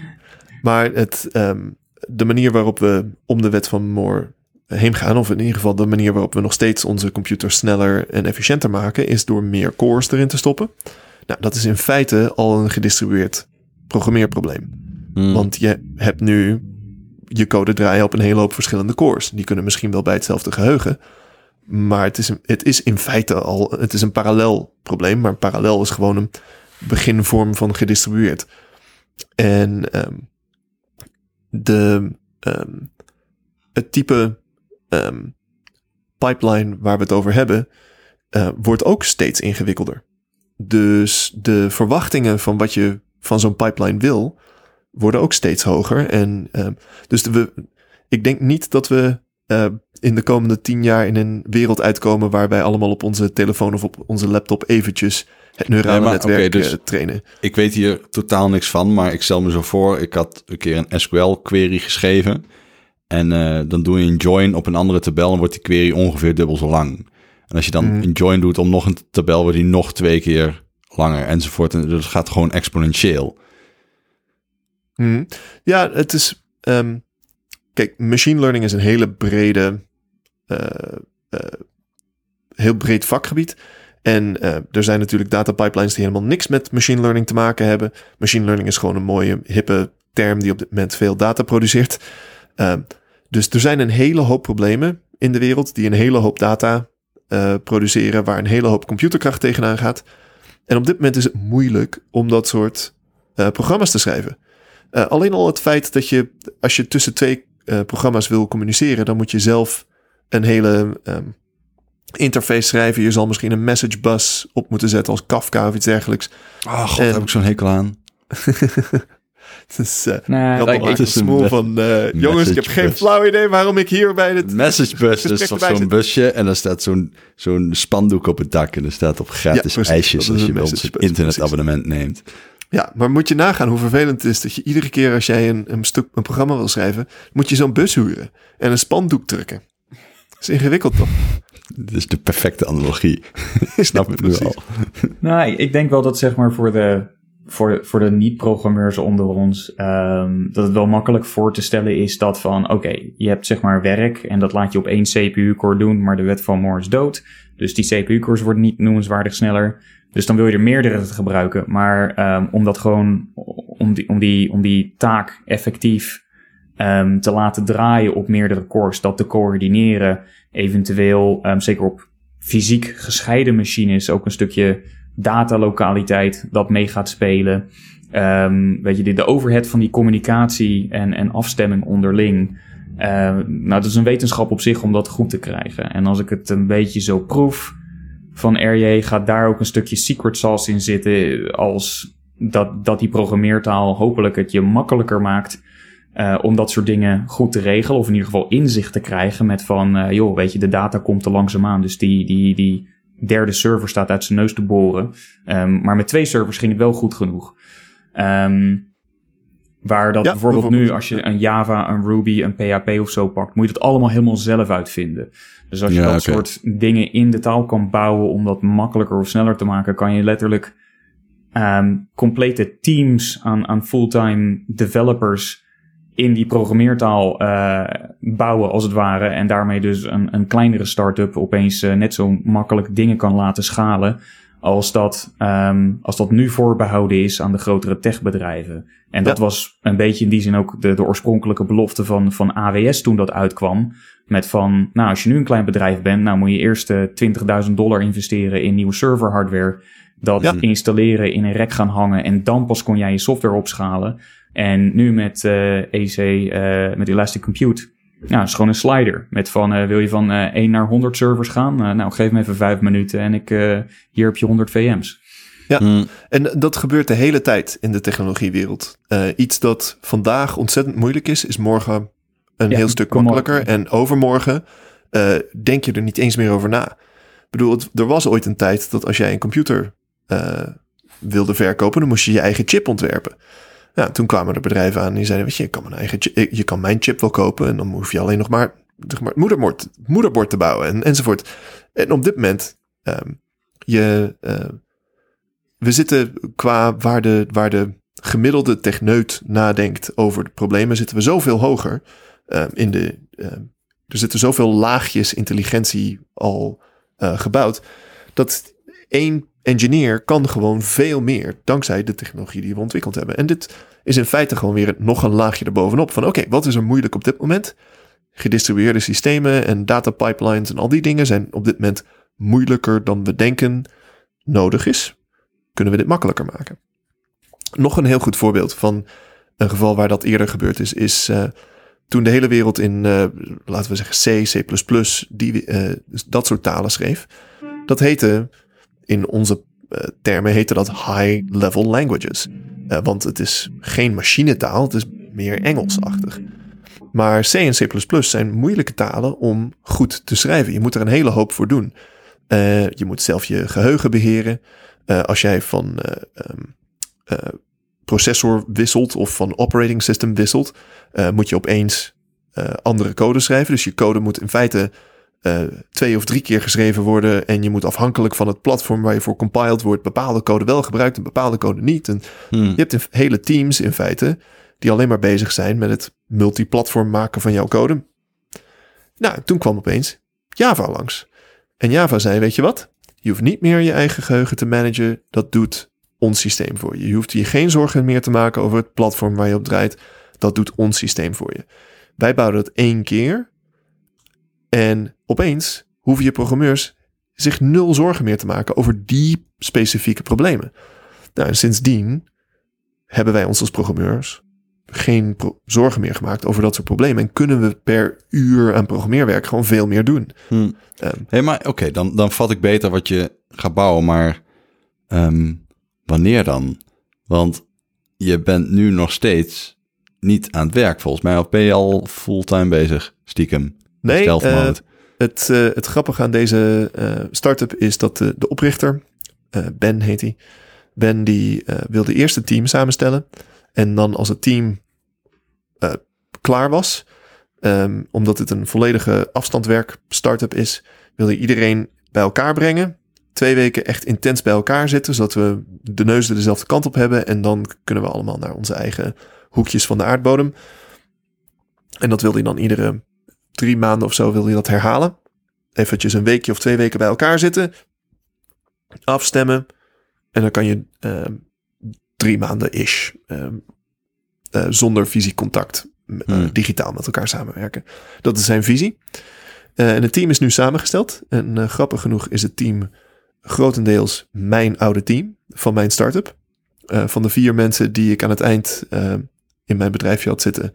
maar het, um, de manier waarop we om de wet van Moore heen gaan, of in ieder geval de manier waarop we nog steeds onze computer sneller en efficiënter maken, is door meer cores erin te stoppen. Nou, dat is in feite al een gedistribueerd programmeerprobleem. Hmm. Want je hebt nu je code draaien op een hele hoop verschillende cores. Die kunnen misschien wel bij hetzelfde geheugen, maar het is, het is in feite al het is een parallel probleem. Maar parallel is gewoon een beginvorm van gedistribueerd. En um, de, um, het type um, pipeline waar we het over hebben, uh, wordt ook steeds ingewikkelder. Dus de verwachtingen van wat je van zo'n pipeline wil, worden ook steeds hoger. En dus we, ik denk niet dat we uh, in de komende tien jaar in een wereld uitkomen waarbij allemaal op onze telefoon of op onze laptop eventjes het neurale nee, netwerk okay, dus uh, trainen. Ik weet hier totaal niks van, maar ik stel me zo voor, ik had een keer een SQL query geschreven en uh, dan doe je een join op een andere tabel en wordt die query ongeveer dubbel zo lang. En als je dan mm. een join doet om nog een tabel, wordt die nog twee keer langer enzovoort. En dus gaat gewoon exponentieel. Mm. Ja, het is um, Kijk, machine learning is een hele brede, heel breed vakgebied. En uh, er zijn natuurlijk data pipelines die helemaal niks met machine learning te maken hebben. Machine learning is gewoon een mooie, hippe term die op dit moment veel data produceert. dus er zijn een hele hoop problemen in de wereld die een hele hoop data produceren, waar een hele hoop computerkracht tegenaan gaat. En op dit moment is het moeilijk om dat soort programma's te schrijven. alleen al het feit dat je, als je tussen twee programma's wil communiceren, dan moet je zelf een hele um, interface schrijven. Je zal misschien een message bus op moeten zetten als Kafka of iets dergelijks. Oh god, en... heb ik zo'n hekel aan. dus, uh, nee, like, het is smoel van uh, jongens, ik heb geen flauw idee waarom ik hier bij het message bus dus op zo'n busje en dan staat zo'n zo'n spandoek op het dak en er staat op gratis ja, ijsjes als je bij ons het internetabonnement neemt. Ja, maar moet je nagaan hoe vervelend het is dat je iedere keer als jij een, een stuk een programma wil schrijven, moet je zo'n bus huren en een spandoek drukken. Is ingewikkeld toch? Dit is de perfecte analogie. ik snap het nu al. Nou, ik denk wel dat zeg maar voor de, voor, voor de niet-programmeurs onder ons, um, dat het wel makkelijk voor te stellen is dat van, oké, okay, je hebt zeg maar werk en dat laat je op één CPU-core doen, maar de wet van Moore is dood. Dus die CPU-cores worden niet noemenswaardig sneller. Dus dan wil je er meerdere te gebruiken. Maar um, om dat gewoon, om die, om die, om die taak effectief um, te laten draaien op meerdere cores, dat te coördineren, eventueel, um, zeker op fysiek gescheiden machines, ook een stukje datalokaliteit dat mee gaat spelen. Um, weet je, de, de overhead van die communicatie en, en afstemming onderling. Uh, nou, dat is een wetenschap op zich om dat goed te krijgen. En als ik het een beetje zo proef, van RJ gaat daar ook een stukje secret sauce in zitten. Als dat, dat die programmeertaal hopelijk het je makkelijker maakt. Uh, om dat soort dingen goed te regelen. Of in ieder geval inzicht te krijgen met van, uh, joh, weet je, de data komt te langzaam aan. Dus die, die, die derde server staat uit zijn neus te boren. Um, maar met twee servers ging het wel goed genoeg. Um, Waar dat bijvoorbeeld, nu, als je een Java, een Ruby, een PHP of zo pakt, moet je dat allemaal helemaal zelf uitvinden. Dus als je dat soort dingen in de taal kan bouwen om dat makkelijker of sneller te maken, kan je letterlijk um, complete teams aan, aan fulltime developers in die programmeertaal uh, bouwen, als het ware. En daarmee dus een, een kleinere start-up opeens uh, net zo makkelijk dingen kan laten schalen. Als dat, um, als dat nu voorbehouden is aan de grotere techbedrijven. En dat was een beetje in die zin ook de, de oorspronkelijke belofte van, van AWS toen dat uitkwam. Met van, nou, als je nu een klein bedrijf bent, nou moet je eerst uh, eh, 20.000 dollar investeren in nieuwe server hardware. Dat installeren in een rek gaan hangen. En dan pas kon jij je software opschalen. En nu met uh, eh, EC, uh, eh, met Elastic Compute, ja, is gewoon een slider. Met van, uh, wil je van uh, 1 naar 100 servers gaan? Uh, nou, geef me even 5 minuten en ik, hier heb je 100 VM's. Ja, hmm. en dat gebeurt de hele tijd in de technologiewereld. iets dat vandaag ontzettend moeilijk is, is morgen een heel stuk makkelijker. En overmorgen denk je er niet eens meer over na. Ik bedoel, het, er was ooit een tijd dat als jij een computer wilde verkopen, dan moest je je eigen chip ontwerpen. Ja, toen kwamen er bedrijven aan die zeiden, weet je, je kan mijn eigen chip, je kan mijn chip wel kopen en dan hoef je alleen nog maar, zeg maar moederbord, moederbord te bouwen en, enzovoort. En op dit moment, um, je, uh, we zitten qua waar de, waar de gemiddelde techneut nadenkt over de problemen, zitten we zoveel hoger uh, in de, uh, er zitten zoveel laagjes intelligentie al uh, gebouwd, dat één engineer kan gewoon veel meer dankzij de technologie die we ontwikkeld hebben. En dit is in feite gewoon weer nog een laagje erbovenop van oké, wat is er moeilijk op dit moment? Gedistribueerde systemen en data pipelines en al die dingen zijn op dit moment moeilijker dan we denken nodig is. Kunnen we dit makkelijker maken? Nog een heel goed voorbeeld van een geval waar dat eerder gebeurd is, is uh, toen de hele wereld in, uh, laten we zeggen, C, C++, die, uh, dat soort talen schreef. Dat heette in onze uh, termen heette dat high-level languages. Uh, want het is geen machinetaal, het is meer Engelsachtig. Maar C en C++ zijn moeilijke talen om goed te schrijven. Je moet er een hele hoop voor doen. Uh, je moet zelf je geheugen beheren. als jij van um, processor wisselt of van operating system wisselt, moet je opeens andere code schrijven. Dus je code moet in feite uh, twee of drie keer geschreven worden. En je moet afhankelijk van het platform waar je voor compiled wordt, bepaalde code wel gebruikt en bepaalde code niet. En hmm. je hebt hele teams in feite die alleen maar bezig zijn met het multiplatform maken van jouw code. Nou, toen kwam opeens Java langs. En Java zei: Weet je wat? Je hoeft niet meer je eigen geheugen te managen. Dat doet ons systeem voor je. Je hoeft hier geen zorgen meer te maken over het platform waar je op draait. Dat doet ons systeem voor je. Wij bouwden het één keer. En opeens hoeven je programmeurs zich nul zorgen meer te maken over die specifieke problemen. Nou, en sindsdien hebben wij ons als programmeurs geen zorgen meer gemaakt over dat soort problemen. En kunnen we per uur aan programmeerwerk gewoon veel meer doen. Hmm. Um, hey, maar oké, dan, dan vat ik beter wat je gaat bouwen. Maar um, wanneer dan? Want je bent nu nog steeds niet aan het werk volgens mij. Of ben je al fulltime bezig, stiekem? Nee, uh, het, uh, het grappige aan deze uh, start-up is dat de, de oprichter, Ben heet hij, Ben die wilde eerst het team samenstellen. En dan als het team klaar was, um, omdat het een volledige afstandwerk start-up is, wilde iedereen bij elkaar brengen. Twee weken echt intens bij elkaar zitten, zodat we de neuzen dezelfde kant op hebben. En dan kunnen we allemaal naar onze eigen hoekjes van de aardbodem. En dat wilde hij dan iedere drie maanden of zo wil je dat herhalen. Eventjes een weekje of twee weken bij elkaar zitten. Afstemmen. En dan kan je uh, drie maanden ish. Uh, uh, zonder fysiek contact. Hmm. Digitaal met elkaar samenwerken. Dat is zijn visie. en het team is nu samengesteld. En grappig genoeg is het team grotendeels mijn oude team van mijn start-up. van de vier mensen die ik aan het eind in mijn bedrijfje had zitten,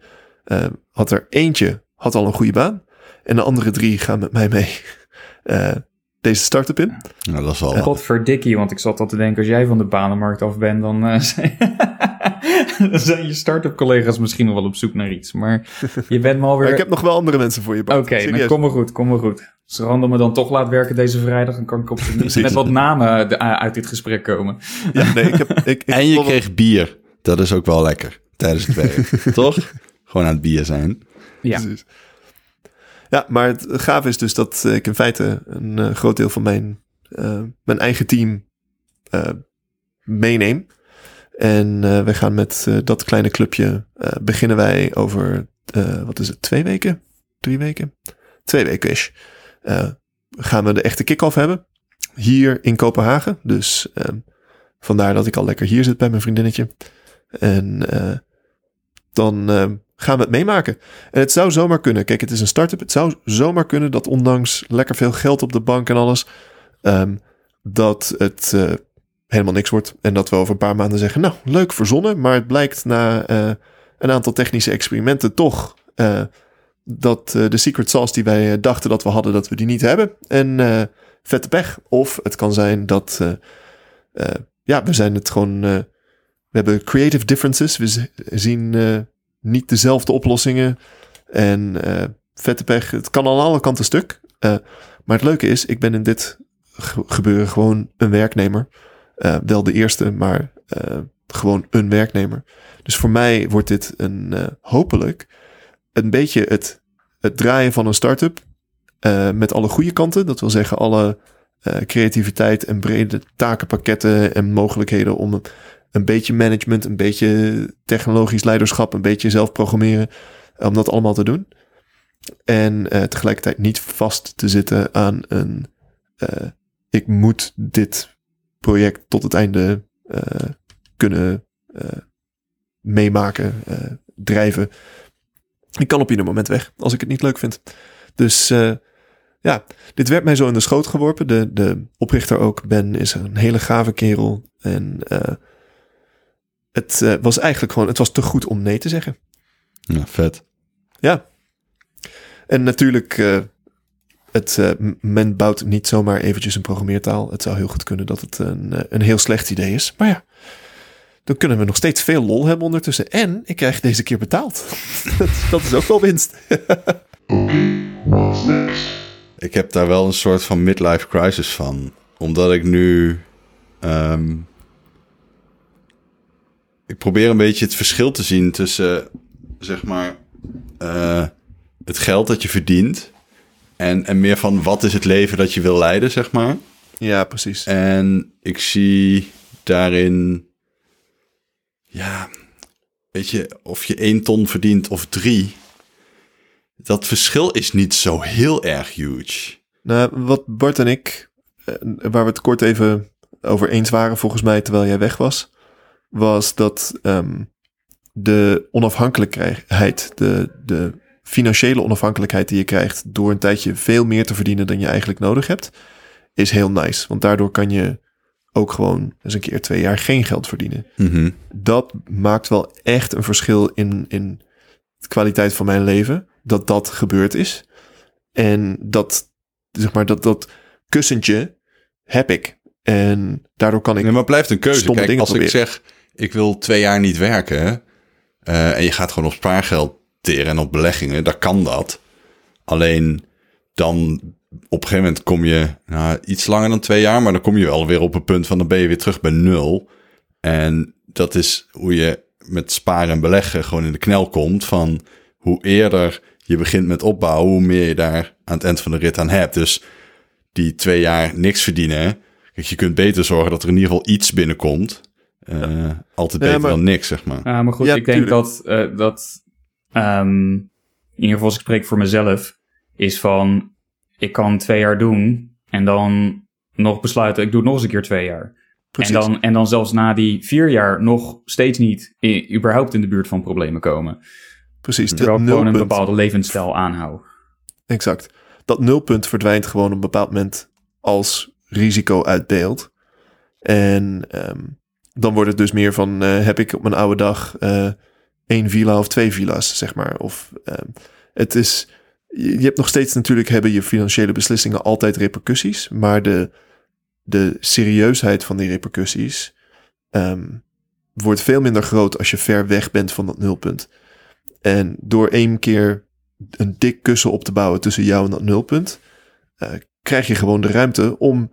had er eentje had al een goede baan. En de andere drie gaan met mij mee uh, deze start-up in. Nou, dat is wel. Godverdikkie, want ik zat al te denken, als jij van de banenmarkt af bent, dan, uh, dan zijn je start-up collega's misschien nog wel op zoek naar iets. Maar je bent me alweer... ik heb nog wel andere mensen voor je. Oké, okay, nou, kom maar goed, kom maar goed. Als Random me dan toch laat werken deze vrijdag, dan kan ik op met wat namen uit dit gesprek komen. Ja, nee, ik heb, ik, en je kreeg bier. Dat is ook wel lekker. tijdens het werk. Toch? Gewoon aan het bier zijn. Ja. Ja, maar het gaaf is dus dat ik in feite een eh, groot deel van mijn, eh, mijn eigen team eh, meeneem. En we gaan met dat kleine clubje beginnen wij over, wat is het, twee weken? Drie weken? Twee weken is. gaan we de echte kick-off hebben. Hier in Kopenhagen. Dus ehm, vandaar dat ik al lekker hier zit bij mijn vriendinnetje. En dan ehm, gaan we het meemaken. En het zou zomaar kunnen. Kijk, het is een start-up. Het zou zomaar kunnen dat ondanks lekker veel geld op de bank en alles, ehm, dat het eh, helemaal niks wordt. En dat we over een paar maanden zeggen, nou, leuk verzonnen, maar het blijkt na eh, een aantal technische experimenten toch eh, dat de secret sauce die wij dachten dat we hadden, dat we die niet hebben. En vette pech. Of het kan zijn dat, ja, we zijn het gewoon, we hebben creative differences. We zien niet dezelfde oplossingen. En eh, vette pech. Het kan aan alle kanten stuk. Eh, maar het leuke is, ik ben in dit ge- gebeuren gewoon een werknemer. Eh, wel de eerste, maar gewoon een werknemer. Dus voor mij wordt dit een hopelijk een beetje het, het draaien van een start-up. met alle goede kanten. Dat wil zeggen, alle creativiteit en brede takenpakketten en mogelijkheden om een, beetje management, een beetje technologisch leiderschap, een beetje zelf programmeren. Om dat allemaal te doen. En eh, tegelijkertijd niet vast te zitten aan een. eh, ik moet dit project tot het einde eh, kunnen meemaken, drijven. Ik kan op ieder moment weg als ik het niet leuk vind. Dus ja, dit werd mij zo in de schoot geworpen. De, de oprichter ook, Ben, is een hele gave kerel. En het eh, was eigenlijk gewoon, het was te goed om nee te zeggen. Ja, vet. Ja. En natuurlijk, eh, het, eh, men bouwt niet zomaar eventjes een programmeertaal. Het zou heel goed kunnen dat het een, een heel slecht idee is. Maar ja, dan kunnen we nog steeds veel lol hebben ondertussen. En ik krijg deze keer betaald. dat, dat is ook wel winst. Ik heb daar wel een soort van midlife crisis van. Omdat ik nu. ehm, ik probeer een beetje het verschil te zien tussen, zeg maar, eh, het geld dat je verdient. En, en meer van wat is het leven dat je wil leiden, zeg maar. ja, precies. En ik zie daarin, ja, weet je, of je één ton verdient of drie. Dat verschil is niet zo heel erg huge. Nou, wat Bart en ik, eh, waar we het kort even over eens waren volgens mij terwijl jij weg was, was dat ehm, de onafhankelijkheid, de, de financiële onafhankelijkheid die je krijgt door een tijdje veel meer te verdienen dan je eigenlijk nodig hebt, is heel nice. Want daardoor kan je ook gewoon eens een keer twee jaar geen geld verdienen. Mhm. Dat maakt wel echt een verschil in, in de kwaliteit van mijn leven. Dat dat gebeurd is. En dat, zeg maar, dat, dat kussentje heb ik. En daardoor kan ik... Nee, maar het blijft een keuze. Kijk, als ik zeg, ik wil twee jaar niet werken... eh, en je gaat gewoon op spaargeld teren en op beleggingen, dan kan dat. Alleen dan op een gegeven moment kom je nou, iets langer dan twee jaar... maar dan kom je wel weer op een punt van dan ben je weer terug bij nul. En dat is hoe je met sparen en beleggen gewoon in de knel komt... van hoe eerder je begint met opbouwen... hoe meer je daar aan het eind van de rit aan hebt. Dus die twee jaar niks verdienen... Kijk, je kunt beter zorgen dat er in ieder geval iets binnenkomt. Eh, Altijd Ja, beter maar- dan niks, zeg maar. Ja, maar goed, Ja, ik denk tuurlijk. dat, eh, dat ehm, in ieder geval als ik spreek voor mezelf, is van, ik kan twee jaar doen en dan nog besluiten, ik doe het nog eens een keer twee jaar. Precies. En dan, en dan zelfs na die vier jaar nog steeds niet überhaupt in de buurt van problemen komen. Precies. Terwijl ik gewoon een bepaalde levensstijl aanhoud. Exact. Dat nulpunt verdwijnt gewoon op een bepaald moment als risico uit beeld. En ehm, dan wordt het dus meer van, eh, heb ik op mijn oude dag eh, één villa of twee villa's, zeg maar. Of ehm, het is, je, hebt nog steeds natuurlijk, hebben je financiële beslissingen altijd repercussies. Maar de, de serieusheid van die repercussies ehm, wordt veel minder groot als je ver weg bent van dat nulpunt. En door één keer een dik kussen op te bouwen tussen jou en dat nulpunt, eh, krijg je gewoon de ruimte om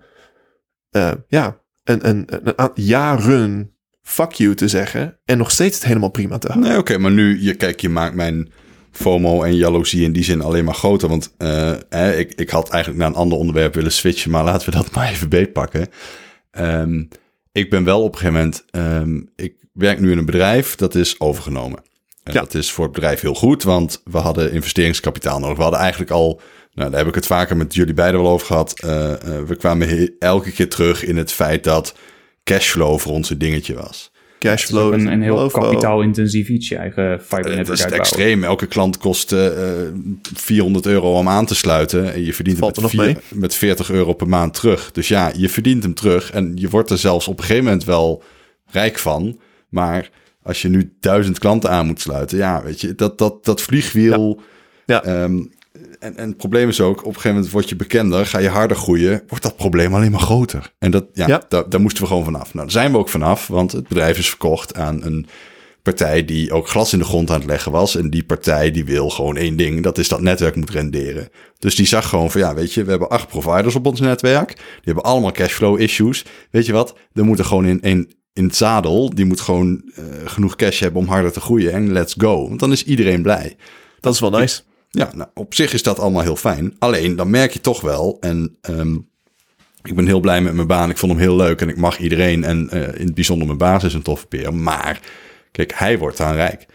ja, een, een, een, jaren fuck you te zeggen en nog steeds het helemaal prima te houden. Nee, oké, maar nu, je, kijk, je maakt mijn FOMO en jaloezie in die zin alleen maar groter. Want uh, ik, ik had eigenlijk naar een ander onderwerp willen switchen, maar laten we dat maar even beetpakken. Um, ik ben wel op een gegeven moment, um, ik werk nu in een bedrijf dat is overgenomen. En ja. dat is voor het bedrijf heel goed, want we hadden investeringskapitaal nodig. We hadden eigenlijk al, nou, daar heb ik het vaker met jullie beiden wel over gehad. Uh, uh, we kwamen elke keer terug in het feit dat cashflow voor ons een dingetje was. Cashflow is een, een heel kapitaalintensief iets, je eigen fiber network Het is extreem. Elke klant kost uh, 400 euro om aan te sluiten. En je verdient Valt hem met, met 40 euro per maand terug. Dus ja, je verdient hem terug. En je wordt er zelfs op een gegeven moment wel rijk van. Maar als je nu duizend klanten aan moet sluiten, ja, weet je, dat, dat, dat vliegwiel. Ja. ja. Um, en, en het probleem is ook, op een gegeven moment word je bekender, ga je harder groeien, wordt dat probleem alleen maar groter. En dat, ja, Ja. Daar, daar moesten we gewoon vanaf. Nou, daar zijn we ook vanaf, want het bedrijf is verkocht aan een partij die ook glas in de grond aan het leggen was. En die partij die wil gewoon één ding, dat is dat netwerk moet renderen. Dus die zag gewoon van, ja, weet je, we hebben acht providers op ons netwerk. Die hebben allemaal cashflow issues. Weet je wat, er moeten gewoon in, in, in het zadel, die moet gewoon uh, genoeg cash hebben om harder te groeien. En let's go, want dan is iedereen blij. Dat is wel nice. Ja, nou, op zich is dat allemaal heel fijn. Alleen, dan merk je toch wel, en um, ik ben heel blij met mijn baan. Ik vond hem heel leuk en ik mag iedereen. En uh, in het bijzonder mijn baas is een toffe peer. Maar, kijk, hij wordt aan rijk.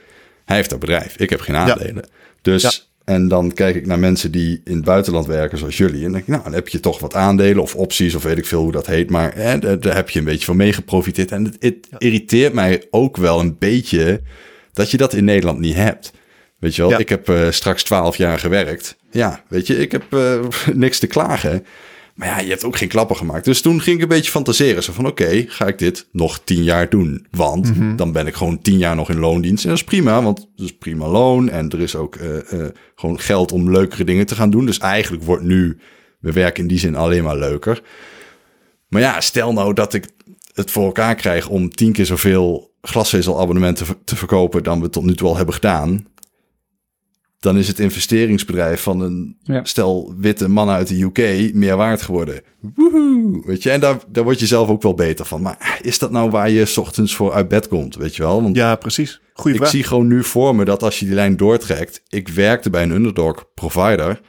Hij heeft dat bedrijf. Ik heb geen aandelen. Ja. Dus, ja. en dan kijk ik naar mensen die in het buitenland werken, zoals jullie. En dan denk ik, nou, dan heb je toch wat aandelen of opties of weet ik veel hoe dat heet. Maar hè, daar, daar heb je een beetje van meegeprofiteerd. En het, irriteert mij ook wel een beetje dat je dat in Nederland niet hebt. Weet je wel, ja. ik heb uh, straks 12 jaar gewerkt. Ja, weet je, ik heb uh, niks te klagen. Maar ja, je hebt ook geen klappen gemaakt. Dus toen ging ik een beetje fantaseren. Zo van, oké, okay, ga ik dit nog 10 jaar doen? Want mm -hmm. dan ben ik gewoon 10 jaar nog in loondienst. En dat is prima, want het is prima loon. En er is ook uh, gewoon geld om leukere dingen te gaan doen. Dus eigenlijk wordt nu mijn werk in die zin alleen maar leuker. Maar ja, stel nou dat ik het voor elkaar krijg om tien keer zoveel glasvezelabonnementen te verkopen dan we tot nu toe al hebben gedaan dan is het investeringsbedrijf van een ja. stel witte mannen uit de UK meer waard geworden. Woehoe! Weet je, en daar, daar word je zelf ook wel beter van. Maar is dat nou waar je 's ochtends voor uit bed komt, weet je wel? Want ja, precies. Goeie ik vraag. zie gewoon nu voor me dat als je die lijn doortrekt... Ik werkte bij een underdog provider.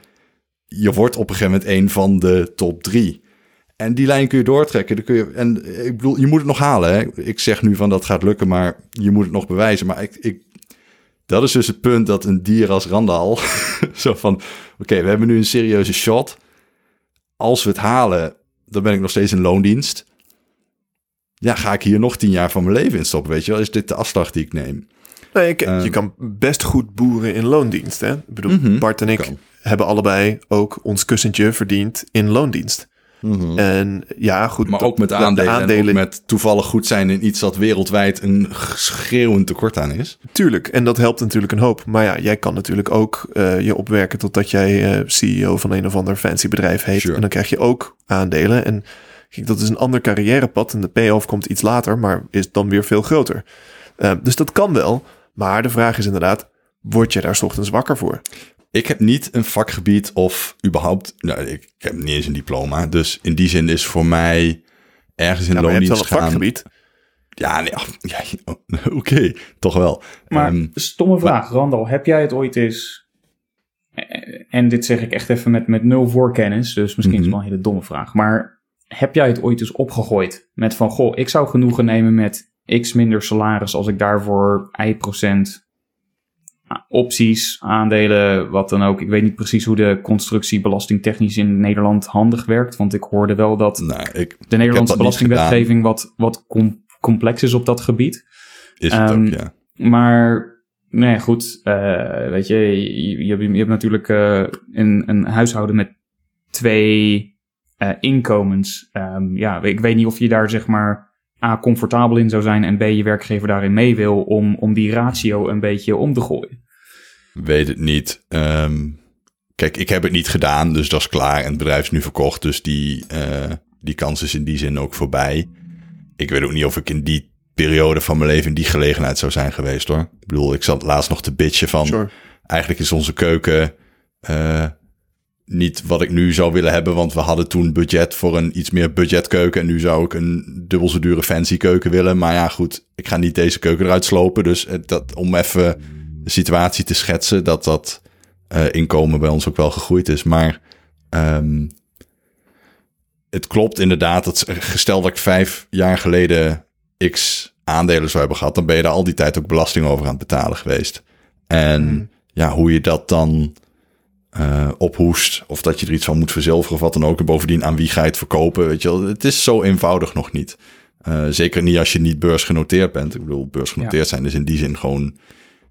Je wordt op een gegeven moment een van de top drie. En die lijn kun je doortrekken. Dan kun je, en ik bedoel, je moet het nog halen. Hè? Ik zeg nu van dat gaat lukken, maar je moet het nog bewijzen. Maar ik, ik dat is dus het punt dat een dier als Randal... zo van, oké, okay, we hebben nu een serieuze shot. Als we het halen, dan ben ik nog steeds in loondienst. Ja, ga ik hier nog tien jaar van mijn leven in stoppen, weet je wel? Is dit de afslag die ik neem? Nee, ik, uh, je kan best goed boeren in loondienst, hè? Ik bedoel, mm -hmm, Bart en ik kan. hebben allebei ook ons kussentje verdiend in loondienst. Mm -hmm. En ja, goed. Maar ook met aandelen, aandelen. Ook met toevallig goed zijn in iets dat wereldwijd een schreeuwend tekort aan is. Tuurlijk, en dat helpt natuurlijk een hoop. Maar ja, jij kan natuurlijk ook uh, je opwerken totdat jij uh, CEO van een of ander fancy bedrijf heet. Sure. En dan krijg je ook aandelen. En kijk, dat is een ander carrièrepad. En de payoff komt iets later, maar is dan weer veel groter. Uh, dus dat kan wel. Maar de vraag is inderdaad, word je daar 's ochtends wakker voor? Ik heb niet een vakgebied of überhaupt... Nou, ik heb niet eens een diploma. Dus in die zin is voor mij ergens in ja, loondienst gaan... je hebt wel een vakgebied. Ja, nee, ja oké, okay, toch wel. Maar um, stomme vraag, maar, Randal. Heb jij het ooit eens... En dit zeg ik echt even met, met nul voorkennis. Dus misschien mm -hmm. is het wel een hele domme vraag. Maar heb jij het ooit eens opgegooid? Met van, goh, ik zou genoegen nemen met x minder salaris... als ik daarvoor y procent opties, aandelen, wat dan ook. Ik weet niet precies hoe de constructie belastingtechnisch in Nederland handig werkt. Want ik hoorde wel dat nou, ik, de Nederlandse belastingwetgeving wat, wat com complex is op dat gebied. Is het um, ook, ja. Maar, nee, goed. Uh, weet je, je, je, je hebt natuurlijk uh, een, een huishouden met twee uh, inkomens. Um, ja, ik weet niet of je daar zeg maar A, comfortabel in zou zijn en B, je werkgever daarin mee wil om, om die ratio een beetje om te gooien? Weet het niet. Um, kijk, ik heb het niet gedaan, dus dat is klaar. En het bedrijf is nu verkocht, dus die, uh, die kans is in die zin ook voorbij. Ik weet ook niet of ik in die periode van mijn leven in die gelegenheid zou zijn geweest hoor. Ik bedoel, ik zat laatst nog te bitchen van... Sure. Eigenlijk is onze keuken... Uh, niet wat ik nu zou willen hebben, want we hadden toen budget voor een iets meer budgetkeuken. En nu zou ik een dubbel zo dure fancy keuken willen. Maar ja, goed, ik ga niet deze keuken eruit slopen. Dus dat, om even de situatie te schetsen, dat dat uh, inkomen bij ons ook wel gegroeid is. Maar um, het klopt inderdaad. Dat gesteld dat ik vijf jaar geleden x aandelen zou hebben gehad, dan ben je daar al die tijd ook belasting over aan het betalen geweest. En hmm. ja, hoe je dat dan uh, ophoest, of dat je er iets van moet verzilveren of wat dan ook. En bovendien aan wie ga je het verkopen, weet je wel. Het is zo eenvoudig nog niet. Uh, zeker niet als je niet beursgenoteerd bent. Ik bedoel, beursgenoteerd zijn is in die zin gewoon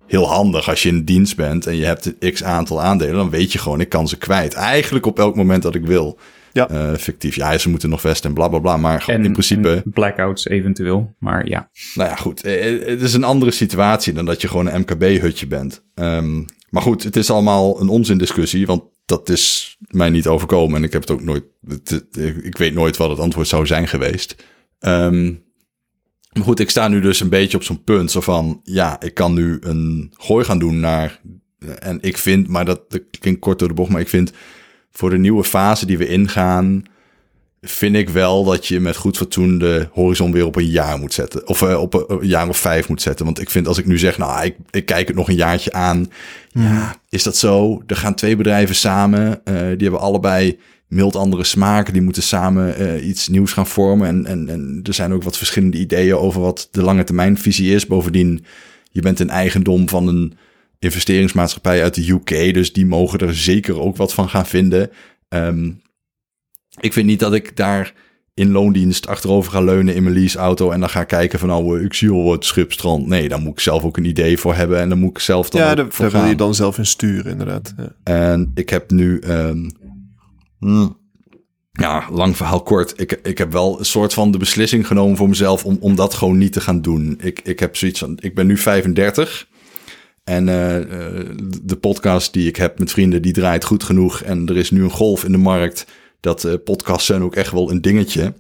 heel handig. Als je in dienst bent en je hebt x aantal aandelen, dan weet je gewoon, ik kan ze kwijt. Eigenlijk op elk moment dat ik wil. Ja. Uh, fictief. Ja, ze moeten nog vesten en bla bla bla. Maar en, in principe. Blackouts eventueel. Maar ja. Nou ja, goed. Het is een andere situatie dan dat je gewoon een MKB-hutje bent. Um, maar goed, het is allemaal een onzindiscussie, want dat is mij niet overkomen. En ik heb het ook nooit. ik weet nooit wat het antwoord zou zijn geweest. Um, maar goed, ik sta nu dus een beetje op zo'n punt. Zo van, ja, ik kan nu een gooi gaan doen naar. En ik vind, maar dat, dat klinkt kort door de bocht, maar ik vind voor de nieuwe fase die we ingaan vind ik wel dat je met goed fatsoen de horizon weer op een jaar moet zetten. Of uh, op een, jaar of vijf moet zetten. Want ik vind als ik nu zeg, nou, ik, ik kijk het nog een jaartje aan. Ja, hmm. is dat zo? Er gaan twee bedrijven samen. Uh, die hebben allebei mild andere smaken. Die moeten samen uh, iets nieuws gaan vormen. En, en, en er zijn ook wat verschillende ideeën over wat de lange termijn visie is. Bovendien, je bent een eigendom van een investeringsmaatschappij uit de UK. Dus die mogen er zeker ook wat van gaan vinden. Um, ik vind niet dat ik daar in loondienst achterover ga leunen in mijn leaseauto en dan ga kijken van nou, ik zie al wat schipstrand. Nee, dan moet ik zelf ook een idee voor hebben en dan moet ik zelf dan Ja, daar, daar wil je dan zelf in sturen inderdaad. Ja. En ik heb nu, um, ja, lang verhaal kort. Ik, ik heb wel een soort van de beslissing genomen voor mezelf om, om dat gewoon niet te gaan doen. Ik, ik heb zoiets van, ik ben nu 35 en uh, de podcast die ik heb met vrienden, die draait goed genoeg en er is nu een golf in de markt dat uh, podcasts zijn ook echt wel een dingetje.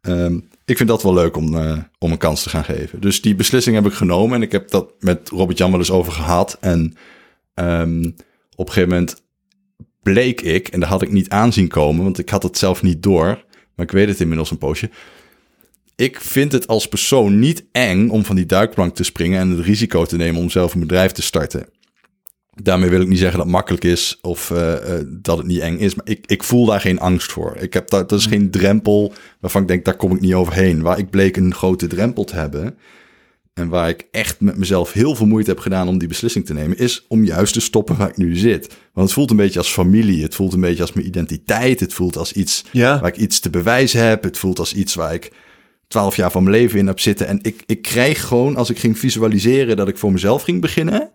Um, ik vind dat wel leuk om, om een kans te gaan geven. Dus die beslissing heb ik genomen en ik heb dat met Robert Jan wel eens over gehad. En um, op een gegeven moment bleek ik, en daar had ik niet aanzien komen, want ik had het zelf niet door, maar ik weet het inmiddels een poosje. Ik vind het als persoon niet eng om van die duikplank te springen en het risico te nemen om zelf een bedrijf te starten. Daarmee wil ik niet zeggen dat het makkelijk is of uh, uh, dat het niet eng is. Maar ik, ik voel daar geen angst voor. Ik heb dat, dat is geen drempel waarvan ik denk, daar kom ik niet overheen. Waar ik bleek een grote drempel te hebben. En waar ik echt met mezelf heel veel moeite heb gedaan om die beslissing te nemen, is om juist te stoppen waar ik nu zit. Want het voelt een beetje als familie. Het voelt een beetje als mijn identiteit. Het voelt als iets ja. waar ik iets te bewijzen heb. Het voelt als iets waar ik twaalf jaar van mijn leven in heb zitten. En ik, ik krijg gewoon, als ik ging visualiseren dat ik voor mezelf ging beginnen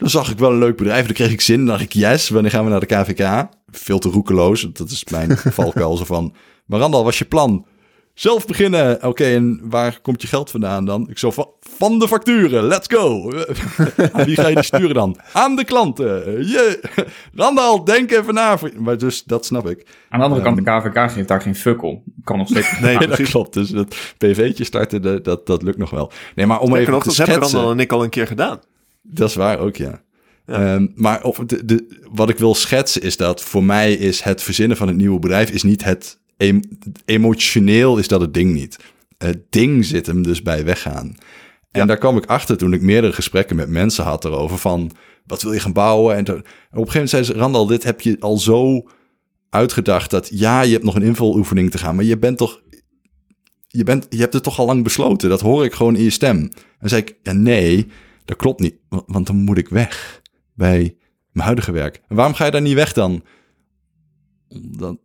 dan zag ik wel een leuk bedrijf. Dan kreeg ik zin. Dan dacht ik, yes, wanneer gaan we naar de KVK? Veel te roekeloos. Dat is mijn valkuil. zo van, maar Randal, was je plan? Zelf beginnen. Oké, en waar komt je geld vandaan dan? Ik zo van, van de facturen. Let's go. Aan wie ga je die sturen dan? Aan de klanten. Yeah. Randal, denk even na. Maar dus, dat snap ik. Aan de andere kant, de KVK ehm, geeft daar geen fukkel. Kan nog steeds. nee, dat klopt. Dus dat PV'tje starten, dat, dat lukt nog wel. Nee, maar om even te schetsen... Dat hebben Randal en ik al een keer gedaan. Dat is waar ook, ja. Ehm, maar of de, de, wat ik wil schetsen is dat voor mij is het verzinnen van het nieuwe bedrijf is niet het emotioneel is dat het ding niet. Het ding zit hem dus bij weggaan. En daar kwam ik achter toen ik meerdere gesprekken met mensen had erover van wat wil je gaan bouwen? En, en op een gegeven moment zei ze, Randal, dit heb je al zo uitgedacht dat ja, je hebt nog een invuloefening te gaan, maar je bent toch, je, bent, je hebt het toch al lang besloten. Dat hoor ik gewoon in je stem. En zei ik, ja nee, dat klopt niet, want dan moet ik weg bij mijn huidige werk. En waarom ga je daar niet weg dan? Dan...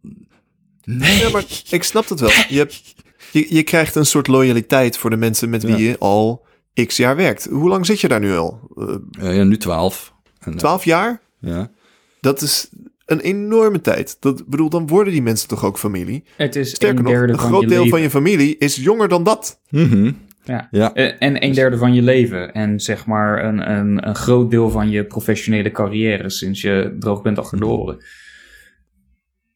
Nee. Ja, maar ik snap het wel. Je, hebt, je, je krijgt een soort loyaliteit voor de mensen met wie je al x jaar werkt. Hoe lang zit je daar nu al? Uh, ja, nu twaalf. Twaalf jaar? Ja. Dat is een enorme tijd. Dat bedoel, dan worden die mensen toch ook familie? Het is Sterker nog, een groot deel van je familie is jonger dan dat. Mm ja. ja. Eh, en een derde van je leven. En zeg maar een, een, een groot deel van je professionele carrière sinds je droog bent achter de oren.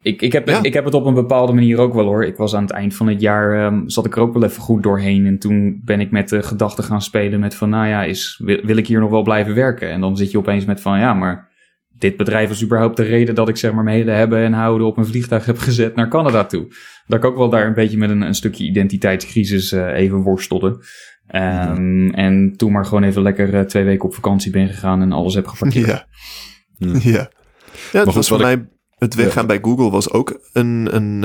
Ik, ik, heb, ik heb het op een bepaalde manier ook wel hoor. Ik was aan het eind van het jaar, um, zat ik er ook wel even goed doorheen. En toen ben ik met de gedachte gaan spelen met van, nou ja, is, wil, wil ik hier nog wel blijven werken? En dan zit je opeens met van, ja, maar dit bedrijf is überhaupt de reden dat ik zeg maar mijn hele hebben en houden op een vliegtuig heb gezet naar Canada toe. Dat ik ook wel daar een beetje met een, een stukje identiteitscrisis uh, even worstelde. Um, En toen maar gewoon even lekker uh, twee weken op vakantie ben gegaan en alles heb geparkeerd. Ja, ja. ja. ja het was voor mij, het weggaan bij Google was ook een, een,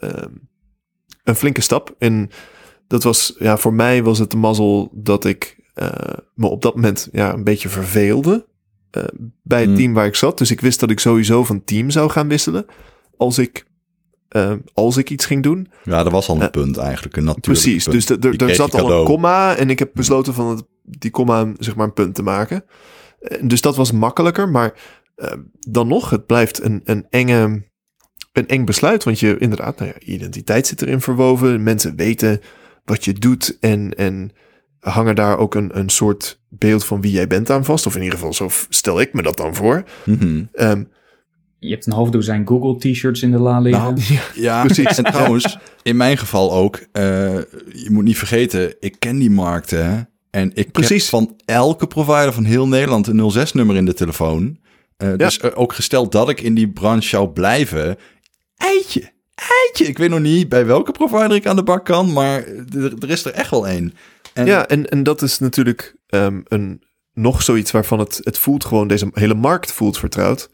uh, een flinke stap. En dat was, ja, voor mij was het de mazzel dat ik me op dat moment ja, een beetje verveelde. Uh, bij het mm. team waar ik zat. Dus ik wist dat ik sowieso van team zou gaan wisselen. Als ik, als ik iets ging doen. Ja, dat was al een punt eigenlijk. Een natuurlijk precies. Punt. Dus er zat al een komma. En ik heb besloten van het, die komma zeg maar een punt te maken. dus dat was makkelijker. Maar dan nog, het blijft een, een enge. Een eng besluit, want je inderdaad, nou ja, identiteit zit erin verwoven. Mensen weten wat je doet en, en hangen daar ook een, een soort beeld van wie jij bent aan vast. Of in ieder geval, zo stel ik me dat dan voor. Mm um, je hebt een half dozijn Google-t-shirts in de la liggen. Nou, ja, ja, precies. En trouwens, in mijn geval ook, uh, je moet niet vergeten, ik ken die markten. En ik precies. heb van elke provider van heel Nederland een 06-nummer in de telefoon. Uh, ja. Dus uh, ook gesteld dat ik in die branche zou blijven, eitje, eitje. Ik weet nog niet bij welke provider ik aan de bak kan, maar er, er is er echt wel één. En... Ja, en, en dat is natuurlijk um, een, nog zoiets waarvan het, het voelt gewoon, deze hele markt voelt vertrouwd.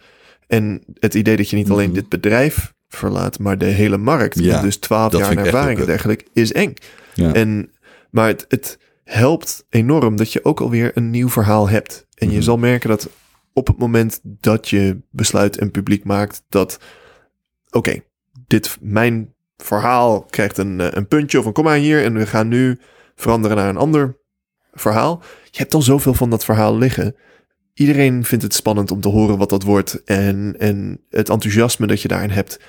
En het idee dat je niet alleen mhm. dit bedrijf verlaat, maar de hele markt, ja, dus twaalf jaar ervaring en dergelijke, is eng. Ja. En, maar het, het helpt enorm dat je ook alweer een nieuw verhaal hebt. En je mhm. zal merken dat op het moment dat je besluit en publiek maakt dat, oké, dit, mijn verhaal krijgt een, eh, een puntje of een komma hier en we gaan nu veranderen naar een ander verhaal. Je hebt al zoveel van dat verhaal liggen. Iedereen vindt het spannend om te horen wat dat wordt. En, en het enthousiasme dat je daarin hebt,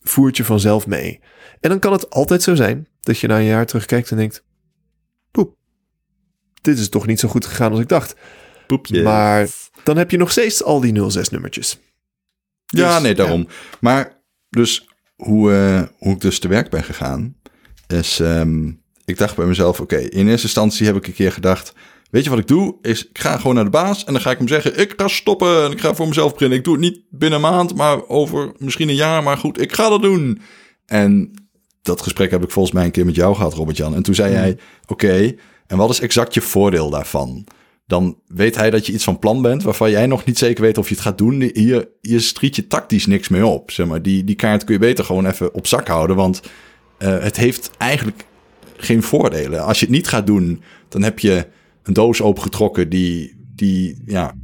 voert je vanzelf mee. En dan kan het altijd zo zijn dat je na een jaar terugkijkt en denkt: poep, dit is toch niet zo goed gegaan als ik dacht. Poepje. Maar dan heb je nog steeds al die 06-nummertjes. Ja, dus, nee, daarom. Maar dus hoe, uh, hoe ik dus te werk ben gegaan, is um, ik dacht bij mezelf, oké, okay, in eerste instantie heb ik een keer gedacht, weet je wat ik doe? Is ik ga gewoon naar de baas en dan ga ik hem zeggen, ik ga stoppen en ik ga voor mezelf beginnen. Ik doe het niet binnen een maand, maar over misschien een jaar, maar goed, ik ga dat doen. En dat gesprek heb ik volgens mij een keer met jou gehad, Robert-Jan. En toen zei hij, oké, en wat is exact je voordeel daarvan? Dan weet hij dat je iets van plan bent waarvan jij nog niet zeker weet of je het gaat doen. Hier, hier striet je tactisch niks mee op. Zeg maar. die, die kaart kun je beter gewoon even op zak houden. Want uh, het heeft eigenlijk geen voordelen. Als je het niet gaat doen, dan heb je een doos opengetrokken die, die, ja,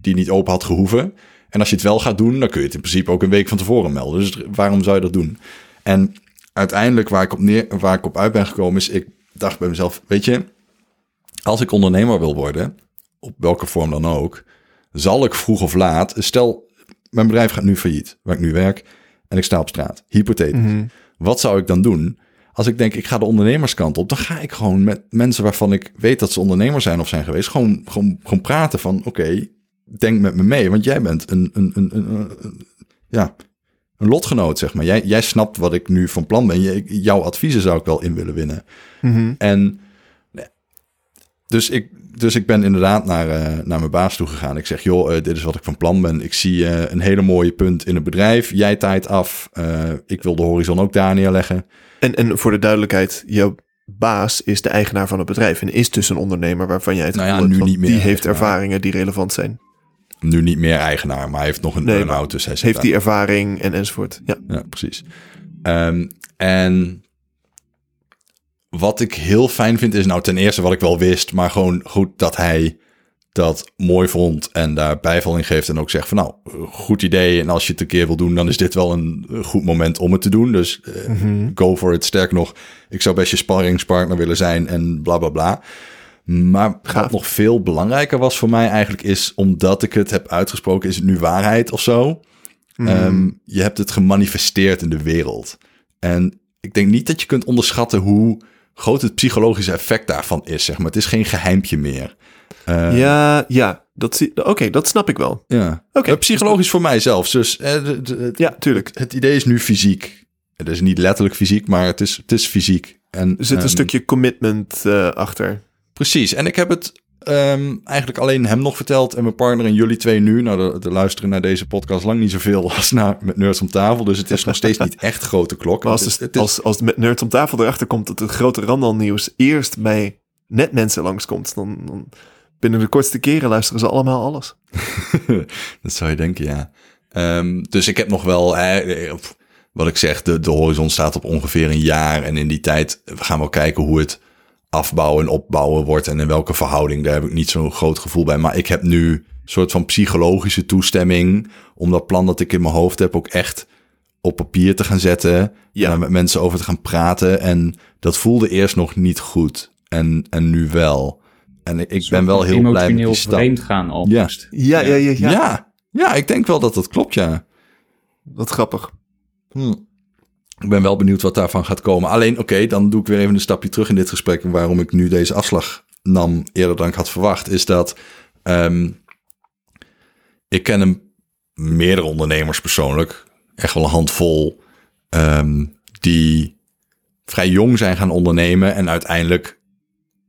die niet open had gehoeven. En als je het wel gaat doen, dan kun je het in principe ook een week van tevoren melden. Dus waarom zou je dat doen? En uiteindelijk waar ik op, neer, waar ik op uit ben gekomen is, ik dacht bij mezelf, weet je, als ik ondernemer wil worden, op welke vorm dan ook, zal ik vroeg of laat, stel, mijn bedrijf gaat nu failliet, waar ik nu werk, en ik sta op straat, hypothetisch. Mhm. Wat zou ik dan doen? Als ik denk, ik ga de ondernemerskant op, dan ga ik gewoon met mensen waarvan ik weet dat ze ondernemer zijn of zijn geweest, gewoon, gewoon, gewoon praten van, oké, denk met me mee, want jij bent een, een, een, een, ja, een lotgenoot, zeg maar. Jij, jij snapt wat ik nu van plan ben. Jouw adviezen zou ik wel in willen winnen. Mhm. En dus ik, dus ik ben inderdaad naar, uh, naar mijn baas toe gegaan. Ik zeg, joh, uh, dit is wat ik van plan ben. Ik zie uh, een hele mooie punt in het bedrijf. Jij tijd af. ik wil de horizon ook daar neerleggen. En, en voor de duidelijkheid, jouw baas is de eigenaar van het bedrijf en is dus een ondernemer waarvan jij het nou ja, nu niet meer die heeft ervaringen die relevant zijn. Nu niet meer eigenaar, maar hij heeft nog een nee, burn-out. Dus hij heeft die ervaring en enzovoort. Ja, ja precies. Um, en wat ik heel fijn vind is nou ten eerste wat ik wel wist, maar gewoon goed dat hij dat mooi vond en daar bijval in geeft en ook zegt van nou, goed idee en als je het een keer wil doen, dan is dit wel een goed moment om het te doen. Dus uh, go for it. Sterk nog, ik zou best je sparringspartner willen zijn en bla bla bla. Maar wat nog veel belangrijker was voor mij eigenlijk is, omdat ik het heb uitgesproken, is het nu waarheid of zo? Mhm. Ehm, je hebt het gemanifesteerd in de wereld. En ik denk niet dat je kunt onderschatten hoe groot het psychologische effect daarvan is. Zeg maar. Het is geen geheimpje meer. Uh, ja, ja. Dat, Oké, dat snap ik wel. Ja. Oké. Uh, psychologisch voor mij zelfs. Dus de, ja, tuurlijk. Het idee is nu fysiek. Het is niet letterlijk fysiek, maar het is, het is fysiek. En, er zit een um, stukje commitment achter. Precies. En ik heb het ehm, eigenlijk alleen hem nog verteld en mijn partner en jullie twee nu. Nou, de, de luisteren naar deze podcast lang niet zoveel als naar met Nerds om tafel. Dus het is nog steeds niet echt grote klok. als, het, het is, als, als met Nerds om tafel erachter komt dat het grote Randal nieuws eerst bij net mensen langskomt, dan, dan binnen de kortste keren luisteren ze allemaal alles. dat zou je denken, ja. Um, dus ik heb nog wel, hè, wat ik zeg, de, de horizon staat op ongeveer een jaar. En in die tijd gaan we kijken hoe het afbouwen en opbouwen wordt en in welke verhouding. Daar heb ik niet zo'n groot gevoel bij. Maar ik heb nu een soort van psychologische toestemming om dat plan dat ik in mijn hoofd heb ook echt op papier te gaan zetten. Ja. En met mensen over te gaan praten. En dat voelde eerst nog niet goed. En, en nu wel. En ik, ik ben wel heel blij met die stap. vreemd gaan. Ja. Ja, ja, ja, ja. ja. Ja, ik denk wel dat dat klopt, ja. Wat grappig. Hm. Ik ben wel benieuwd wat daarvan gaat komen. Alleen, oké, dan doe ik weer even een stapje terug in dit gesprek. Waarom ik nu deze afslag nam eerder dan ik had verwacht, is dat um, ik ken een, meerdere ondernemers persoonlijk, echt wel een handvol, um, die vrij jong zijn gaan ondernemen en uiteindelijk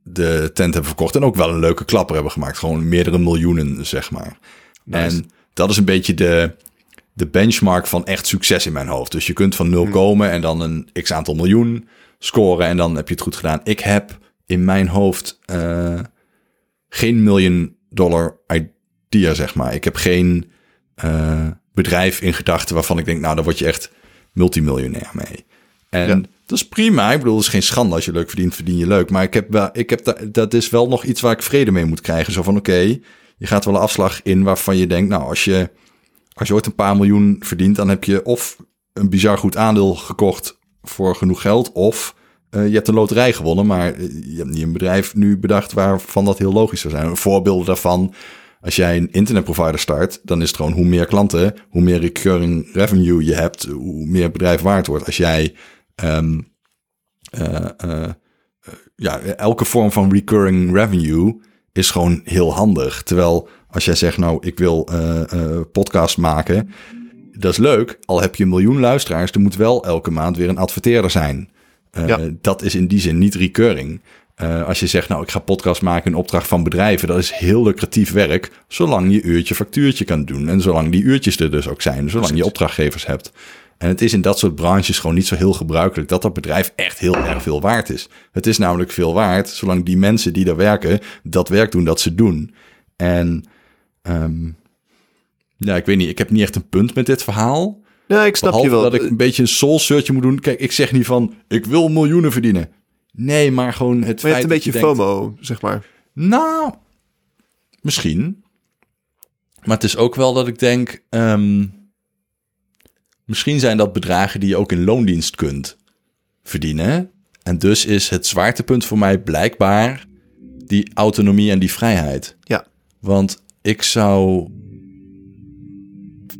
de tent hebben verkocht en ook wel een leuke klapper hebben gemaakt. Gewoon meerdere miljoenen, zeg maar. En dat is een beetje de, de benchmark van echt succes in mijn hoofd. Dus je kunt van nul hmm. komen en dan een x aantal miljoen scoren en dan heb je het goed gedaan. Ik heb in mijn hoofd uh, geen miljoen dollar idea, zeg maar. Ik heb geen uh, bedrijf in gedachten waarvan ik denk, nou, daar word je echt multimiljonair mee. En dat is prima. Ik bedoel, het is geen schande als je leuk verdient, verdien je leuk. Maar ik heb, wel, ik heb da, dat is wel nog iets waar ik vrede mee moet krijgen. Zo van, oké, okay, je gaat wel een afslag in waarvan je denkt, nou, als je als je ooit een paar miljoen verdient, dan heb je of een bizar goed aandeel gekocht voor genoeg geld, of uh, je hebt een loterij gewonnen, maar eh, je hebt niet een bedrijf nu bedacht waarvan dat heel logisch zou zijn. Voorbeelden daarvan, als jij een internetprovider start, dan is het gewoon hoe meer klanten, hoe meer recurring revenue je hebt, hoe meer bedrijf waard wordt. Als jij uh, uh, ja, elke vorm van recurring revenue is gewoon heel handig. Terwijl als jij zegt, nou, ik wil uh, uh, podcast maken. Dat is leuk. Al heb je een miljoen luisteraars, er moet wel elke maand weer een adverteerder zijn. Uh, ja. Dat is in die zin niet recurring. Als je zegt, nou, ik ga podcast maken in opdracht van bedrijven, dat is heel lucratief werk, zolang je uurtje factuurtje kan doen. En zolang die uurtjes er dus ook zijn, zolang je opdrachtgevers hebt. En het is in dat soort branches gewoon niet zo heel gebruikelijk dat dat bedrijf echt heel erg veel waard is. Het is namelijk veel waard, zolang die mensen die daar werken, dat werk doen dat ze doen. En Um, ja, ik weet niet. Ik heb niet echt een punt met dit verhaal. Ja, ik snap je wel. dat ik een beetje een soul search moet doen. Kijk, ik zeg niet van, ik wil miljoenen verdienen. Nee, maar gewoon het maar feit je hebt een beetje FOMO, zeg maar. Nou, misschien. Maar het is ook wel dat ik denk... Um, misschien zijn dat bedragen die je ook in loondienst kunt verdienen. En dus is het zwaartepunt voor mij blijkbaar die autonomie en die vrijheid. Ja. Want ik zou.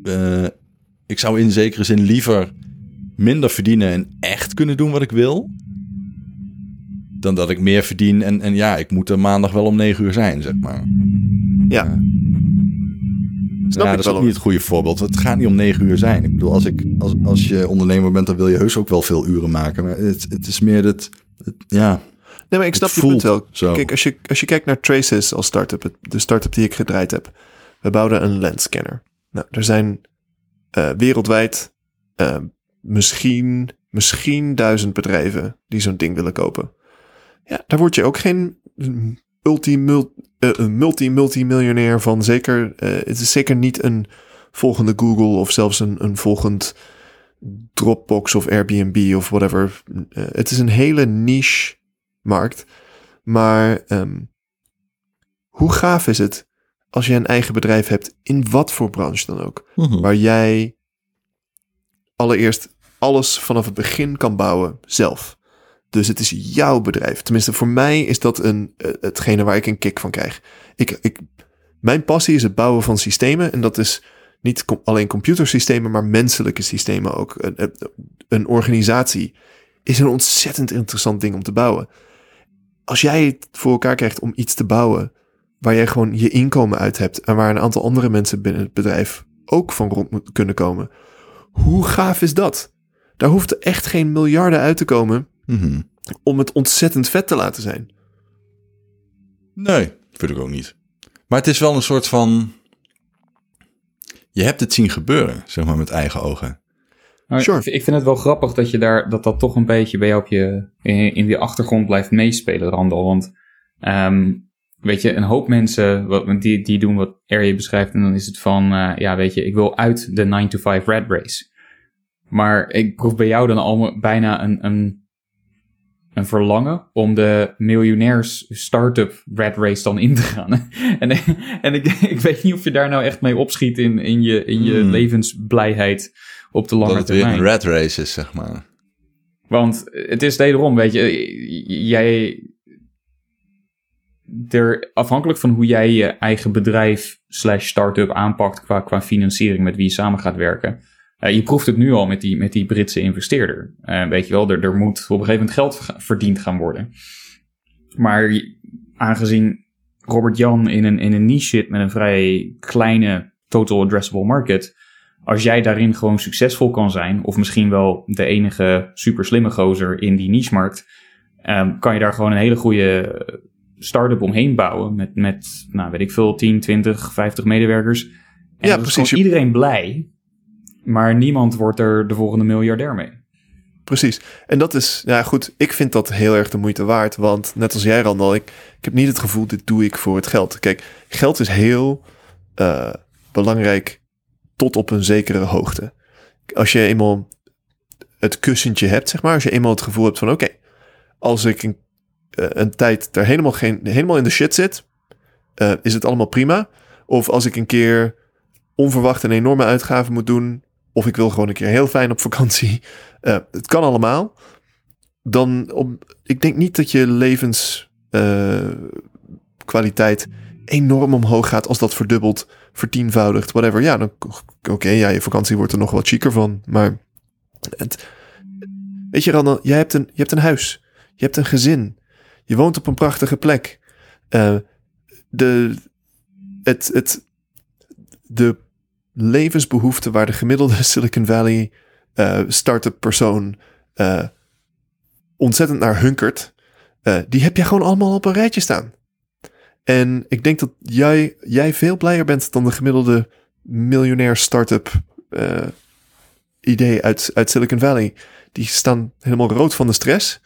Uh, ik zou in zekere zin liever minder verdienen en echt kunnen doen wat ik wil. Dan dat ik meer verdien en, en ja, ik moet er maandag wel om negen uur zijn, zeg maar. Ja. Uh, Snap ja, dat is ook niet het goede voorbeeld. Het gaat niet om negen uur zijn. Ik bedoel, als, ik, als, als je ondernemer bent, dan wil je heus ook wel veel uren maken. Maar het, het is meer het, het ja, Nee, maar ik snap je punt wel. Kijk, als je, als je kijkt naar Traces als start-up, de start-up die ik gedraaid heb. We bouwden een lensscanner. Nou, er zijn uh, wereldwijd uh, misschien, misschien duizend bedrijven die zo'n ding willen kopen. Ja, daar word je ook geen multi, multi, uh, multi, multimiljonair van. Zeker, het is zeker niet een volgende Google of zelfs een, een volgend Dropbox of Airbnb of whatever. het is een hele niche markt. Maar um, hoe gaaf is het als je een eigen bedrijf hebt, in wat voor branche dan ook, mhm. waar jij allereerst alles vanaf het begin kan bouwen zelf. Dus het is jouw bedrijf. Tenminste, voor mij is dat een, uh, hetgene waar ik een kick van krijg. Ik, ik, mijn passie is het bouwen van systemen. En dat is niet alleen computersystemen, maar menselijke systemen ook. Een, een organisatie is een ontzettend interessant ding om te bouwen als jij het voor elkaar krijgt om iets te bouwen waar jij gewoon je inkomen uit hebt en waar een aantal andere mensen binnen het bedrijf ook van rond kunnen komen, hoe gaaf is dat? Daar hoeft er echt geen miljarden uit te komen mhm. om het ontzettend vet te laten zijn. Nee. vind ik ook niet. Maar het is wel een soort van... Je hebt het zien gebeuren, zeg maar, met eigen ogen. Sure. Ik vind het wel grappig dat je daar dat dat toch een beetje bij jou op je in, in die achtergrond blijft meespelen, Randal. Want um, weet je, een hoop mensen wat, die, die doen wat Arje beschrijft en dan is het van, uh, ja, weet je, ik wil uit de 9 to 5 red race. Maar ik proef bij jou dan al bijna een, een, een verlangen om de miljonairs start-up red race dan in te gaan. en en ik, ik weet niet of je daar nou echt mee opschiet in, in je, in je hmm. levensblijheid op de lange dat termijn. een red race is, zeg maar. Want het is wederom, weet je, jij... Er, afhankelijk van hoe jij je eigen bedrijf slash start-up aanpakt qua, qua financiering met wie je samen gaat werken. Uh, je proeft het nu al met die, met die Britse investeerder. Uh, weet je wel, er, er moet op een gegeven moment geld verdiend gaan worden. Maar aangezien Robert Jan in een, in een niche zit met een vrij kleine total addressable market als jij daarin gewoon succesvol kan zijn, of misschien wel de enige super slimme gozer in die niche-markt, um, kan je daar gewoon een hele goede start-up omheen bouwen. Met, met, nou weet ik veel, 10, 20, 50 medewerkers. En ja, precies. iedereen blij, maar niemand wordt er de volgende miljardair mee. Precies. En dat is, ja goed, ik vind dat heel erg de moeite waard. Want net als jij, Randal, ik, ik heb niet het gevoel, dit doe ik voor het geld. Kijk, geld is heel uh, belangrijk tot op een zekere hoogte. Als je eenmaal het kussentje hebt, zeg maar, als je eenmaal het gevoel hebt van oké, als ik een, uh, een tijd daar helemaal, geen, helemaal in de shit zit, uh, is het allemaal prima. Of als ik een keer onverwacht een enorme uitgave moet doen, of ik wil gewoon een keer heel fijn op vakantie, uh, het kan allemaal. Dan, om, ik denk niet dat je levenskwaliteit enorm omhoog gaat als dat verdubbelt vertienvoudigd, whatever. Ja, dan oké, ja, je vakantie wordt er nog wat chiquer van. Maar weet je, Randall, jij hebt, een, je hebt een huis. Je hebt een gezin. Je woont op een prachtige plek. Uh, de, het, het, de levensbehoeften waar de gemiddelde Silicon Valley uh, start-up persoon uh, ontzettend naar hunkert, die heb je gewoon allemaal op een rijtje staan. En ik denk dat jij, jij veel blijer bent dan de gemiddelde miljonair start-up uh, idee uit, uit Silicon Valley. Die staan helemaal rood van de stress.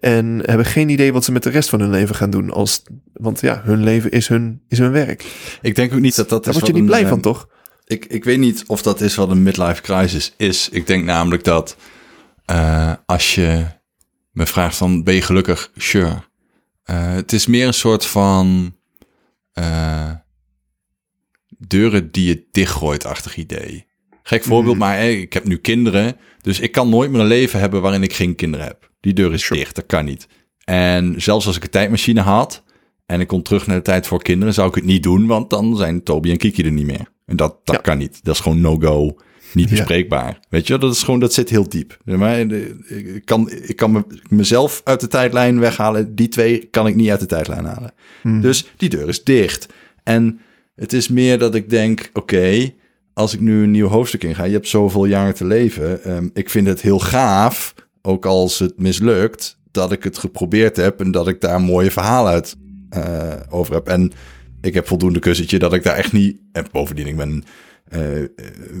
En hebben geen idee wat ze met de rest van hun leven gaan doen. Als, want ja, hun leven is hun, is hun werk. Ik denk ook niet dat dat. Daar word je niet blij van, toch? Ik, ik weet niet of dat is wat een midlife crisis is. Ik denk namelijk dat uh, als je me vraagt van ben je gelukkig? Sure. Uh, het is meer een soort van uh, deuren die je dichtgooit-achtig idee. Gek voorbeeld, mhm. maar hey, ik heb nu kinderen, dus ik kan nooit meer een leven hebben waarin ik geen kinderen heb. Die deur is dicht, dat kan niet. En zelfs als ik een tijdmachine had en ik kon terug naar de tijd voor kinderen, zou ik het niet doen, want dan zijn Toby en Kiki er niet meer. En dat, dat kan niet. Dat is gewoon no-go niet bespreekbaar. Weet je, dat is gewoon, dat zit heel diep. Maar ik kan, ik kan mezelf uit de tijdlijn weghalen. Die twee kan ik niet uit de tijdlijn halen. Hmm. Dus die deur is dicht. En het is meer dat ik denk, oké, als ik nu een nieuw hoofdstuk inga, je hebt zoveel jaren te leven. Um, ik vind het heel gaaf, ook als het mislukt, dat ik het geprobeerd heb en dat ik daar een mooie verhaal uit uh, over heb. En ik heb voldoende kussentje dat ik daar echt niet. En bovendien, ik ben uh,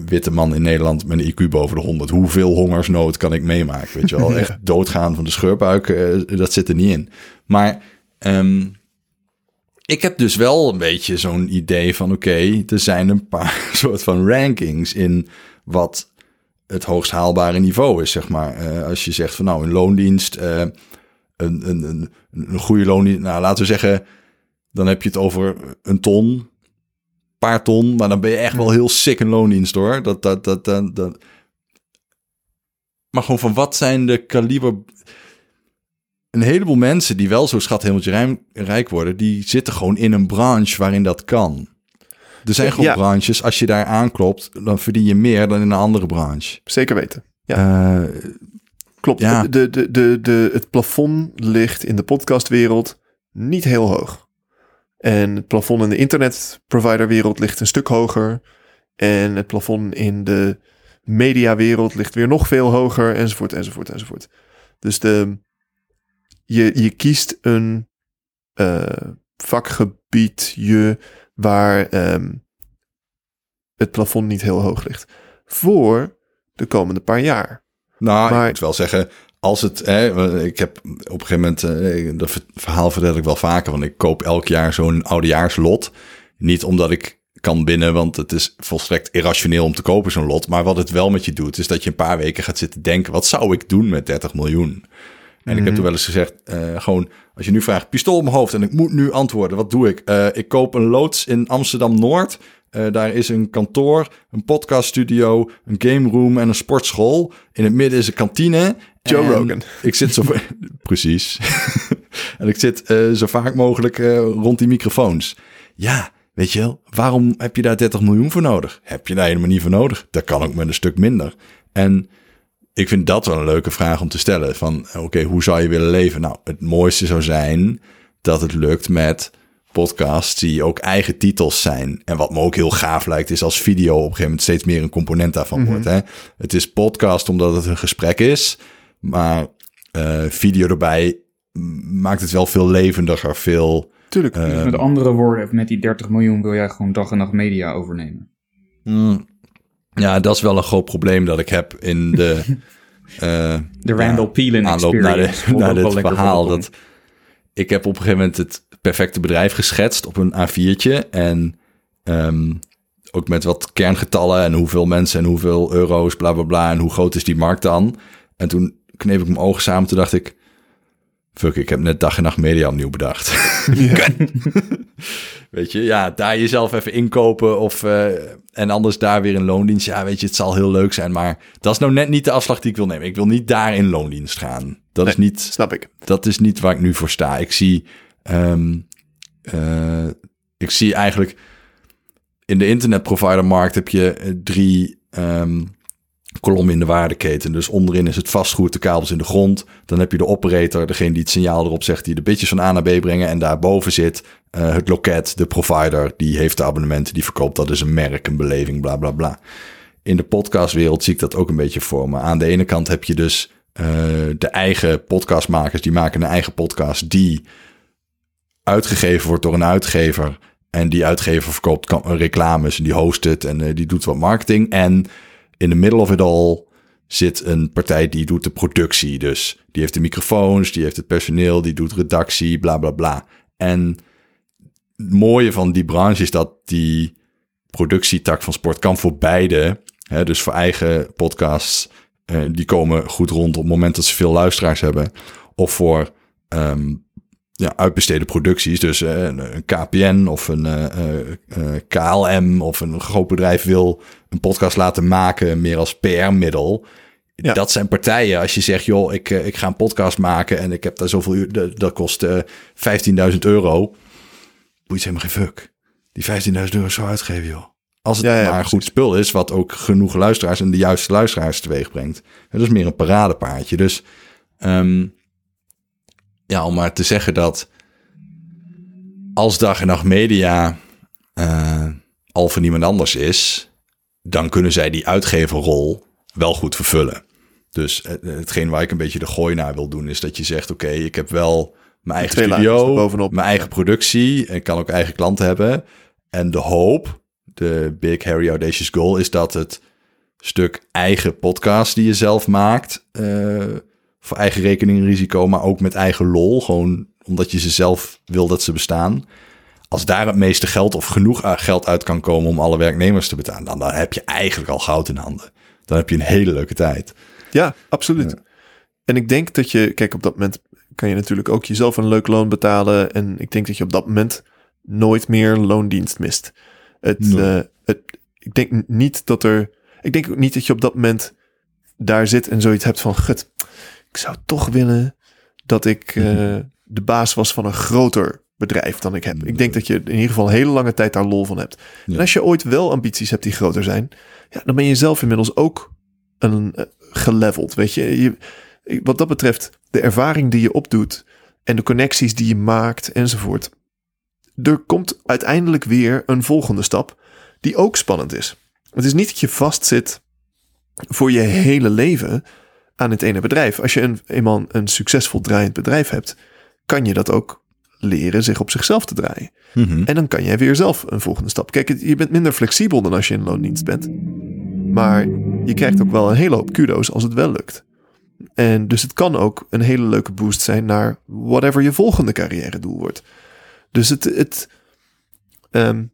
witte man in Nederland met een IQ boven de 100. Hoeveel hongersnood kan ik meemaken? Weet je wel, echt doodgaan van de scheurbuik, uh, dat zit er niet in. Maar um, ik heb dus wel een beetje zo'n idee van: oké, okay, er zijn een paar soort van rankings in wat het hoogst haalbare niveau is, zeg maar. Uh, als je zegt van nou, een loondienst, een, een, een, een goede loondienst, nou laten we zeggen, dan heb je het over een ton paar ton, maar dan ben je echt wel heel sick in loondienst hoor. Dat, dat, dat, dat, dat. Maar gewoon van wat zijn de kaliber... Een heleboel mensen die wel zo schat hemeltje rijk worden, die zitten gewoon in een branche waarin dat kan. Er zijn gewoon branches, als je daar aanklopt, dan verdien je meer dan in een andere branche. Zeker weten. Ja. Uh, Klopt. Ja. De, de, de, de, het plafond ligt in de podcastwereld niet heel hoog. En het plafond in de internetproviderwereld ligt een stuk hoger. En het plafond in de mediawereld ligt weer nog veel hoger, enzovoort, enzovoort, enzovoort. Dus de, je, je kiest een, uh, vakgebiedje waar ehm, het plafond niet heel hoog ligt. Voor de komende paar jaar. Nou, Maar- ik moet wel zeggen, als het... Hè, ik heb op een gegeven moment... eh, dat ver- verhaal vertel ik wel vaker. Want ik koop elk jaar zo'n oudejaarslot. Niet omdat ik kan binnen, want het is volstrekt irrationeel om te kopen zo'n lot. Maar wat het wel met je doet, is dat je een paar weken gaat zitten denken... wat zou ik doen met 30 miljoen? En ik heb toen wel eens gezegd, eh, gewoon als je nu vraagt, pistool op mijn hoofd en ik moet nu antwoorden, wat doe ik? Eh, ik koop een loods in Amsterdam-Noord. Eh, daar is een kantoor, een podcaststudio, een game room en een sportschool. In het midden is een kantine. Joe En Rogan. Ik zit zo... Precies. en ik zit eh, zo vaak mogelijk eh, rond die microfoons. Ja, weet je wel, waarom heb je daar 30 miljoen voor nodig? Heb je daar helemaal niet voor nodig? Dat kan ook met een stuk minder. En ik vind dat wel een leuke vraag om te stellen. Van oké, hoe zou je willen leven? Nou, het mooiste zou zijn dat het lukt met podcasts die ook eigen titels zijn. En wat me ook heel gaaf lijkt, is als video op een gegeven moment steeds meer een component daarvan wordt. Hè? Het is podcast omdat het een gesprek is, maar eh, video erbij maakt het wel veel levendiger, veel. Tuurlijk. eh, met andere woorden, met die 30 miljoen wil jij gewoon dag en nacht media overnemen. mm, ja, dat is wel een groot probleem dat ik heb in de. eh, De Randall Peelen aanloop experience. naar, de, naar dit verhaal. Dat, ik heb op een gegeven moment het perfecte bedrijf geschetst op een A4'tje. En ehm, ook met wat kerngetallen en hoeveel mensen en hoeveel euro's, bla bla bla. En hoe groot is die markt dan? En toen kneep ik mijn ogen samen. Toen dacht ik, fuck, ik heb net dag en nacht media opnieuw bedacht. weet je, ja, daar jezelf even inkopen of eh, en anders daar weer in loondienst. Ja, weet je, het zal heel leuk zijn, maar dat is nou net niet de afslag die ik wil nemen. Ik wil niet daar in loondienst gaan. Dat is niet Snap ik. dat is niet waar ik nu voor sta. Ik zie, ehm, eh, ik zie eigenlijk in de internetprovidermarkt heb je eh, drie ehm, kolommen in de waardeketen. Dus onderin is het vastgoed, de kabels in de grond. Dan heb je de operator, degene die het signaal erop zegt, die de bitjes van A naar B brengen. En daarboven zit eh, het loket, de provider, die heeft de abonnementen, die verkoopt. Dat is een merk, een beleving, bla bla bla. In de podcastwereld zie ik dat ook een beetje voor me. Aan de ene kant heb je dus eh, de eigen podcastmakers, die maken een eigen podcast die uitgegeven wordt door een uitgever. En die uitgever verkoopt reclames en die host het en eh, die doet wat marketing. En in the middle of it all zit een partij die doet de productie. Dus die heeft de microfoons, die heeft het personeel, die doet redactie, bla bla bla. En het mooie van die branche is dat die productietak van sport kan voor beide. Hè, dus voor eigen podcasts, eh, die komen goed rond op het moment dat ze veel luisteraars hebben. Of voor ehm, ja, uitbesteden producties. Dus een, een KPN of een eh, eh, eh, KLM of een groot bedrijf wil een podcast laten maken meer als PR-middel. Ja. Dat zijn partijen. Als je zegt, joh, ik, ik ga een podcast maken en ik heb daar zoveel uur, dat, dat kost eh 15.000 euro. Boeit helemaal geen fuck. Die 15.000 euro zo uitgeven, joh. Als het Ja, ja, maar precies. goed spul is, wat ook genoeg luisteraars en de juiste luisteraars teweeg brengt. Dat is meer een paradepaardje. Dus ehm, ja, om maar te zeggen dat als dag en nacht media eh, al voor niemand anders is, dan kunnen zij die uitgeverrol wel goed vervullen. Dus eh, hetgeen waar ik een beetje de gooi naar wil doen, is dat je zegt: Oké, ik heb wel mijn eigen studio, erbovenop. mijn eigen productie en ik kan ook eigen klanten hebben. En de hoop, de Big Harry Audacious Goal, is dat het stuk eigen podcast die je zelf maakt, eh, voor eigen rekening en risico, maar ook met eigen lol, gewoon omdat je ze zelf wil dat ze bestaan. Als daar het meeste geld of genoeg geld uit kan komen om alle werknemers te betalen, dan, dan heb je eigenlijk al goud in handen. Dan heb je een hele leuke tijd. Ja, absoluut. En ik denk dat je, kijk, op dat moment kan je natuurlijk ook jezelf een leuk loon betalen. En ik denk dat je op dat moment nooit meer loondienst mist. Het, eh, het, ik denk niet dat er, ik denk ook niet dat je op dat moment daar zit en zoiets hebt van, gut, ik zou toch willen dat ik eh, de baas was van een groter bedrijf dan ik heb. Ik denk dat je in ieder geval een hele lange tijd daar lol van hebt. Ja. En als je ooit wel ambities hebt die groter zijn, ja, dan ben je zelf inmiddels ook een eh, geleveld. Weet je? je, wat dat betreft, de ervaring die je opdoet en de connecties die je maakt enzovoort. Er komt uiteindelijk weer een volgende stap die ook spannend is. Het is niet dat je vastzit voor je hele leven aan het ene bedrijf. Als je een, eenmaal een succesvol draaiend bedrijf hebt, kan je dat ook leren zich op zichzelf te draaien. Mhm. En dan kan jij weer zelf een volgende stap. Kijk, je bent minder flexibel dan als je in loondienst bent. Maar je krijgt ook wel een hele hoop kudo's als het wel lukt. En dus het kan ook een hele leuke boost zijn naar whatever je volgende carrière doel wordt. Dus het, het ehm,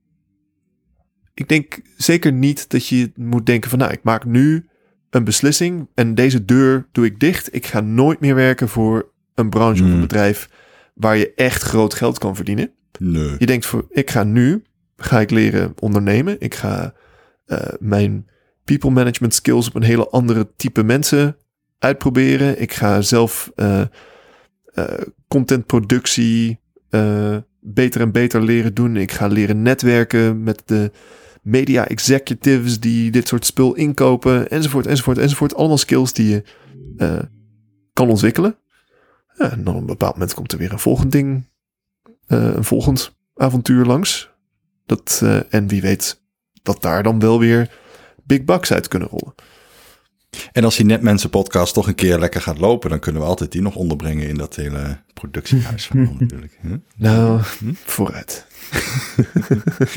ik denk zeker niet dat je moet denken van nou, ik maak nu een beslissing en deze deur doe ik dicht. Ik ga nooit meer werken voor een branche of een Hmm. bedrijf waar je echt groot geld kan verdienen. Nee. Je denkt voor, ik ga nu, ga ik leren ondernemen. Ik ga eh, mijn people management skills op een hele andere type mensen uitproberen. Ik ga zelf eh, eh, contentproductie eh, beter en beter leren doen. Ik ga leren netwerken met de media executives die dit soort spul inkopen, enzovoort, enzovoort, enzovoort. Allemaal skills die je eh, kan ontwikkelen. En dan op een bepaald moment komt er weer een volgend ding eh, een volgend avontuur langs. Dat, eh, en wie weet dat daar dan wel weer big bucks uit kunnen rollen. En als die Netmensen podcast toch een keer lekker gaat lopen, dan kunnen we altijd die nog onderbrengen in dat hele productiehuis van natuurlijk. hè? Nou, vooruit.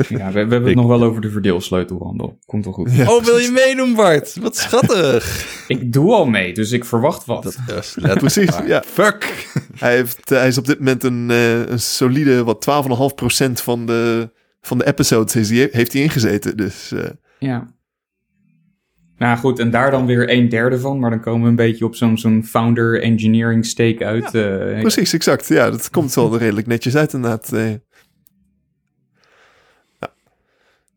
Ja, we, we hebben het nog wel over de verdeelsleutelhandel. Komt wel goed. oh, wil je meedoen, Bart? Wat schattig. Ik doe al mee, dus ik verwacht wat. Dat is let Precies, ja. Fuck. Hij, heeft, hij is op dit moment een, eh, een solide wat 12,5% van de, van de episodes is, die, heeft hij ingezeten. Dus eh, Ja. Nou goed, en daar dan weer een derde van. Maar dan komen we een beetje op zo'n zo'n founder engineering stake uit. eh, precies, exact. Ja, dat komt wel redelijk netjes uit inderdaad. eh. Maar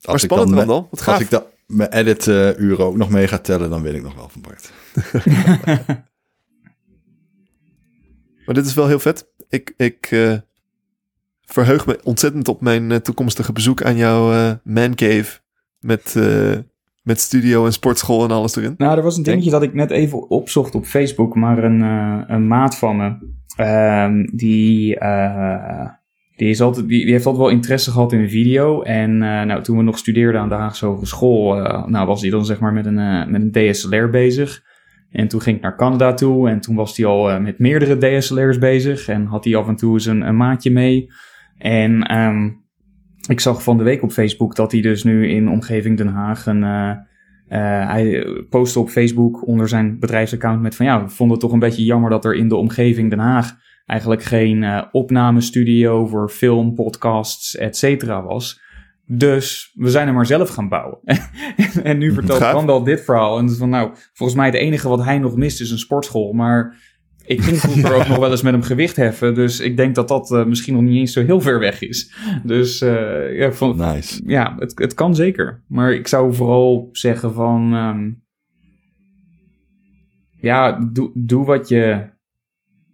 Als ik spannend, dan, Randal. Wat gaaf. Als ik dat mijn edit eh, uren ook nog mee ga tellen, dan weet ik nog wel van Bart. Maar dit is wel heel vet. Ik, ik eh, verheug me ontzettend op mijn toekomstige bezoek aan jouw eh mancave. Met, eh, met studio en sportschool en alles erin. Nou, er was een dingetje dat ik net even opzocht op Facebook, maar een, eh, een maat van me, ehm, die, eh, die, is altijd, die, die heeft altijd wel interesse gehad in video. En eh, nou, toen we nog studeerden aan de Haagse Hogeschool, eh, nou, was hij dan zeg maar met een, met een DSLR bezig. En toen ging ik naar Canada toe en toen was hij al met meerdere DSLR's bezig en had hij af en toe eens een, een maatje mee. En ehm, ik zag van de week op Facebook dat hij dus nu in omgeving Den Haag een... eh, hij postte op Facebook onder zijn bedrijfsaccount met van ja, we vonden het toch een beetje jammer dat er in de omgeving Den Haag eigenlijk geen eh, opnamestudio voor film, podcasts, et cetera was. Dus we zijn er maar zelf gaan bouwen. en nu vertelt. Randal dit verhaal. En van nou, volgens mij het enige wat hij nog mist is een sportschool. Maar ik ging vroeger ook nog wel eens met hem gewicht heffen. Dus ik denk dat dat eh, misschien nog niet eens zo heel ver weg is. Dus eh, ja, Nice. ja, het, het kan zeker. Maar ik zou vooral zeggen van... ehm, ja, doe, doe wat je...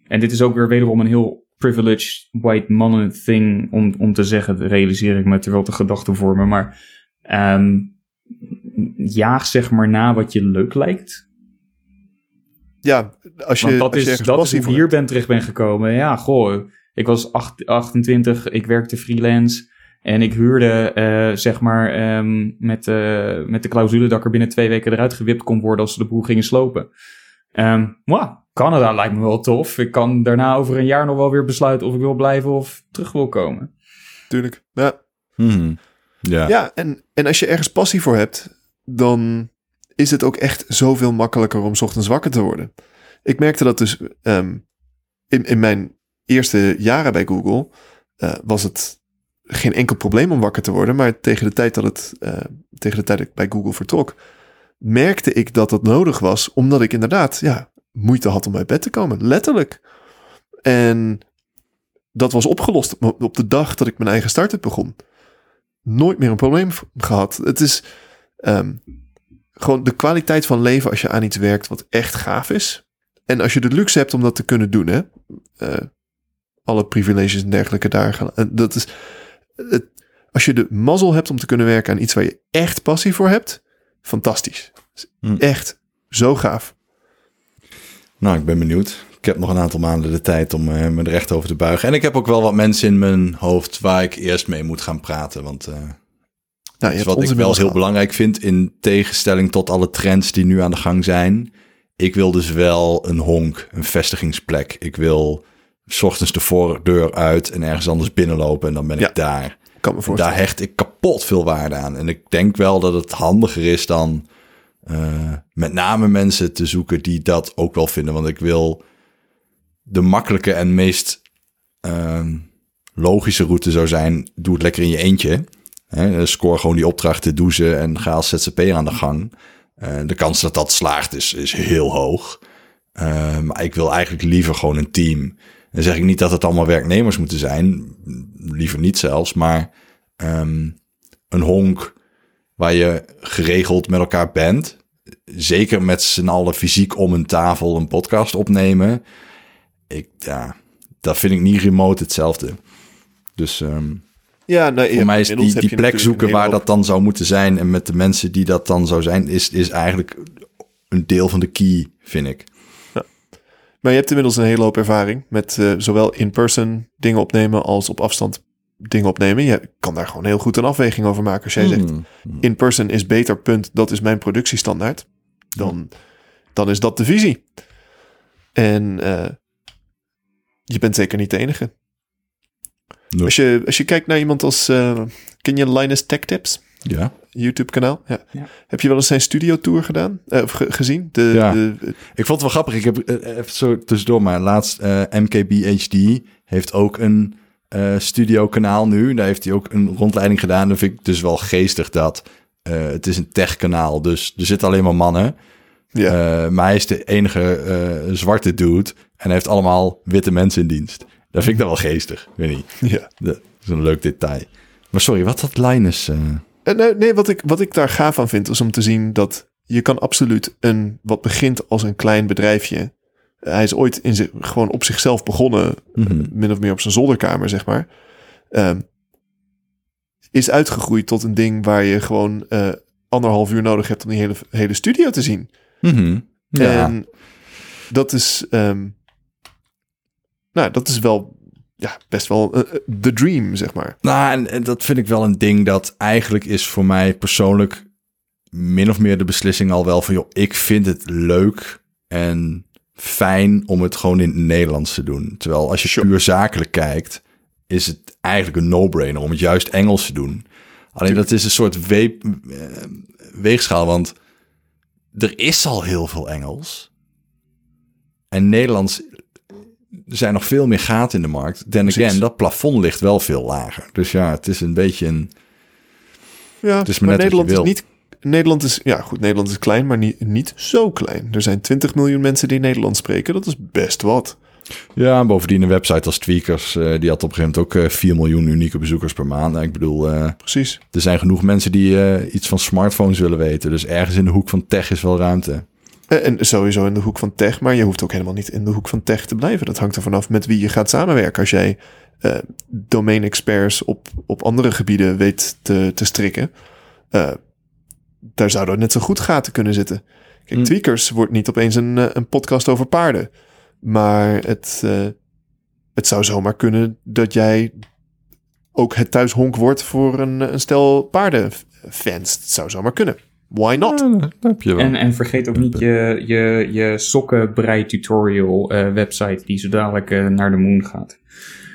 En dit is ook weer wederom een heel privileged white mannen thing om, om te zeggen. Dat realiseer ik me terwijl de gedachten vormen. Maar ehm, jaag zeg maar na wat je leuk lijkt. Ja, als je, dat als je is, ergens dat is hoe hier hebt. ben terecht ben gekomen. Ja, goh. Ik was acht- 28, ik werkte freelance. En ik huurde, eh, zeg maar, ehm, met, eh, met de clausule dat ik er binnen twee weken eruit gewipt kon worden als ze de boel gingen slopen. Ehm mwah, Canada lijkt me wel tof. Ik kan daarna over een jaar nog wel weer besluiten of ik wil blijven of terug wil komen. Tuurlijk. Ja, Hmm. Ja. Ja, en, en als je ergens passie voor hebt, dan is het ook echt zoveel makkelijker om ochtends wakker te worden. Ik merkte dat dus ehm, in, in mijn eerste jaren bij Google eh, was het geen enkel probleem om wakker te worden, maar tegen de tijd dat het eh, tegen de tijd dat ik bij Google vertrok, merkte ik dat dat nodig was, omdat ik inderdaad ja, moeite had om uit bed te komen, letterlijk. En dat was opgelost op de dag dat ik mijn eigen start-up begon nooit meer een probleem gehad. Het is ehm, gewoon de kwaliteit van leven als je aan iets werkt wat echt gaaf is. En als je de luxe hebt om dat te kunnen doen, hè. eh, alle privileges en dergelijke daar gaan. en Dat is, als je de mazzel hebt om te kunnen werken aan iets waar je echt passie voor hebt, fantastisch. Hm. Echt zo gaaf. Nou, ik ben benieuwd. Ik heb nog een aantal maanden de tijd om eh, me er echt over te buigen. En ik heb ook wel wat mensen in mijn hoofd waar ik eerst mee moet gaan praten. Want eh Nou, is wat ik wel heel gehad. belangrijk vind in tegenstelling tot alle trends die nu aan de gang zijn. Ik wil dus wel een honk, een vestigingsplek. Ik wil s ochtends de voordeur uit en ergens anders binnenlopen en dan ben Ja. ik daar. Kan me Daar hecht ik kapot veel waarde aan. En ik denk wel dat het handiger is dan eh, met name mensen te zoeken die dat ook wel vinden. Want ik wil de makkelijke en meest ehm, logische route zou zijn: doe het lekker in je eentje. Hè, score gewoon die opdrachten, doe ze en ga als ZZP'er aan de gang. Eh, de kans dat dat slaagt is, is heel hoog. Eh, maar ik wil eigenlijk liever gewoon een team. Dan zeg ik niet dat het allemaal werknemers moeten zijn. Liever niet zelfs. Maar ehm, een honk waar je geregeld met elkaar bent. Zeker met z'n allen fysiek om een tafel een podcast opnemen. Ik, ja, dat vind ik niet remote hetzelfde. Dus ehm, Ja, nou, voor ja, mij is die, die plek zoeken waar dat dan zou moeten zijn. En met de mensen die dat dan zou zijn, is, is eigenlijk een deel van de key, vind ik. Maar je hebt inmiddels een hele hoop ervaring met eh, zowel in-person dingen opnemen als op afstand dingen opnemen. Je kan daar gewoon heel goed een afweging over maken. Als jij zegt, Hmm. in-person is beter, punt, dat is mijn productiestandaard. Dan, dan is dat de visie. En eh, je bent zeker niet de enige. Als, je, als je kijkt naar iemand als, eh, ken je Linus Tech Tips? Ja. YouTube kanaal. Ja. Ja. Heb je wel eens zijn studio tour gedaan? Eh, of ge- gezien? De, Ja. de, Ik vond het wel grappig. Ik heb eh, even zo tussendoor, maar laatst eh, MKBHD heeft ook een eh studio kanaal nu. Daar heeft hij ook een rondleiding gedaan. Dan vind ik dus wel geestig dat eh, het is een tech kanaal. Dus er zitten alleen maar mannen. ja. Eh, maar hij is de enige eh, zwarte dude. En hij heeft allemaal witte mensen in dienst. Dat vind ik dan wel geestig. Weet niet. ja. Dat is een leuk detail. Maar sorry, wat had Linus? eh, Eh, nee, nee wat, ik, wat ik daar gaaf aan vind, is om te zien dat je kan absoluut een, wat begint als een klein bedrijfje. eh, hij is ooit in zich, gewoon op zichzelf begonnen, mhm. min of meer op zijn zolderkamer, zeg maar. Ehm, is uitgegroeid tot een ding waar je gewoon eh, anderhalf uur nodig hebt om die hele, hele studio te zien. Mhm. Ja. En dat is, ehm, nou, dat is wel ja, best wel eh, de dream, zeg maar. Nou, en, en dat vind ik wel een ding dat eigenlijk is voor mij persoonlijk min of meer de beslissing al wel van, joh, ik vind het leuk en fijn om het gewoon in het Nederlands te doen. Terwijl als je Sure. puur zakelijk kijkt, is het eigenlijk een no-brainer om het juist Engels te doen. Alleen dat is een soort we- eh, weegschaal, want er is al heel veel Engels. En Nederlands, er zijn nog veel meer gaten in de markt. Then Precies. again, dat plafond ligt wel veel lager. Dus ja, het is een beetje een... Ja, Het is maar Nederland is niet. Nederland is, ja goed, Nederland is klein, maar niet, niet zo klein. Er zijn 20 miljoen mensen die Nederlands spreken. Dat is best wat. Ja, en bovendien een website als Tweakers, eh, die had op een gegeven moment ook eh, 4 miljoen unieke bezoekers per maand. Nou, ik bedoel, eh, Precies. er zijn genoeg mensen die iets van smartphones willen weten. Dus ergens in de hoek van tech is wel ruimte. Eh, En sowieso in de hoek van tech, maar je hoeft ook helemaal niet in de hoek van tech te blijven. Dat hangt er vanaf met wie je gaat samenwerken. Als jij eh domain experts op, op andere gebieden weet te, te strikken, eh, daar zouden net zo goed gaten kunnen zitten. Kijk, Mm. Tweakers wordt niet opeens een, eh, een podcast over paarden. Maar het, eh, het zou zomaar kunnen dat jij ook het thuishonk wordt voor een, een stel paardenfans. Het zou zomaar kunnen. Why not? Ja, dat heb je wel. En, en vergeet ook niet je, je, je sokkenbrei tutorial eh, website die zo dadelijk eh, naar de moon gaat.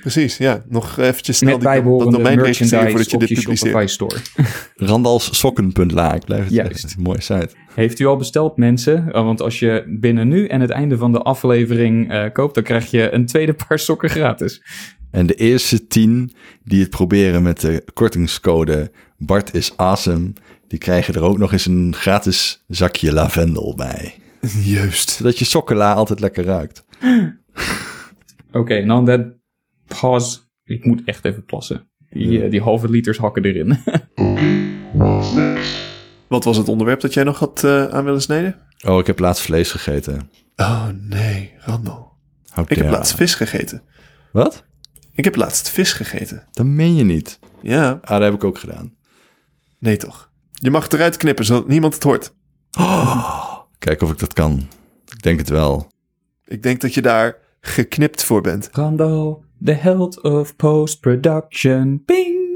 Precies, ja. Nog eventjes snel Met die, dat domein registreren merchandise voordat je dit publiceert. store. Randalssokken.la, ik blijf het Juist. Mooie site. Heeft u al besteld, mensen? Oh, want als je binnen nu en het einde van de aflevering eh, koopt, dan krijg je een tweede paar sokken gratis. En de eerste tien die het proberen met de kortingscode Bart is awesome, die krijgen er ook nog eens een gratis zakje lavendel bij. Juist. Zodat je sokkenla altijd lekker ruikt. Oké, nou that pause. Ik moet echt even plassen. Die, eh, die halve liters hakken erin. Wat was het onderwerp dat jij nog had eh, aan willen snijden? Oh, ik heb laatst vlees gegeten. Oh nee, Randall. How Ik heb laatst vis gegeten. Wat? Ik heb laatst vis gegeten. Dat meen je niet. Ja, Ah, dat heb ik ook gedaan. nee toch. Je mag het eruit knippen, zodat niemand het hoort. Kijk of ik dat kan. Ik denk het wel. Ik denk dat je daar geknipt voor bent. Randall, the health of post-production. Bing!